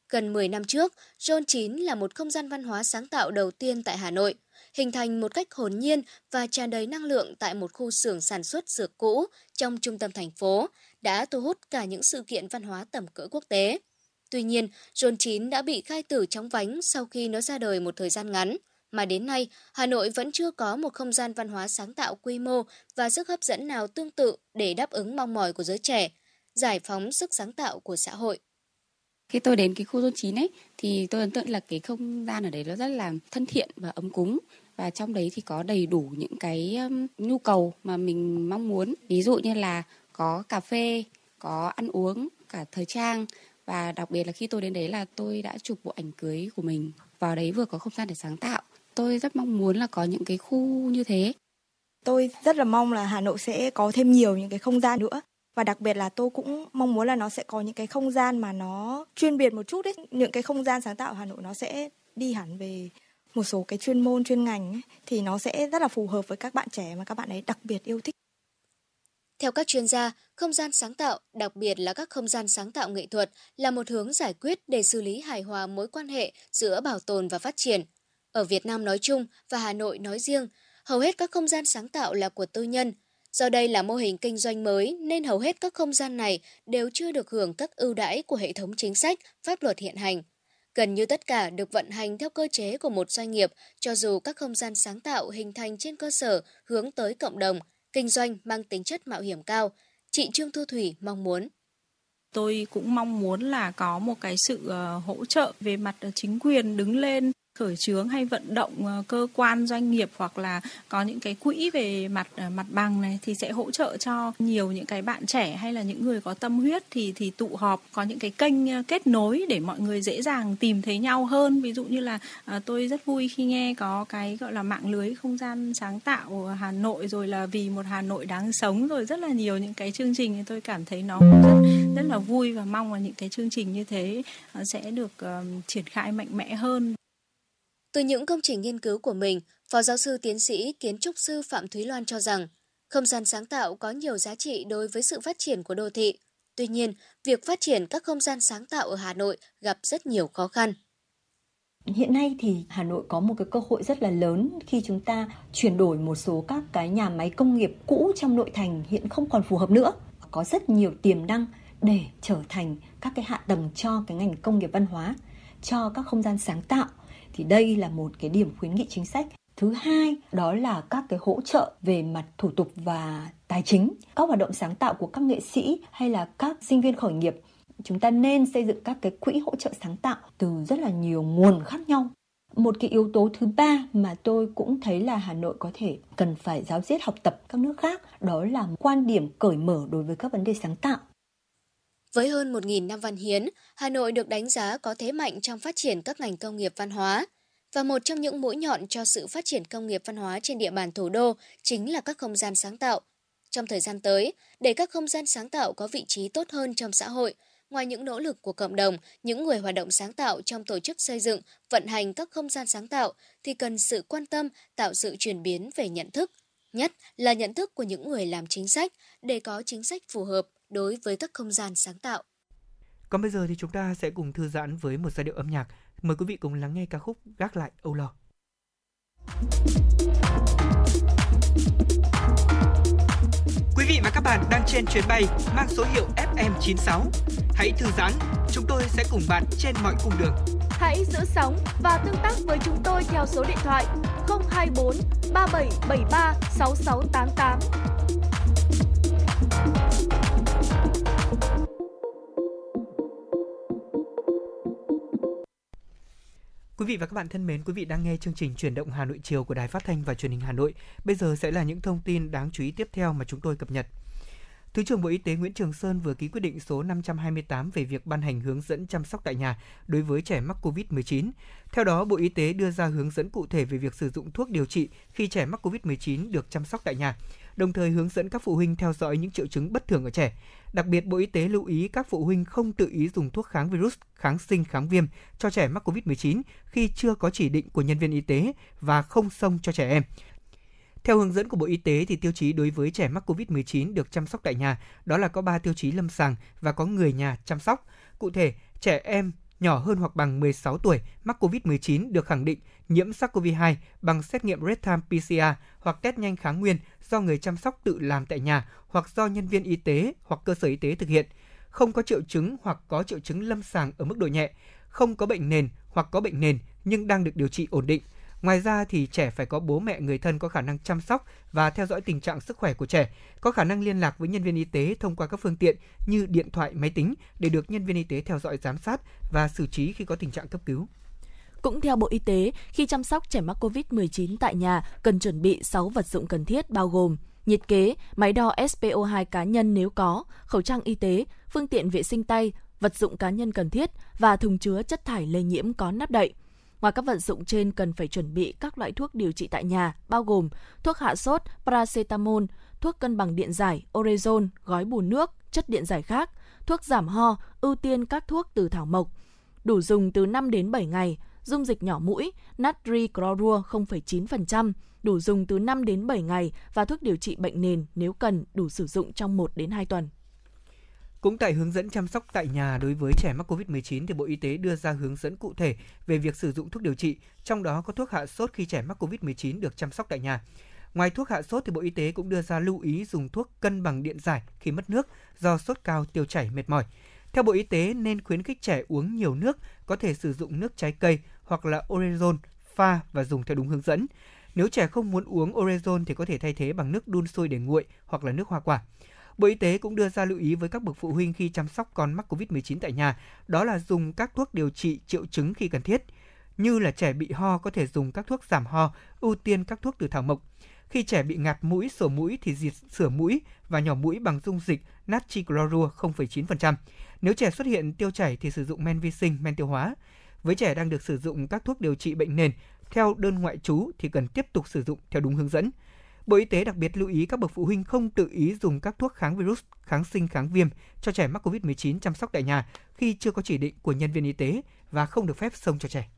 Speaker 17: Gần 10 năm trước, John 9 là một không gian văn hóa sáng tạo đầu tiên tại Hà Nội, hình thành một cách hồn nhiên và tràn đầy năng lượng tại một khu xưởng sản xuất dược cũ trong trung tâm thành phố, đã thu hút cả những sự kiện văn hóa tầm cỡ quốc tế. Tuy nhiên, John 9 đã bị khai tử chóng vánh sau khi nó ra đời một thời gian ngắn – mà đến nay Hà Nội vẫn chưa có một không gian văn hóa sáng tạo quy mô và sức hấp dẫn nào tương tự để đáp ứng mong mỏi của giới trẻ, giải phóng sức sáng tạo của xã hội.
Speaker 19: Khi tôi đến cái khu zone 9 ấy thì tôi ấn tượng là cái không gian ở đấy nó rất là thân thiện và ấm cúng và trong đấy thì có đầy đủ những cái um, nhu cầu mà mình mong muốn. Ví dụ như là có cà phê, có ăn uống, cả thời trang và đặc biệt là khi tôi đến đấy là tôi đã chụp bộ ảnh cưới của mình vào đấy vừa có không gian để sáng tạo tôi rất mong muốn là có những cái khu như thế.
Speaker 20: Tôi rất là mong là Hà Nội sẽ có thêm nhiều những cái không gian nữa. Và đặc biệt là tôi cũng mong muốn là nó sẽ có những cái không gian mà nó chuyên biệt một chút đấy những cái không gian sáng tạo Hà Nội nó sẽ đi hẳn về một số cái chuyên môn chuyên ngành ấy, thì nó sẽ rất là phù hợp với các bạn trẻ mà các bạn ấy đặc biệt yêu thích.
Speaker 17: Theo các chuyên gia, không gian sáng tạo, đặc biệt là các không gian sáng tạo nghệ thuật, là một hướng giải quyết để xử lý hài hòa mối quan hệ giữa bảo tồn và phát triển. Ở Việt Nam nói chung và Hà Nội nói riêng, hầu hết các không gian sáng tạo là của tư nhân. Do đây là mô hình kinh doanh mới nên hầu hết các không gian này đều chưa được hưởng các ưu đãi của hệ thống chính sách, pháp luật hiện hành. Gần như tất cả được vận hành theo cơ chế của một doanh nghiệp, cho dù các không gian sáng tạo hình thành trên cơ sở hướng tới cộng đồng, kinh doanh mang tính chất mạo hiểm cao. Chị Trương Thu Thủy mong muốn.
Speaker 22: Tôi cũng mong muốn là có một cái sự ờ, hỗ trợ về mặt ờ, chính quyền đứng lên khởi trướng hay vận động ờ, cơ quan doanh nghiệp hoặc là có những cái quỹ về mặt ờ, mặt bằng này thì sẽ hỗ trợ cho nhiều những cái bạn trẻ hay là những người có tâm huyết thì thì tụ họp có những cái kênh ờ, kết nối để mọi người dễ dàng tìm thấy nhau hơn. Ví dụ như là à, tôi rất vui khi nghe có cái gọi là mạng lưới không gian sáng tạo ở Hà Nội rồi là vì một Hà Nội đáng sống rồi rất là nhiều những cái chương trình thì tôi cảm thấy nó cũng rất rất là vui và mong là những cái chương trình như thế sẽ được ờ, triển khai mạnh mẽ hơn.
Speaker 17: Từ những công trình nghiên cứu của mình, Phó giáo sư tiến sĩ kiến trúc sư Phạm Thúy Loan cho rằng không gian sáng tạo có nhiều giá trị đối với sự phát triển của đô thị. Tuy nhiên, việc phát triển các không gian sáng tạo ở Hà Nội gặp rất nhiều khó khăn.
Speaker 21: Hiện nay thì Hà Nội có một cái cơ hội rất là lớn khi chúng ta chuyển đổi một số các cái nhà máy công nghiệp cũ trong nội thành hiện không còn phù hợp nữa. Có rất nhiều tiềm năng để trở thành các cái hạ tầng cho cái ngành công nghiệp văn hóa, cho các không gian sáng tạo. Thì đây là một cái điểm khuyến nghị chính sách. Thứ hai, đó là các cái hỗ trợ về mặt thủ tục và tài chính. Các hoạt động sáng tạo của các nghệ sĩ hay là các sinh viên khởi nghiệp chúng ta nên xây dựng các cái quỹ hỗ trợ sáng tạo từ rất là nhiều nguồn khác nhau một cái yếu tố thứ ba mà tôi cũng thấy là Hà Nội có thể cần phải giáo diết học tập các nước khác đó là quan điểm cởi mở đối với các vấn đề sáng tạo
Speaker 17: với hơn 1.000 năm văn hiến, Hà Nội được đánh giá có thế mạnh trong phát triển các ngành công nghiệp văn hóa. Và một trong những mũi nhọn cho sự phát triển công nghiệp văn hóa trên địa bàn thủ đô chính là các không gian sáng tạo. Trong thời gian tới, để các không gian sáng tạo có vị trí tốt hơn trong xã hội, ngoài những nỗ lực của cộng đồng, những người hoạt động sáng tạo trong tổ chức xây dựng, vận hành các không gian sáng tạo thì cần sự quan tâm tạo sự chuyển biến về nhận thức, nhất là nhận thức của những người làm chính sách để có chính sách phù hợp đối với các không gian sáng tạo.
Speaker 4: Còn bây giờ thì chúng ta sẽ cùng thư giãn với một giai điệu âm nhạc. Mời quý vị cùng lắng nghe ca khúc Gác lại âu lo.
Speaker 23: Quý vị và các bạn đang trên chuyến bay mang số hiệu FM96. Hãy thư giãn, chúng tôi sẽ cùng bạn trên mọi cung đường.
Speaker 2: Hãy giữ sóng và tương tác với chúng tôi theo số điện thoại 024 3773 6688.
Speaker 4: Quý vị và các bạn thân mến, quý vị đang nghe chương trình Chuyển động Hà Nội chiều của Đài Phát thanh và Truyền hình Hà Nội. Bây giờ sẽ là những thông tin đáng chú ý tiếp theo mà chúng tôi cập nhật. Thứ trưởng Bộ Y tế Nguyễn Trường Sơn vừa ký quyết định số 528 về việc ban hành hướng dẫn chăm sóc tại nhà đối với trẻ mắc COVID-19. Theo đó, Bộ Y tế đưa ra hướng dẫn cụ thể về việc sử dụng thuốc điều trị khi trẻ mắc COVID-19 được chăm sóc tại nhà, đồng thời hướng dẫn các phụ huynh theo dõi những triệu chứng bất thường ở trẻ. Đặc biệt, Bộ Y tế lưu ý các phụ huynh không tự ý dùng thuốc kháng virus, kháng sinh, kháng viêm cho trẻ mắc COVID-19 khi chưa có chỉ định của nhân viên y tế và không xông cho trẻ em. Theo hướng dẫn của Bộ Y tế thì tiêu chí đối với trẻ mắc COVID-19 được chăm sóc tại nhà đó là có 3 tiêu chí lâm sàng và có người nhà chăm sóc. Cụ thể, trẻ em nhỏ hơn hoặc bằng 16 tuổi mắc COVID-19 được khẳng định nhiễm SARS-CoV-2 bằng xét nghiệm real-time PCR hoặc test nhanh kháng nguyên do người chăm sóc tự làm tại nhà hoặc do nhân viên y tế hoặc cơ sở y tế thực hiện, không có triệu chứng hoặc có triệu chứng lâm sàng ở mức độ nhẹ, không có bệnh nền hoặc có bệnh nền nhưng đang được điều trị ổn định. Ngoài ra thì trẻ phải có bố mẹ người thân có khả năng chăm sóc và theo dõi tình trạng sức khỏe của trẻ, có khả năng liên lạc với nhân viên y tế thông qua các phương tiện như điện thoại, máy tính để được nhân viên y tế theo dõi giám sát và xử trí khi có tình trạng cấp cứu.
Speaker 3: Cũng theo Bộ Y tế, khi chăm sóc trẻ mắc COVID-19 tại nhà, cần chuẩn bị 6 vật dụng cần thiết bao gồm nhiệt kế, máy đo SPO2 cá nhân nếu có, khẩu trang y tế, phương tiện vệ sinh tay, vật dụng cá nhân cần thiết và thùng chứa chất thải lây nhiễm có nắp đậy. Ngoài các vận dụng trên cần phải chuẩn bị các loại thuốc điều trị tại nhà, bao gồm thuốc hạ sốt, paracetamol, thuốc cân bằng điện giải, orezon, gói bù nước, chất điện giải khác, thuốc giảm ho, ưu tiên các thuốc từ thảo mộc. Đủ dùng từ 5 đến 7 ngày, dung dịch nhỏ mũi, natri chlorua 0,9%, đủ dùng từ 5 đến 7 ngày và thuốc điều trị bệnh nền nếu cần đủ sử dụng trong 1 đến 2 tuần.
Speaker 4: Cũng tại hướng dẫn chăm sóc tại nhà đối với trẻ mắc COVID-19 thì Bộ Y tế đưa ra hướng dẫn cụ thể về việc sử dụng thuốc điều trị, trong đó có thuốc hạ sốt khi trẻ mắc COVID-19 được chăm sóc tại nhà. Ngoài thuốc hạ sốt thì Bộ Y tế cũng đưa ra lưu ý dùng thuốc cân bằng điện giải khi mất nước do sốt cao, tiêu chảy, mệt mỏi. Theo Bộ Y tế nên khuyến khích trẻ uống nhiều nước, có thể sử dụng nước trái cây hoặc là orezon pha và dùng theo đúng hướng dẫn. Nếu trẻ không muốn uống orezon thì có thể thay thế bằng nước đun sôi để nguội hoặc là nước hoa quả. Bộ Y tế cũng đưa ra lưu ý với các bậc phụ huynh khi chăm sóc con mắc COVID-19 tại nhà, đó là dùng các thuốc điều trị triệu chứng khi cần thiết. như là trẻ bị ho có thể dùng các thuốc giảm ho, ưu tiên các thuốc từ thảo mộc. Khi trẻ bị ngạt mũi, sổ mũi thì diệt sửa mũi và nhỏ mũi bằng dung dịch natri clorua 0,9%. Nếu trẻ xuất hiện tiêu chảy thì sử dụng men vi sinh, men tiêu hóa. Với trẻ đang được sử dụng các thuốc điều trị bệnh nền theo đơn ngoại trú thì cần tiếp tục sử dụng theo đúng hướng dẫn. Bộ Y tế đặc biệt lưu ý các bậc phụ huynh không tự ý dùng các thuốc kháng virus, kháng sinh, kháng viêm cho trẻ mắc COVID-19 chăm sóc tại nhà khi chưa có chỉ định của nhân viên y tế và không được phép sông cho trẻ.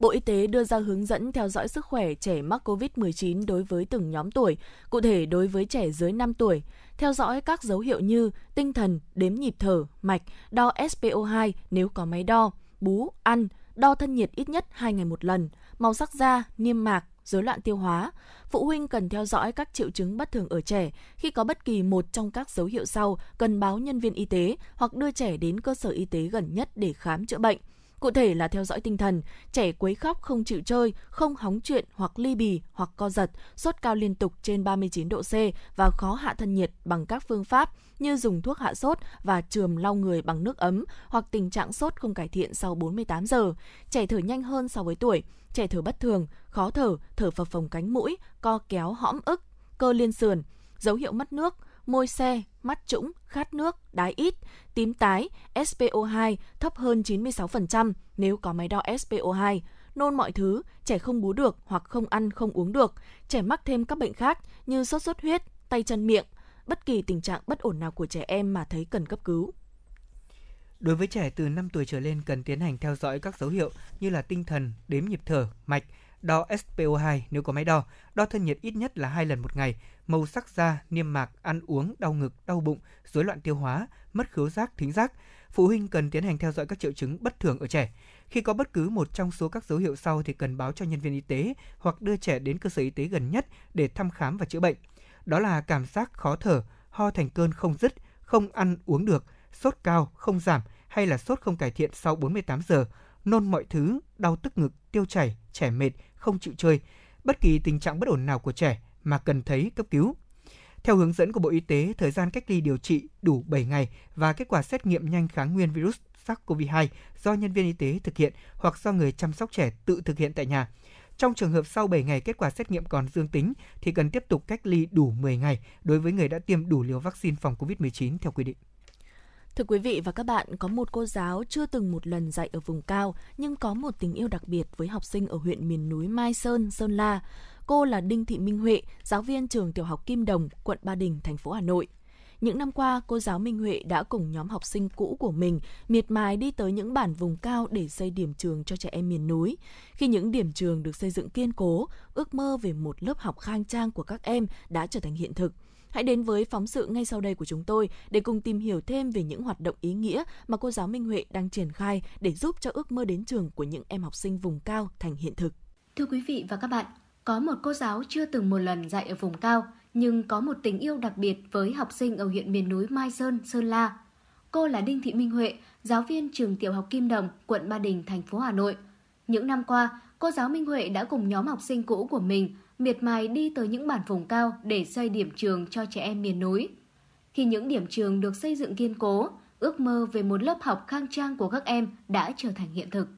Speaker 3: Bộ Y tế đưa ra hướng dẫn theo dõi sức khỏe trẻ mắc COVID-19 đối với từng nhóm tuổi, cụ thể đối với trẻ dưới 5 tuổi, theo dõi các dấu hiệu như tinh thần, đếm nhịp thở, mạch, đo SPO2 nếu có máy đo, bú, ăn, đo thân nhiệt ít nhất 2 ngày một lần, màu sắc da, niêm mạc, rối loạn tiêu hóa. Phụ huynh cần theo dõi các triệu chứng bất thường ở trẻ. Khi có bất kỳ một trong các dấu hiệu sau, cần báo nhân viên y tế hoặc đưa trẻ đến cơ sở y tế gần nhất để khám chữa bệnh. Cụ thể là theo dõi tinh thần, trẻ quấy khóc không chịu chơi, không hóng chuyện hoặc ly bì hoặc co giật, sốt cao liên tục trên 39 độ C và khó hạ thân nhiệt bằng các phương pháp như dùng thuốc hạ sốt và chườm lau người bằng nước ấm hoặc tình trạng sốt không cải thiện sau 48 giờ. Trẻ thở nhanh hơn so với tuổi, trẻ thở bất thường, khó thở, thở phập phồng cánh mũi, co kéo hõm ức, cơ liên sườn, dấu hiệu mất nước, môi xe, mắt trũng, khát nước, đái ít, tím tái, SPO2 thấp hơn 96% nếu có máy đo SPO2, nôn mọi thứ, trẻ không bú được hoặc không ăn không uống được, trẻ mắc thêm các bệnh khác như sốt xuất huyết, tay chân miệng, bất kỳ tình trạng bất ổn nào của trẻ em mà thấy cần cấp cứu.
Speaker 4: Đối với trẻ từ 5 tuổi trở lên cần tiến hành theo dõi các dấu hiệu như là tinh thần, đếm nhịp thở, mạch, đo SPO2 nếu có máy đo, đo thân nhiệt ít nhất là 2 lần một ngày, màu sắc da, niêm mạc, ăn uống, đau ngực, đau bụng, rối loạn tiêu hóa, mất khứu giác, thính giác. Phụ huynh cần tiến hành theo dõi các triệu chứng bất thường ở trẻ. Khi có bất cứ một trong số các dấu hiệu sau thì cần báo cho nhân viên y tế hoặc đưa trẻ đến cơ sở y tế gần nhất để thăm khám và chữa bệnh. Đó là cảm giác khó thở, ho thành cơn không dứt, không ăn uống được, sốt cao không giảm hay là sốt không cải thiện sau 48 giờ, nôn mọi thứ, đau tức ngực, tiêu chảy, trẻ mệt, không chịu chơi, bất kỳ tình trạng bất ổn nào của trẻ mà cần thấy cấp cứu. Theo hướng dẫn của Bộ Y tế, thời gian cách ly điều trị đủ 7 ngày và kết quả xét nghiệm nhanh kháng nguyên virus SARS-CoV-2 do nhân viên y tế thực hiện hoặc do người chăm sóc trẻ tự thực hiện tại nhà. Trong trường hợp sau 7 ngày kết quả xét nghiệm còn dương tính thì cần tiếp tục cách ly đủ 10 ngày đối với người đã tiêm đủ liều vaccine phòng COVID-19 theo quy định.
Speaker 3: Thưa quý vị và các bạn, có một cô giáo chưa từng một lần dạy ở vùng cao nhưng có một tình yêu đặc biệt với học sinh ở huyện miền núi Mai Sơn, Sơn La. Cô là Đinh Thị Minh Huệ, giáo viên trường tiểu học Kim Đồng, quận Ba Đình, thành phố Hà Nội. Những năm qua, cô giáo Minh Huệ đã cùng nhóm học sinh cũ của mình miệt mài đi tới những bản vùng cao để xây điểm trường cho trẻ em miền núi. Khi những điểm trường được xây dựng kiên cố, ước mơ về một lớp học khang trang của các em đã trở thành hiện thực. Hãy đến với phóng sự ngay sau đây của chúng tôi để cùng tìm hiểu thêm về những hoạt động ý nghĩa mà cô giáo Minh Huệ đang triển khai để giúp cho ước mơ đến trường của những em học sinh vùng cao thành hiện thực.
Speaker 17: Thưa quý vị và các bạn, có một cô giáo chưa từng một lần dạy ở vùng cao, nhưng có một tình yêu đặc biệt với học sinh ở huyện miền núi Mai Sơn, Sơn La. Cô là Đinh Thị Minh Huệ, giáo viên trường tiểu học Kim Đồng, quận Ba Đình, thành phố Hà Nội. Những năm qua, cô giáo Minh Huệ đã cùng nhóm học sinh cũ của mình miệt mài đi tới những bản vùng cao để xây điểm trường cho trẻ em miền núi. Khi những điểm trường được xây dựng kiên cố, ước mơ về một lớp học khang trang của các em đã trở thành hiện thực.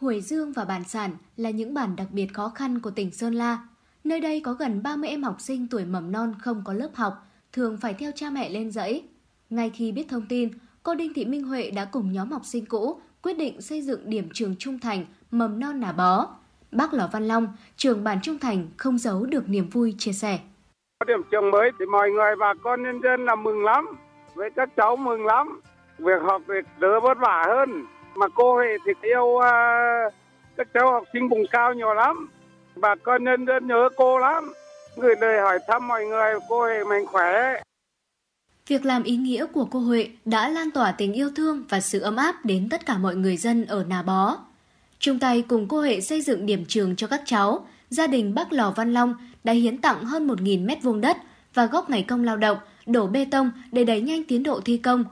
Speaker 17: Huổi Dương và Bản Sản là những bản đặc biệt khó khăn của tỉnh Sơn La. Nơi đây có gần 30 em học sinh tuổi mầm non không có lớp học, thường phải theo cha mẹ lên dãy. Ngay khi biết thông tin, cô Đinh Thị Minh Huệ đã cùng nhóm học sinh cũ quyết định xây dựng điểm trường trung thành mầm non nà bó. Bác Lò Văn Long, trường bản Trung Thành không giấu được niềm vui chia sẻ.
Speaker 24: Có điểm trường mới thì mọi người bà con nhân dân là mừng lắm, với các cháu mừng lắm. Việc học việc đỡ vất vả hơn, mà cô Huệ thì yêu uh, à, các cháu học sinh vùng cao nhiều lắm. Bà con nhân dân nhớ cô lắm, gửi lời hỏi thăm mọi người, cô Huệ mạnh khỏe.
Speaker 17: Việc làm ý nghĩa của cô Huệ đã lan tỏa tình yêu thương và sự ấm áp đến tất cả mọi người dân ở Nà Bó. Chung tay cùng cô Huệ xây dựng điểm trường cho các cháu, gia đình bác Lò Văn Long đã hiến tặng hơn 1.000 mét vuông đất và góp ngày công lao động, đổ bê tông để đẩy nhanh tiến độ thi công.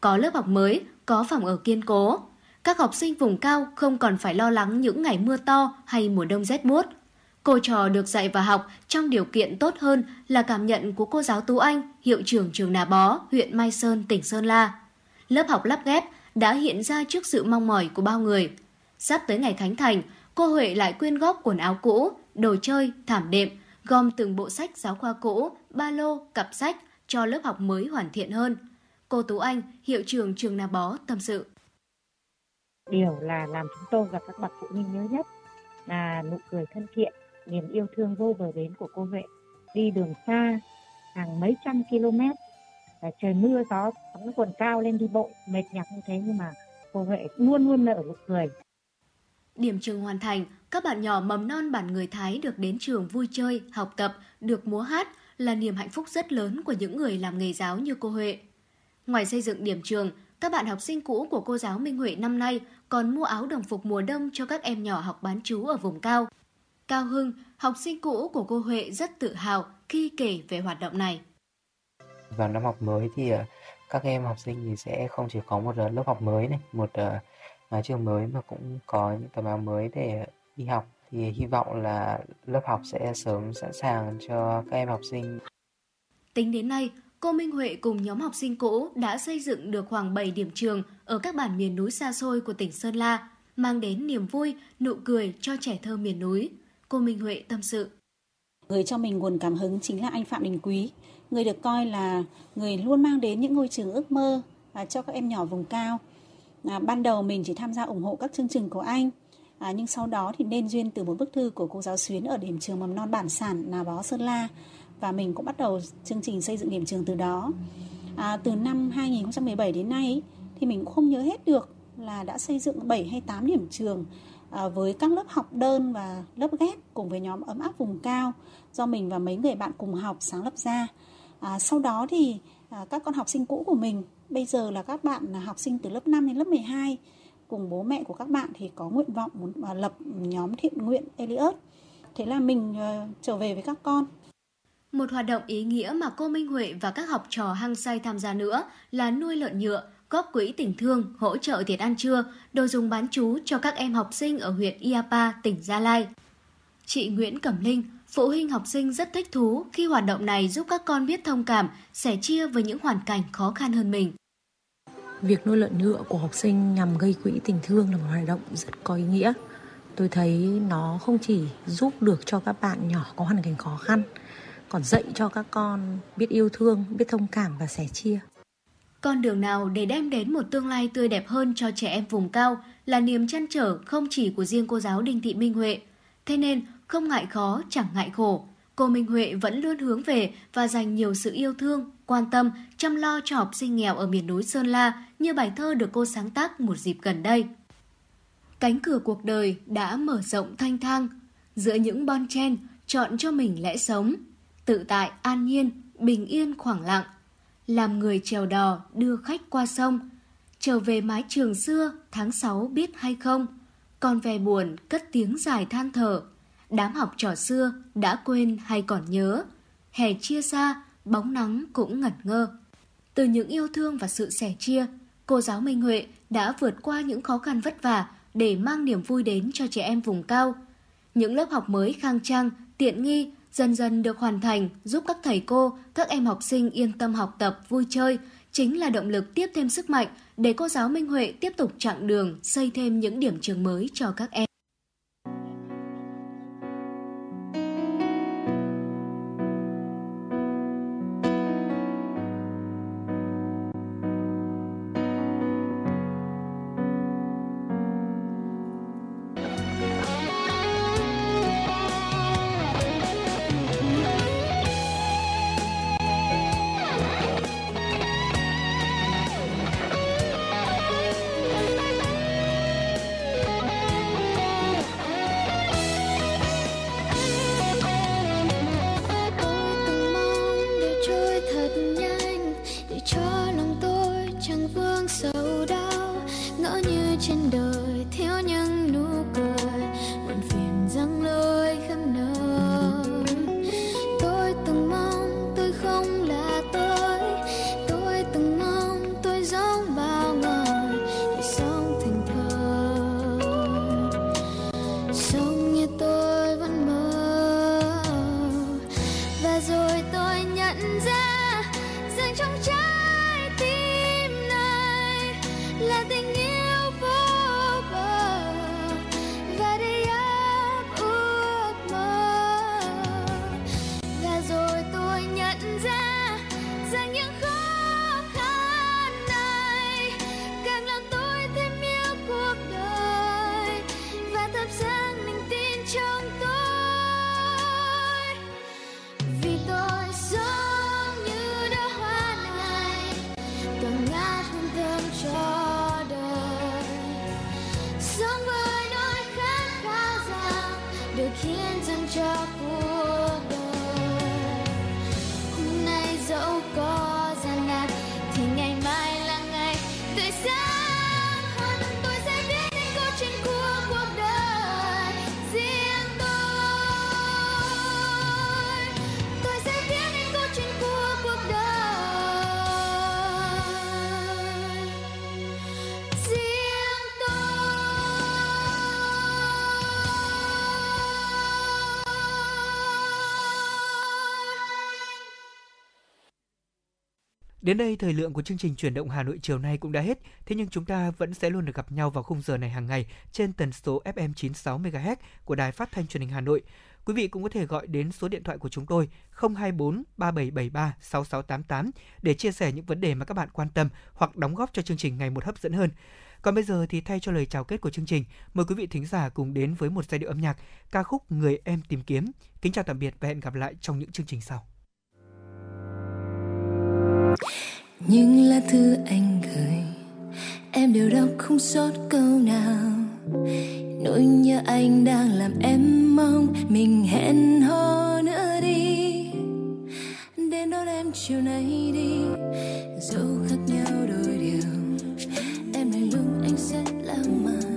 Speaker 17: Có lớp học mới, có phòng ở kiên cố. Các học sinh vùng cao không còn phải lo lắng những ngày mưa to hay mùa đông rét buốt. Cô trò được dạy và học trong điều kiện tốt hơn là cảm nhận của cô giáo Tú Anh, hiệu trưởng trường Nà Bó, huyện Mai Sơn, tỉnh Sơn La. Lớp học lắp ghép đã hiện ra trước sự mong mỏi của bao người – Sắp tới ngày Khánh Thành, cô Huệ lại quyên góp quần áo cũ, đồ chơi, thảm đệm, gom từng bộ sách giáo khoa cũ, ba lô, cặp sách cho lớp học mới hoàn thiện hơn. Cô Tú Anh, hiệu trưởng trường nà Bó tâm sự.
Speaker 25: Điều là làm chúng tôi và các bậc phụ huynh nhớ nhất là nụ cười thân thiện, niềm yêu thương vô bờ bến của cô Huệ. Đi đường xa, hàng mấy trăm km, và trời mưa gió, sóng quần cao lên đi bộ, mệt nhọc như thế nhưng mà cô Huệ luôn luôn nở nụ cười.
Speaker 17: Điểm trường hoàn thành, các bạn nhỏ mầm non bản người Thái được đến trường vui chơi, học tập, được múa hát là niềm hạnh phúc rất lớn của những người làm nghề giáo như cô Huệ. Ngoài xây dựng điểm trường, các bạn học sinh cũ của cô giáo Minh Huệ năm nay còn mua áo đồng phục mùa đông cho các em nhỏ học bán trú ở vùng cao. Cao Hưng, học sinh cũ của cô Huệ rất tự hào khi kể về hoạt động này.
Speaker 26: vào năm học mới thì ờ, các em học sinh thì sẽ không chỉ có một ờ, lớp học mới này, một ờ, mái trường mới mà cũng có những tấm áo mới để đi học. Thì hy vọng là lớp học sẽ sớm sẵn sàng cho các em học sinh.
Speaker 17: Tính đến nay, cô Minh Huệ cùng nhóm học sinh cũ đã xây dựng được khoảng 7 điểm trường ở các bản miền núi xa xôi của tỉnh Sơn La, mang đến niềm vui, nụ cười cho trẻ thơ miền núi. Cô Minh Huệ tâm sự.
Speaker 27: Người cho mình nguồn cảm hứng chính là anh Phạm Đình Quý, người được coi là người luôn mang đến những ngôi trường ước mơ à, cho các em nhỏ vùng cao. À, ban đầu mình chỉ tham gia ủng hộ các chương trình của anh, à, nhưng sau đó thì nên duyên từ một bức thư của cô giáo Xuyến ở điểm trường mầm non bản sản Nà Bó Sơn La và mình cũng bắt đầu chương trình xây dựng điểm trường từ đó. À, từ năm 2017 đến nay thì mình cũng không nhớ hết được là đã xây dựng 7 hay 8 điểm trường à, với các lớp học đơn và lớp ghép cùng với nhóm ấm áp vùng cao do mình và mấy người bạn cùng học sáng lập ra. À, sau đó thì à, các con học sinh cũ của mình bây giờ là các bạn là học sinh từ lớp 5 đến lớp 12 cùng bố mẹ của các bạn thì có nguyện vọng muốn à, lập nhóm thiện nguyện Eliot. Thế là mình uh, trở về với các con
Speaker 17: một hoạt động ý nghĩa mà cô Minh Huệ và các học trò hăng say tham gia nữa là nuôi lợn nhựa, góp quỹ tình thương, hỗ trợ tiền ăn trưa, đồ dùng bán chú cho các em học sinh ở huyện Iapa, tỉnh Gia Lai. Chị Nguyễn Cẩm Linh, phụ huynh học sinh rất thích thú khi hoạt động này giúp các con biết thông cảm, sẻ chia với những hoàn cảnh khó khăn hơn mình.
Speaker 28: Việc nuôi lợn nhựa của học sinh nhằm gây quỹ tình thương là một hoạt động rất có ý nghĩa. Tôi thấy nó không chỉ giúp được cho các bạn nhỏ có hoàn cảnh khó khăn, còn dạy cho các con biết yêu thương, biết thông cảm và sẻ chia.
Speaker 17: Con đường nào để đem đến một tương lai tươi đẹp hơn cho trẻ em vùng cao là niềm chăn trở không chỉ của riêng cô giáo Đinh Thị Minh Huệ. Thế nên, không ngại khó, chẳng ngại khổ, cô Minh Huệ vẫn luôn hướng về và dành nhiều sự yêu thương, quan tâm, chăm lo cho học sinh nghèo ở miền núi Sơn La như bài thơ được cô sáng tác một dịp gần đây. Cánh cửa cuộc đời đã mở rộng thanh thang, giữa những bon chen chọn cho mình lẽ sống, tự tại an nhiên, bình yên khoảng lặng, làm người chèo đò đưa khách qua sông, trở về mái trường xưa tháng 6 biết hay không, còn về buồn cất tiếng dài than thở, đám học trò xưa đã quên hay còn nhớ, hè chia xa, bóng nắng cũng ngẩn ngơ. Từ những yêu thương và sự sẻ chia, cô giáo Minh Huệ đã vượt qua những khó khăn vất vả để mang niềm vui đến cho trẻ em vùng cao. Những lớp học mới khang trang, tiện nghi dần dần được hoàn thành giúp các thầy cô, các em học sinh yên tâm học tập, vui chơi, chính là động lực tiếp thêm sức mạnh để cô giáo Minh Huệ tiếp tục chặng đường xây thêm những điểm trường mới cho các em.
Speaker 4: Đến đây thời lượng của chương trình chuyển động Hà Nội chiều nay cũng đã hết, thế nhưng chúng ta vẫn sẽ luôn được gặp nhau vào khung giờ này hàng ngày trên tần số FM 96 MHz của Đài Phát thanh Truyền hình Hà Nội. Quý vị cũng có thể gọi đến số điện thoại của chúng tôi 024 3773 6688 để chia sẻ những vấn đề mà các bạn quan tâm hoặc đóng góp cho chương trình ngày một hấp dẫn hơn. Còn bây giờ thì thay cho lời chào kết của chương trình, mời quý vị thính giả cùng đến với một giai điệu âm nhạc ca khúc Người em tìm kiếm. Kính chào tạm biệt và hẹn gặp lại trong những chương trình sau
Speaker 6: những lá thư anh gửi, em đều đọc không sót câu nào. Nỗi nhớ anh đang làm em mong mình hẹn hò nữa đi. Đến đón em chiều nay đi, dẫu khác nhau đôi điều, em này lúc anh sẽ lãng mạn